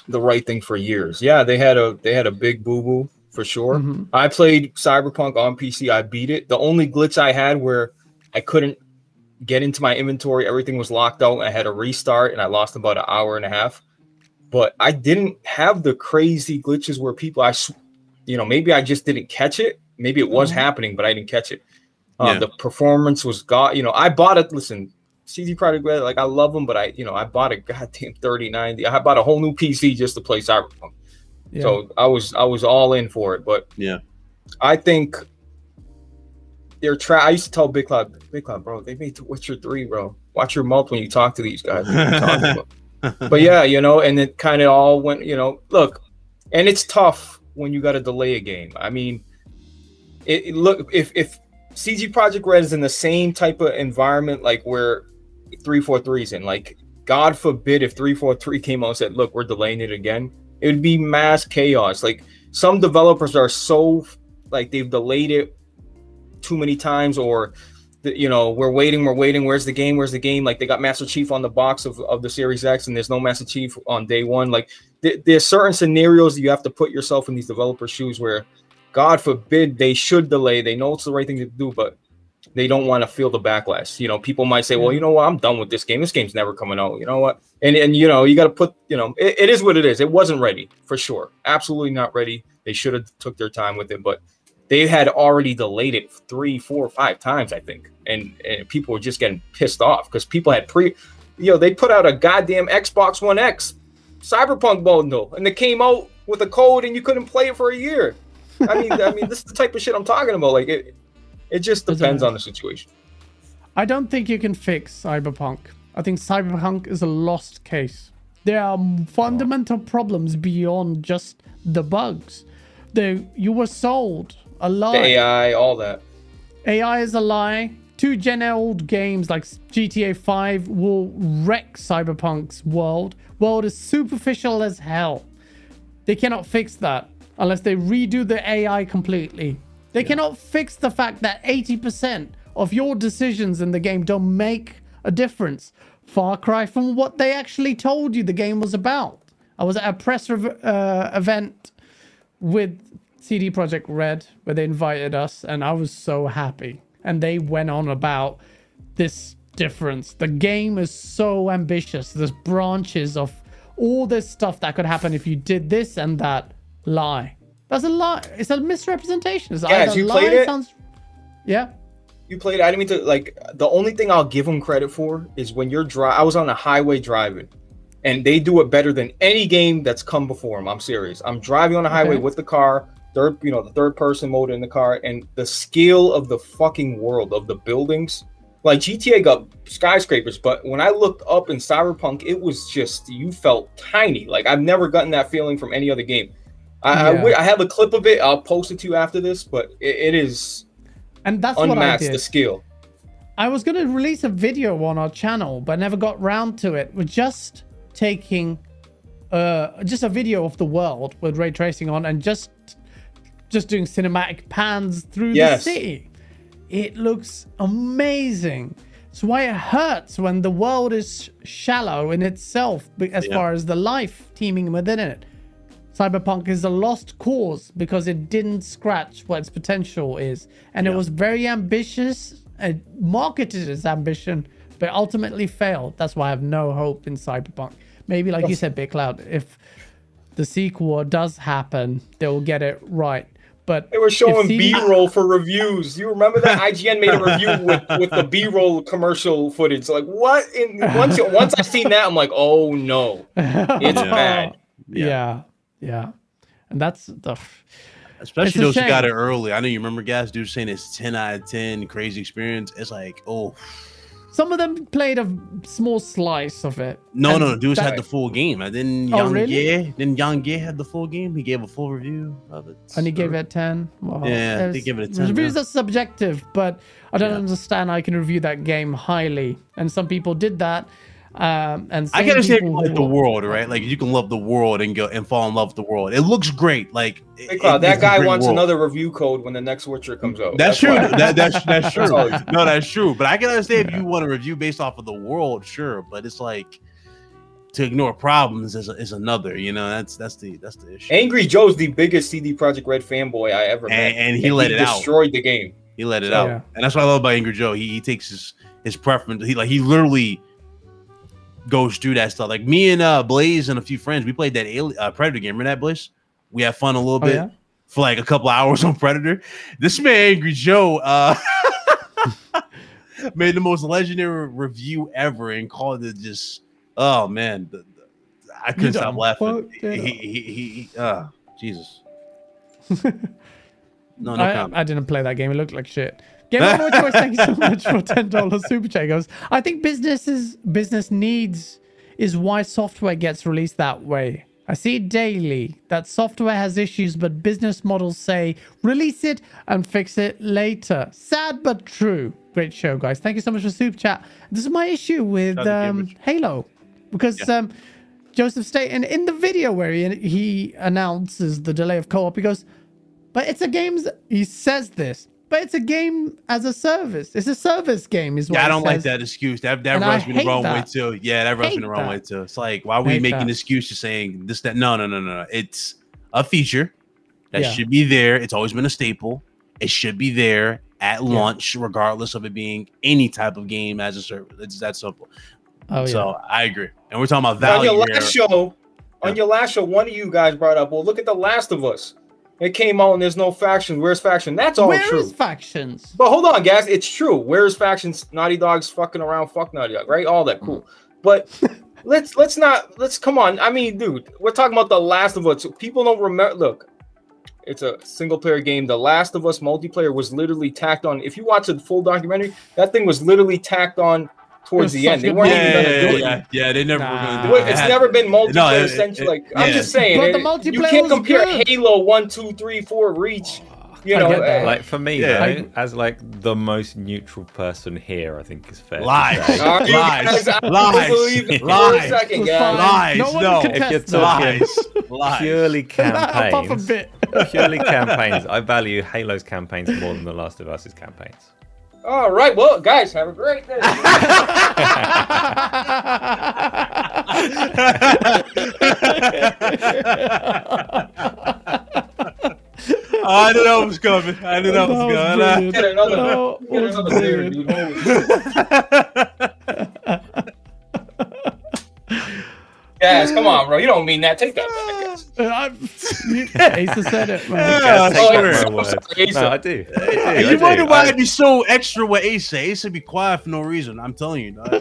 the right thing for years. Yeah, they had a they had a big boo boo for sure. Mhm. I played Cyberpunk on PC. I beat it. The only glitch I had where I couldn't get into my inventory, everything was locked out. I had to restart, and I lost about an hour and a half. But I didn't have the crazy glitches where people, I, you know, maybe I just didn't catch it. Maybe it was Mhm. happening, but I didn't catch it. Uh, Yeah. The performance was god. You know, I bought it. Listen, CD Projekt Red, like I love them, but I, you know, I bought a goddamn 3090. I bought a whole new PC just to play Cyberpunk. Yeah. So I was I was all in for it. But Yeah. I think they're try. I used to tell Big Cloud, Big Cloud, bro, they made the Witcher three, bro. Watch your mouth when you talk to these guys. But yeah, you know, and it kind of all went, you know, look, and it's tough when you got to delay a game. I mean, it, it- look if if CD Projekt Red is in the same type of environment like where 343 is in, like God forbid if 343 came out and said, look, we're delaying it again, it would be mass chaos. Like some developers are so like they've delayed it too many times or the, you know we're waiting we're waiting where's the game where's the game? Like they got master chief on the box of, of the series x and there's no master chief on day one. Like th- there's certain scenarios you have to put yourself in these developer shoes where god forbid they should delay. They know it's the right thing to do but they don't want to feel the backlash. You know people might say well you know what? I'm done with this game. This game's never coming out. You know what? And and you know you got to put you know it, it is what it is. It wasn't ready for sure. Absolutely not ready. They should have took their time with it but they had already delayed it three, four, five times, I think, and, and people were just getting pissed off because people had pre, you know, they put out a goddamn Xbox One X Cyberpunk bundle, and it came out with a code, and you couldn't play it for a year. I mean, I mean, this is the type of shit I'm talking about. Like it, it just depends on the situation. I don't think you can fix Cyberpunk. I think Cyberpunk is a lost case. There are fundamental problems beyond just the bugs. the you were sold a The lie. AI, all that. AI is a lie. Two gen old games like GTA 5 will wreck Cyberpunk's world. World is superficial as hell. They cannot fix that unless they redo the AI completely. They cannot fix the fact that 80% of your decisions in the game don't make a difference. Far cry from what they actually told you the game was about. I was at a press rev- uh, event with CD Projekt Red where they invited us, and I was so happy. And they went on about this difference. The game is so ambitious. There's branches of all this stuff that could happen if you did this and that. Lie. That's a lie. It's a misrepresentation. It's either you played it? Sounds... Yeah. You played. I didn't mean to like. The only thing I'll give them credit for is when you're dri I was on the highway driving, and they do it better than any game that's come before them. I'm serious. I'm driving on the highway Okay. with the car, third, you know, the third person mode in the car, and the scale of the fucking world of the buildings. Like GTA got skyscrapers, but when I looked up in Cyberpunk, it was just you felt tiny. Like I've never gotten that feeling from any other game. I, I, Yeah. I have a clip of it. I'll post it to you after this, but it, it is And that's what I did. the skill. I was going to release a video on our channel, but never got round to it. We're just taking uh, just a video of the world with ray tracing on and just just doing cinematic pans through Yes. the city. It looks amazing. That's why it hurts when the world is shallow in itself as Yeah. far as the life teeming within it. Cyberpunk is a lost cause because it didn't scratch what its potential is. And it was very ambitious and marketed its ambition, but ultimately failed. That's why I have no hope in Cyberpunk. Maybe, like you said, Big Cloud, if the sequel does happen, they'll get it right. But They were showing CD B-roll for reviews. You remember that IGN made a review with, with the B-roll commercial footage. Like what? In once once I seen that, I'm like, oh no, it's Yeah. bad. Yeah. yeah, And that's the. Especially those who got it early. I know you remember guys dude saying it's 10 out of 10, crazy experience. It's like, oh Some of them played a small slice of it. no, no, dudes that- had the full game. And then Oh, Young really? Ye, then Young Ye had the full game. He gave a full review of it. And he gave it a 10. Well, Yeah, they there's- give it a 10, Reviews are subjective, but I don't Yeah. understand. I can review that game highly, and some people did that. Um, and I can understand people you like the world, right? Like you can love the world and go and fall in love with the world. It looks great. Like it- Cloud, it's that guy wants world. another review code when the next Witcher comes out. That's, true. That, that's that's true. That's no, that's true. But I can understand if you want to review based off of the world, sure. But it's like to ignore problems is, is another. You know, that's that's the that's the issue. Angry Joe's the biggest CD Projekt Red fanboy I ever met, And- and he let it out. destroyed the game. He let it Oh, out, yeah. and that's what I love about Angry Joe. He, he takes his his preference. He like he literally goes through that stuff. Like me and uh Blaze and a few friends, we played that alien, uh, Predator game. Remember that, Blaze? We had fun a little Oh, bit yeah? for like a couple hours on Predator. This man, Angry Joe, uh, made the most legendary review ever and called it just, oh man, the, the- I couldn't stop laughing. He, he, he, he, uh, Jesus. No, no I, comment. I didn't play that game. It looked like shit. Game of no choice. Thank you so much for ten dollars super chat. Goes. I think businesses business needs is why software gets released that way. I see it daily that software has issues, but business models say release it and fix it later. Sad but true. Great show, guys. Thank you so much for super chat. This is my issue with Shout out to um, Halo because um, Joseph Staten in the video where he he announces the delay of co-op, he goes, "But it's a games." He says this, but it's a game as a service. It's a service game, is what Yeah, I don't like that excuse. That that And I me the hate wrong way too. Yeah, that rubs me the wrong that. way too. It's like, why are we Hate making that. excuses saying this, that? No, no, no, no, no. It's a feature that Yeah. should be there. It's always been a staple. It should be there at launch, regardless of it being any type of game as a service. It's that simple. Oh yeah. So I agree. And we're talking about on value your here. last show, on Yeah. your last show, one of you guys brought up, well, look at The Last of Us. It came out and there's no faction. Where's faction? That's all Where true. is factions? But hold on, guys. It's true. Where's factions? Naughty Dog's fucking around. Fuck Naughty Dog, right? All that mm. cool. But let's let's not let's come on. I mean, dude, we're talking about The Last of Us. People don't remember. Look, it's a single player game. The Last of Us multiplayer was literally tacked on. If you watch the full documentary, that thing was literally tacked on towards the end. They weren't Yeah, even yeah, gonna yeah, do it. yeah, yeah, they never were gonna do it. It's never been multiplayer No, it- essentially. it- Like I'm just saying, But the multiplayer you can't compare good. Halo one, two, three, four, Reach. You know, uh, Like for me, Yeah. though, as like the most neutral person here, I think is fair. to Lies. say. Are Lies. guys- I don't Lies. believe it for a Lies. second, It was guys. fine. Lies, No one no. If you're talking- Lies. Lies. Purely Up off a campaigns. purely campaigns. I value Halo's campaigns more than The Last of Us's campaigns. All right, well, guys, have a great day. I didn't know it was coming. I didn't know it was That was coming. brilliant. Get another, Oh, get was another beer, brilliant. dude. Guys, come on, bro. You don't mean that. Take that back. I, you, Asa said it, man. Yeah, Oh, back yeah. my word. Sorry, Asa. No, I do. I do, I you do. wonder why I- I'd be so extra with Ace. Ace would be quiet for no reason. I'm telling you. dog. No,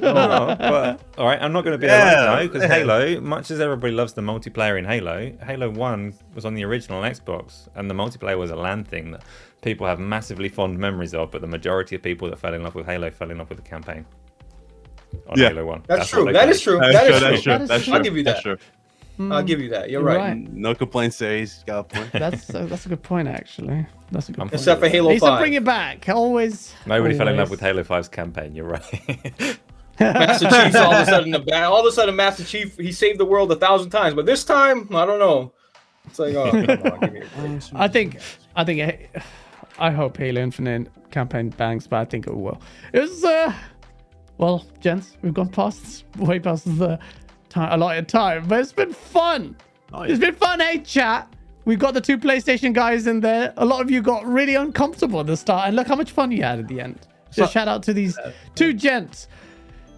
but all right, I'm not going to be Yeah. alone though, because Halo, much as everybody loves the multiplayer in Halo, Halo One was on the original Xbox, and the multiplayer was a LAN thing that people have massively fond memories of. But the majority of people that fell in love with Halo fell in love with the campaign on Yeah. Halo One. That's, what true. they That played. is true. That's true. That's true. true. That is true. true. I'll give you That's that. true. I'll give you that. You're You're right. right. No complaints there. He's got a point. That's uh, that's a good point, actually. That's a good I'm point. Except for Halo Asa, 5. bring it back. Always. Nobody fell in love with Halo 5's campaign. You're right. Master Chief's all of a sudden the bad. All of a sudden, Master Chief he saved the world a thousand times, but this time I don't know. It's like, oh, come on, give me a. I think, I think, eh, I hope Halo Infinite campaign bangs, but I think it will. It was, uh, well, gents, we've gone past, way past the time, allotted time, but it's been fun. Oh, yeah. It's been fun, hey, chat. We've got the two PlayStation guys in there. A lot of you got really uncomfortable at the start, and look how much fun you had at the end. Just shout out to these two gents.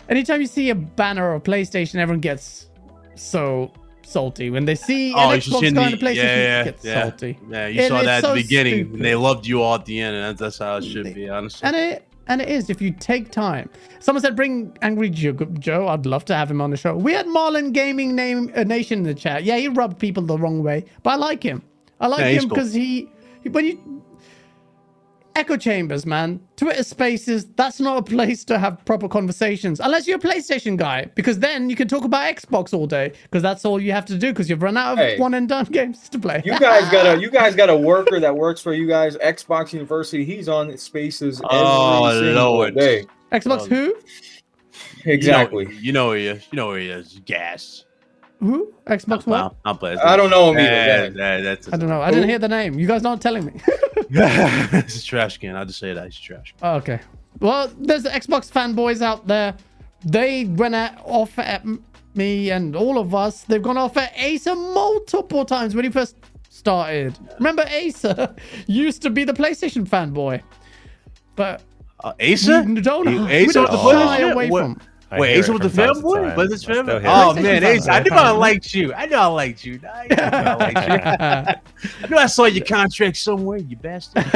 Anytime you see a banner or a PlayStation, everyone gets so salty. When they see Oh, an Xbox see in the PlayStation, yeah, yeah, yeah. salty. Yeah, you And saw that at so the beginning. stupid. and They loved you all at the end, and that's, that's how it should be, honestly. And it and it is if you take time. Someone said bring Angry Joe. Joe. I'd love to have him on the show. We had Marlon Gaming name uh, Nation in the chat. Yeah, he rubbed people the wrong way, but I like him. I like Yeah, him because he, he when you echo chambers, man, Twitter Spaces. That's not a place to have proper conversations unless you're a PlayStation guy, because then you can talk about Xbox all day because that's all you have to do because you've run out of Hey. one and done games to play. You guys got a you guys got a worker that works for you guys. Xbox University. He's on Spaces oh, every Oh, single Lord. day. Xbox um, who? Exactly. You know, you know where he is. You know where he is. Gas. Who? Xbox Wow, what? I'm. I don't know him either. Yeah, Go yeah, that's I don't know. I didn't hear the name. You guys aren't telling me. it's a trash can. I'll just say that. It's trash can. Oh, okay. Well, there's the Xbox fanboys out there. They went at, off at me and all of us. They've gone off at Asa multiple times when he first started. Remember, Asa used to be the PlayStation fanboy. But Uh, Asa? we don't, You- we Asa don't with the shy PlayStation? away What- from. I Wait, hear Asa it with the oh, from time fanboy? Was this I fanboy? Oh man, PlayStation Asa, I fanboy, knew I liked you. I knew I liked you. I knew I liked you. I knew I saw your contract somewhere, you bastard.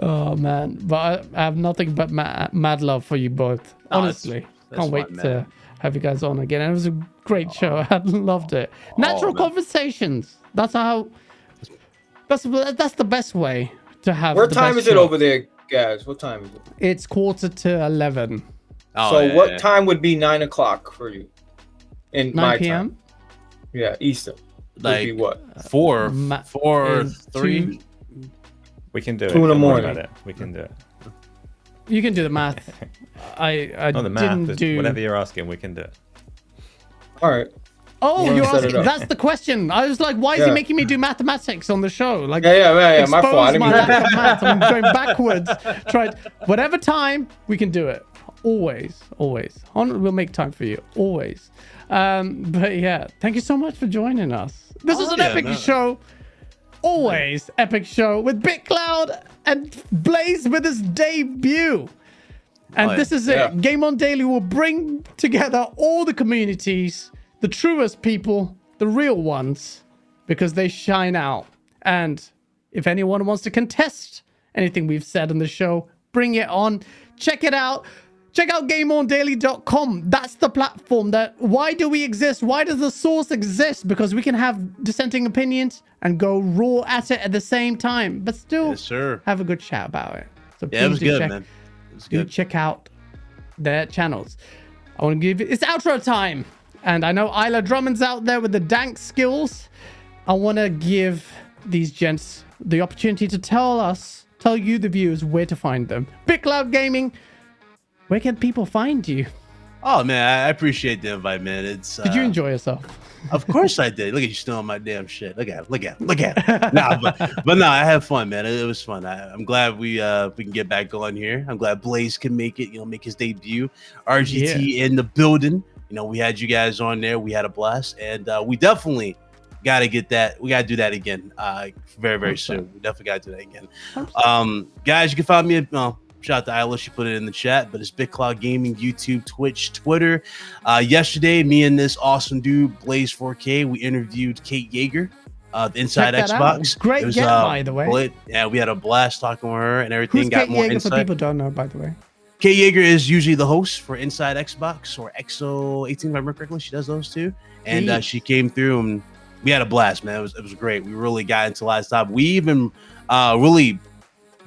oh man, but I, I have nothing but ma- mad love for you both. Oh, Honestly, that's- that's can't wait fine, to have you guys on again. And it was a great show. I loved it. Natural man. conversations. That's how. That's that's the best way to have. What the time best is it over there, guys? What time is it? It's quarter to eleven. Oh, so yeah, what yeah. time would be nine o'clock for you? In Nine my p.m. time. Yeah, Eastern. Would be Like what? four, Ma- four, is three. We can do it. Two in the morning. about it. We can do it. You can do the math. I I Not the math. didn't just do. Whatever you're asking, we can do it. All right. Oh, You you're wanna set it asking. That's the question. I was like, why is he making me do mathematics on the show? Like, Yeah, yeah, yeah, yeah. My fault. I didn't my mean lack of math. I'm going backwards. Tried whatever time we can do it. Always, always. On, we'll make time for you. Always. Um, but yeah, thank you so much for joining us. This is Oh, an yeah, epic no. show. Always epic show with Big Cloud and Blaze with his debut. And Oh, this is it. Yeah. Game On Daily will bring together all the communities, the truest people, the real ones, because they shine out. And if anyone wants to contest anything we've said on the show, bring it on. Check it out. Check out GameOnDaily.com. That's the platform that why do we exist? Why does the source exist? Because we can have dissenting opinions and go raw at it at the same time, but still Yes, have a good chat about it. So Yeah, it was please do good, check, man. It was good. do check out their channels. I want to give it's outro time, and I know Isla Drummond's out there with the dank skills. I want to give these gents the opportunity to tell us, tell you the viewers where to find them. Big Cloud Gaming, where can people find you? Oh man, I appreciate the invite, man. It's Did you uh, enjoy yourself? Of course I did. Look at you stealing my damn shit. Look at it. Look at it. Look at it. nah, but but no, I had fun, man. It, it was fun. I, I'm glad we uh we can get back on here. I'm glad Blaze can make it. You know, make his debut. RGT in the building. You know, we had you guys on there. We had a blast, and uh, we definitely got to get that. We got to do that again. Uh, very very soon. We definitely got to do that again. Um, guys, you can find me. At, well, shout out to Isla. She put it in the chat, but it's Big Cloud Gaming, YouTube, Twitch, Twitter. Uh, yesterday, me and this awesome dude, Blaze 4K, we interviewed Kate Yeager, uh, the Inside Xbox. out. Great was, get, uh, by the way. Yeah, we had a blast talking with her and everything. Who's got Kate more Yeager for people don't know, by the way? Kate Yeager is usually the host for Inside Xbox or X018, if I remember correctly. She does those two. And uh, she came through and we had a blast, man. It was, it was great. We really got into last time. We even uh, really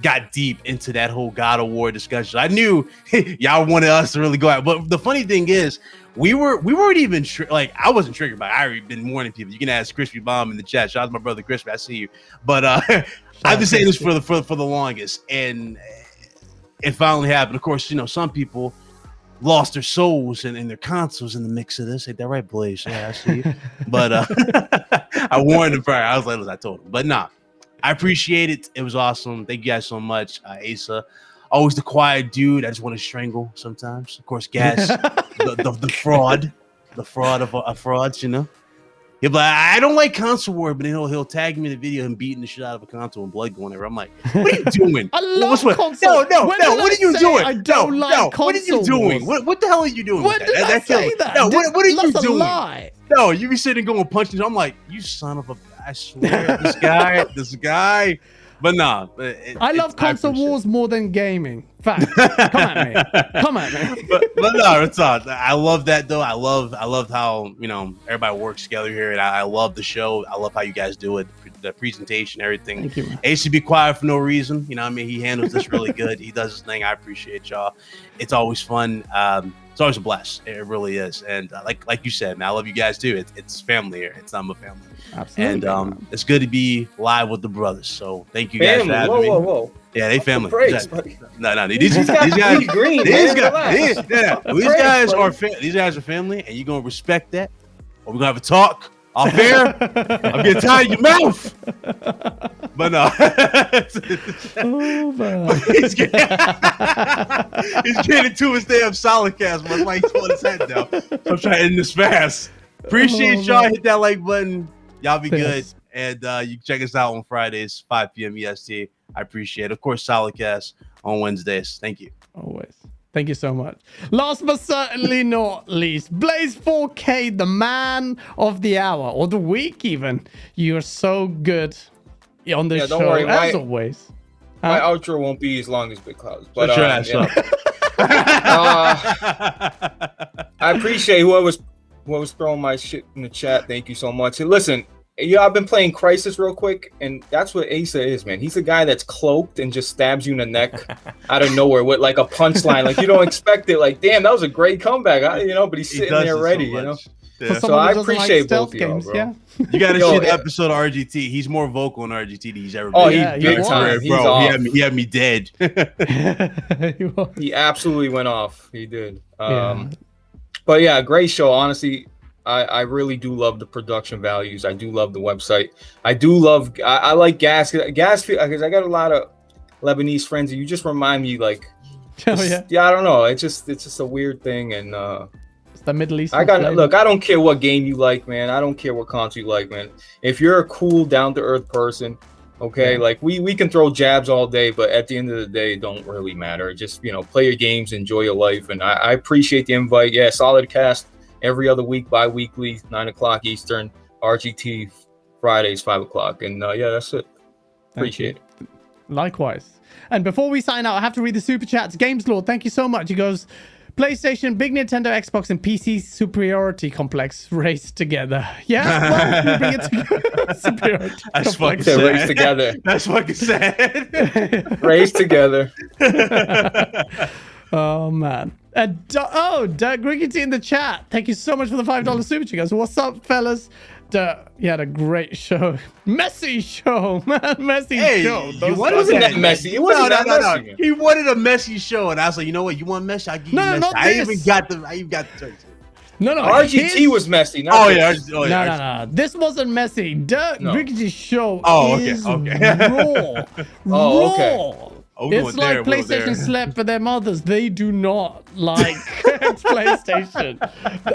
got deep into that whole God of War discussion. I knew y'all wanted us to really go out. But the funny thing is, we were we weren't even tr- like I wasn't triggered by. It. I already been warning people. You can ask Crispy Bomb in the chat. Shout out to my brother Crispy. I see you. But uh I've been saying this for the for, for the longest, and it finally happened. Of course, you know some people lost their souls and, and their consoles in the mix of this. Ain't that right, Blaze? Yeah, I see you. but uh I warned him prior. I was like, I told him. But nah, I appreciate it. It was awesome. Thank you guys so much. Uh, Asa, always the quiet dude. I just want to strangle sometimes. Of course, Gas, the, the, the fraud, the fraud of, of frauds, you know. He'll be like, I don't like console war, but then he'll, he'll tag me in the video and beating the shit out of a console and blood going everywhere. I'm like, what are you doing? I love What's what- console. No, no, When no. What I are you doing? I don't no, like no. What are you doing? What, what the hell are you doing? When with did that? I That say that? No, Did- what, what are you doing? lie. No, you be sitting going punching. I'm like, you son of a. I swear, this guy, this guy. But nah, it, I love console it. wars more than gaming. Fact. Come at me. Come at me. but but no, it's not. I love that though. I love I love how you know everybody works together here, and I, I love the show. I love how you guys do it, the presentation, everything. Thank you, man. Ace should be quiet for no reason. You know, what I mean, he handles this really good. He does his thing. I appreciate y'all. It's always fun. Um, it's always a blast. It really is. And uh, like like you said, man, I love you guys too. It's it's family here. It's not my family. Absolutely. And um, it's good to be live with the brothers. So thank you guys Family. for having Whoa, me. whow, whoa. Yeah, they Pump the family. brakes, Exactly. No, no, these, these guys, green, these man. guys, these, yeah, the these brakes, guys buddy. are fa- these guys are family, and you're gonna respect that, or we're gonna have a talk off air. I'm getting tired of your mouth. But no, Oh, man. he's, getting, he's getting to his damn Solid Cast. That's why he's pulling his head down. So I'm trying to end this fast. Appreciate Oh, y'all. man. Hit that like button. Y'all be good. And uh, you can check us out on Fridays, 5 p.m. EST. I appreciate it. Of course, Solid Cast on Wednesdays. Thank you. Always. Thank you so much. Last but certainly not least, Blaze 4K, the man of the hour or the week, even. You're so good on this Yeah, don't show, worry, as my- always. My Huh? outro won't be as long as Big Clouds. But Shut your ass yeah. up. I appreciate whoever's whoever's throwing my shit in the chat. Thank you so much. And listen, yeah, I've been playing Crysis real quick, and that's what Asa is, man. He's a guy that's cloaked and just stabs you in the neck out of nowhere with like a punchline. Like you don't expect it. Like, damn, that was a great comeback. I, you know, but he's sitting does there it so ready. you know. much. Yeah. someone I appreciate like stealth both of y'all, games, bro. yeah. You got to Yo, see the yeah. episode of RGT. He's more vocal in RGT than he's ever Oh, been. he Yeah, he big was. time. He's bro. He had, me, he had me dead. You are- He absolutely went off. He did. yeah. Um, But yeah, great show. Honestly, I, I really do love the production values. I do love the website. I do love. I, I like gas. Gas because I got a lot of Lebanese friends. And you just remind me like. Oh, yeah. yeah, I don't know. It's just it's just a weird thing, and uh, It's the Middle East. I got look. I don't care what game you like, man. I don't care what console you like, man. If you're a cool, down to earth person, okay, like we we can throw jabs all day, but at the end of the day, it don't really matter. Just you know, play your games, enjoy your life, and I, I appreciate the invite. Yeah, Solid Cast every other week, bi-weekly, nine o'clock Eastern, RGT Fridays, five o'clock, and uh, yeah, that's it. Appreciate it. Likewise. And before we sign out, I have to read the super chats. Games Lord, thank you so much. He goes, PlayStation, big Nintendo, Xbox, and PC superiority complex race together. Yeah, well, we bring it together. superiority That's complex. fucking They race together. That's fucking sad. Race together. Oh man. Uh, D- oh, Dirk Rickety in the chat. Thank you so much for the five dollar super chat, guys. What's up, fellas? Uh, Dirk, you had a great show. Messy show, man. Messy Hey, show. you Those wanted wasn't that that messy. It wasn't no, that no, no, messy. no. He wanted a messy show, and I was like, you know what? You want messy? I give No, you no, messy. not I this. even got the. I even got the. Turkey. No, no. RGT his- was messy. Not Oh this. yeah. Oh, No, yeah. no, no. This wasn't messy. Dirk No. Rickety's show Oh, okay, is okay. raw. Oh, okay. Raw. Oh, It's went like there, PlayStation there. slept for their mothers. They do not like PlayStation.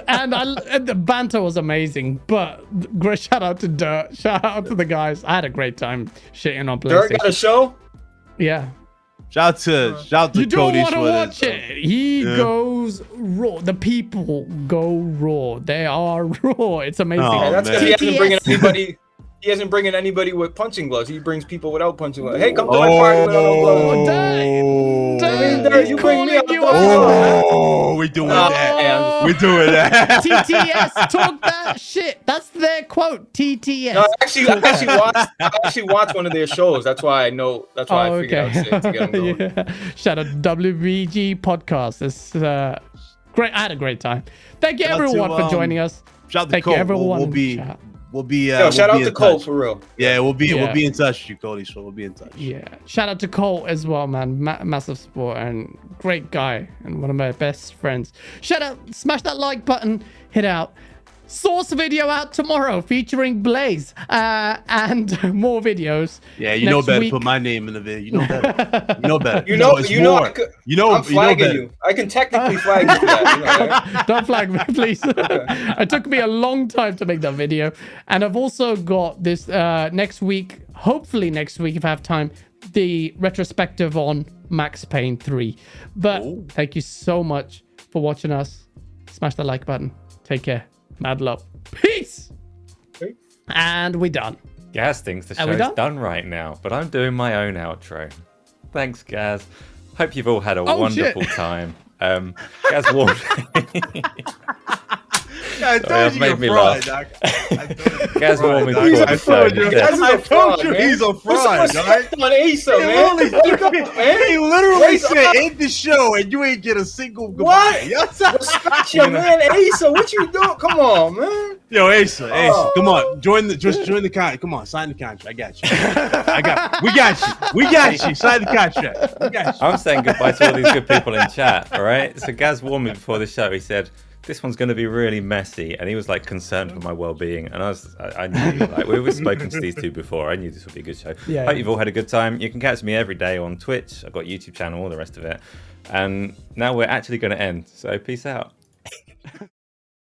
And, I, and the banter was amazing. But great shout out to Dirt. Shout out to the guys. I had a great time shitting on Dirk PlayStation. got a show. yeah. Shout out to shout out to You don't want to watch this. it. He Yeah. goes raw. The people go raw. They are raw. It's amazing. Oh, Yeah, that's man. because he hasn't bringing anybody. He hasn't bringing anybody with punching gloves. He brings people without punching gloves. Hey, come to my party without no gloves. Oh, dang. Dang, you bring me up you. Oh, we doing Oh, that. We doing that. TTS, talk that shit. That's their quote. TTS. No, actually, I actually watched. I actually watched one of their shows. That's why I know. That's why oh, I figured okay. out shit to get them going. yeah. Shout out WBG podcast. It's uh, great. I had a great time. Thank you Shout out to, everyone for um, joining us. Shout out to Thank Cole. you everyone. We'll, we'll be. chat. We'll be. Uh, Yo, we'll shout be out in to Cole touch. for real. Yeah, we'll be. Yeah. We'll be in touch with you, Cody. So we'll be in touch. Yeah. Shout out to Cole as well, man. Ma- massive support and great guy and one of my best friends. Shout out, smash that like button, hit out. Source video out tomorrow featuring Blaze uh, and more videos. Yeah, you know better. week. Put my name in the video. You know better. You know better. You know, you know, more. I could, You know. I'm you know better. you. I can technically flag you that. You know, right? Don't flag me, please. it took me a long time to make that video. And I've also got this uh, next week, hopefully next week, if I have time, the retrospective on Max Payne 3. But Oh. thank you so much for watching us. Smash the like button. Take care. Mad love. Peace. And we're done. Gaz thinks the show's done? done? right now, but I'm doing my own outro. Thanks, Gaz. Hope you've all had a Oh, wonderful shit. time. Um, Gaz warned. I told Sorry, you made me fraud, laugh. Doc. I told you. Gaz warned me before I told you. He said- That's I a fraud, he's a fraud, on Asa, He man? literally, Wake up, man. he literally said end the show and you ain't get a single goodbye. What? Respect your man, Asa. What you doing? Come on, man. Yo, Asa, Asa, Oh. come on, join the just join the contract. Come on, sign the contract. I got you. I got. We got you. We got you. Sign the contract. We got you. I'm saying goodbye to all these good people in chat, all right? So Gaz warned me before the show. He said, this one's going to be really messy. And he was like concerned for my well-being. And I was, I, I knew, like, we've spoken to these two before. I knew this would be a good show. Yeah. Hope you've all had a good time. You can catch me every day on Twitch. I've got a YouTube channel, all the rest of it. And now we're actually going to end. So peace out.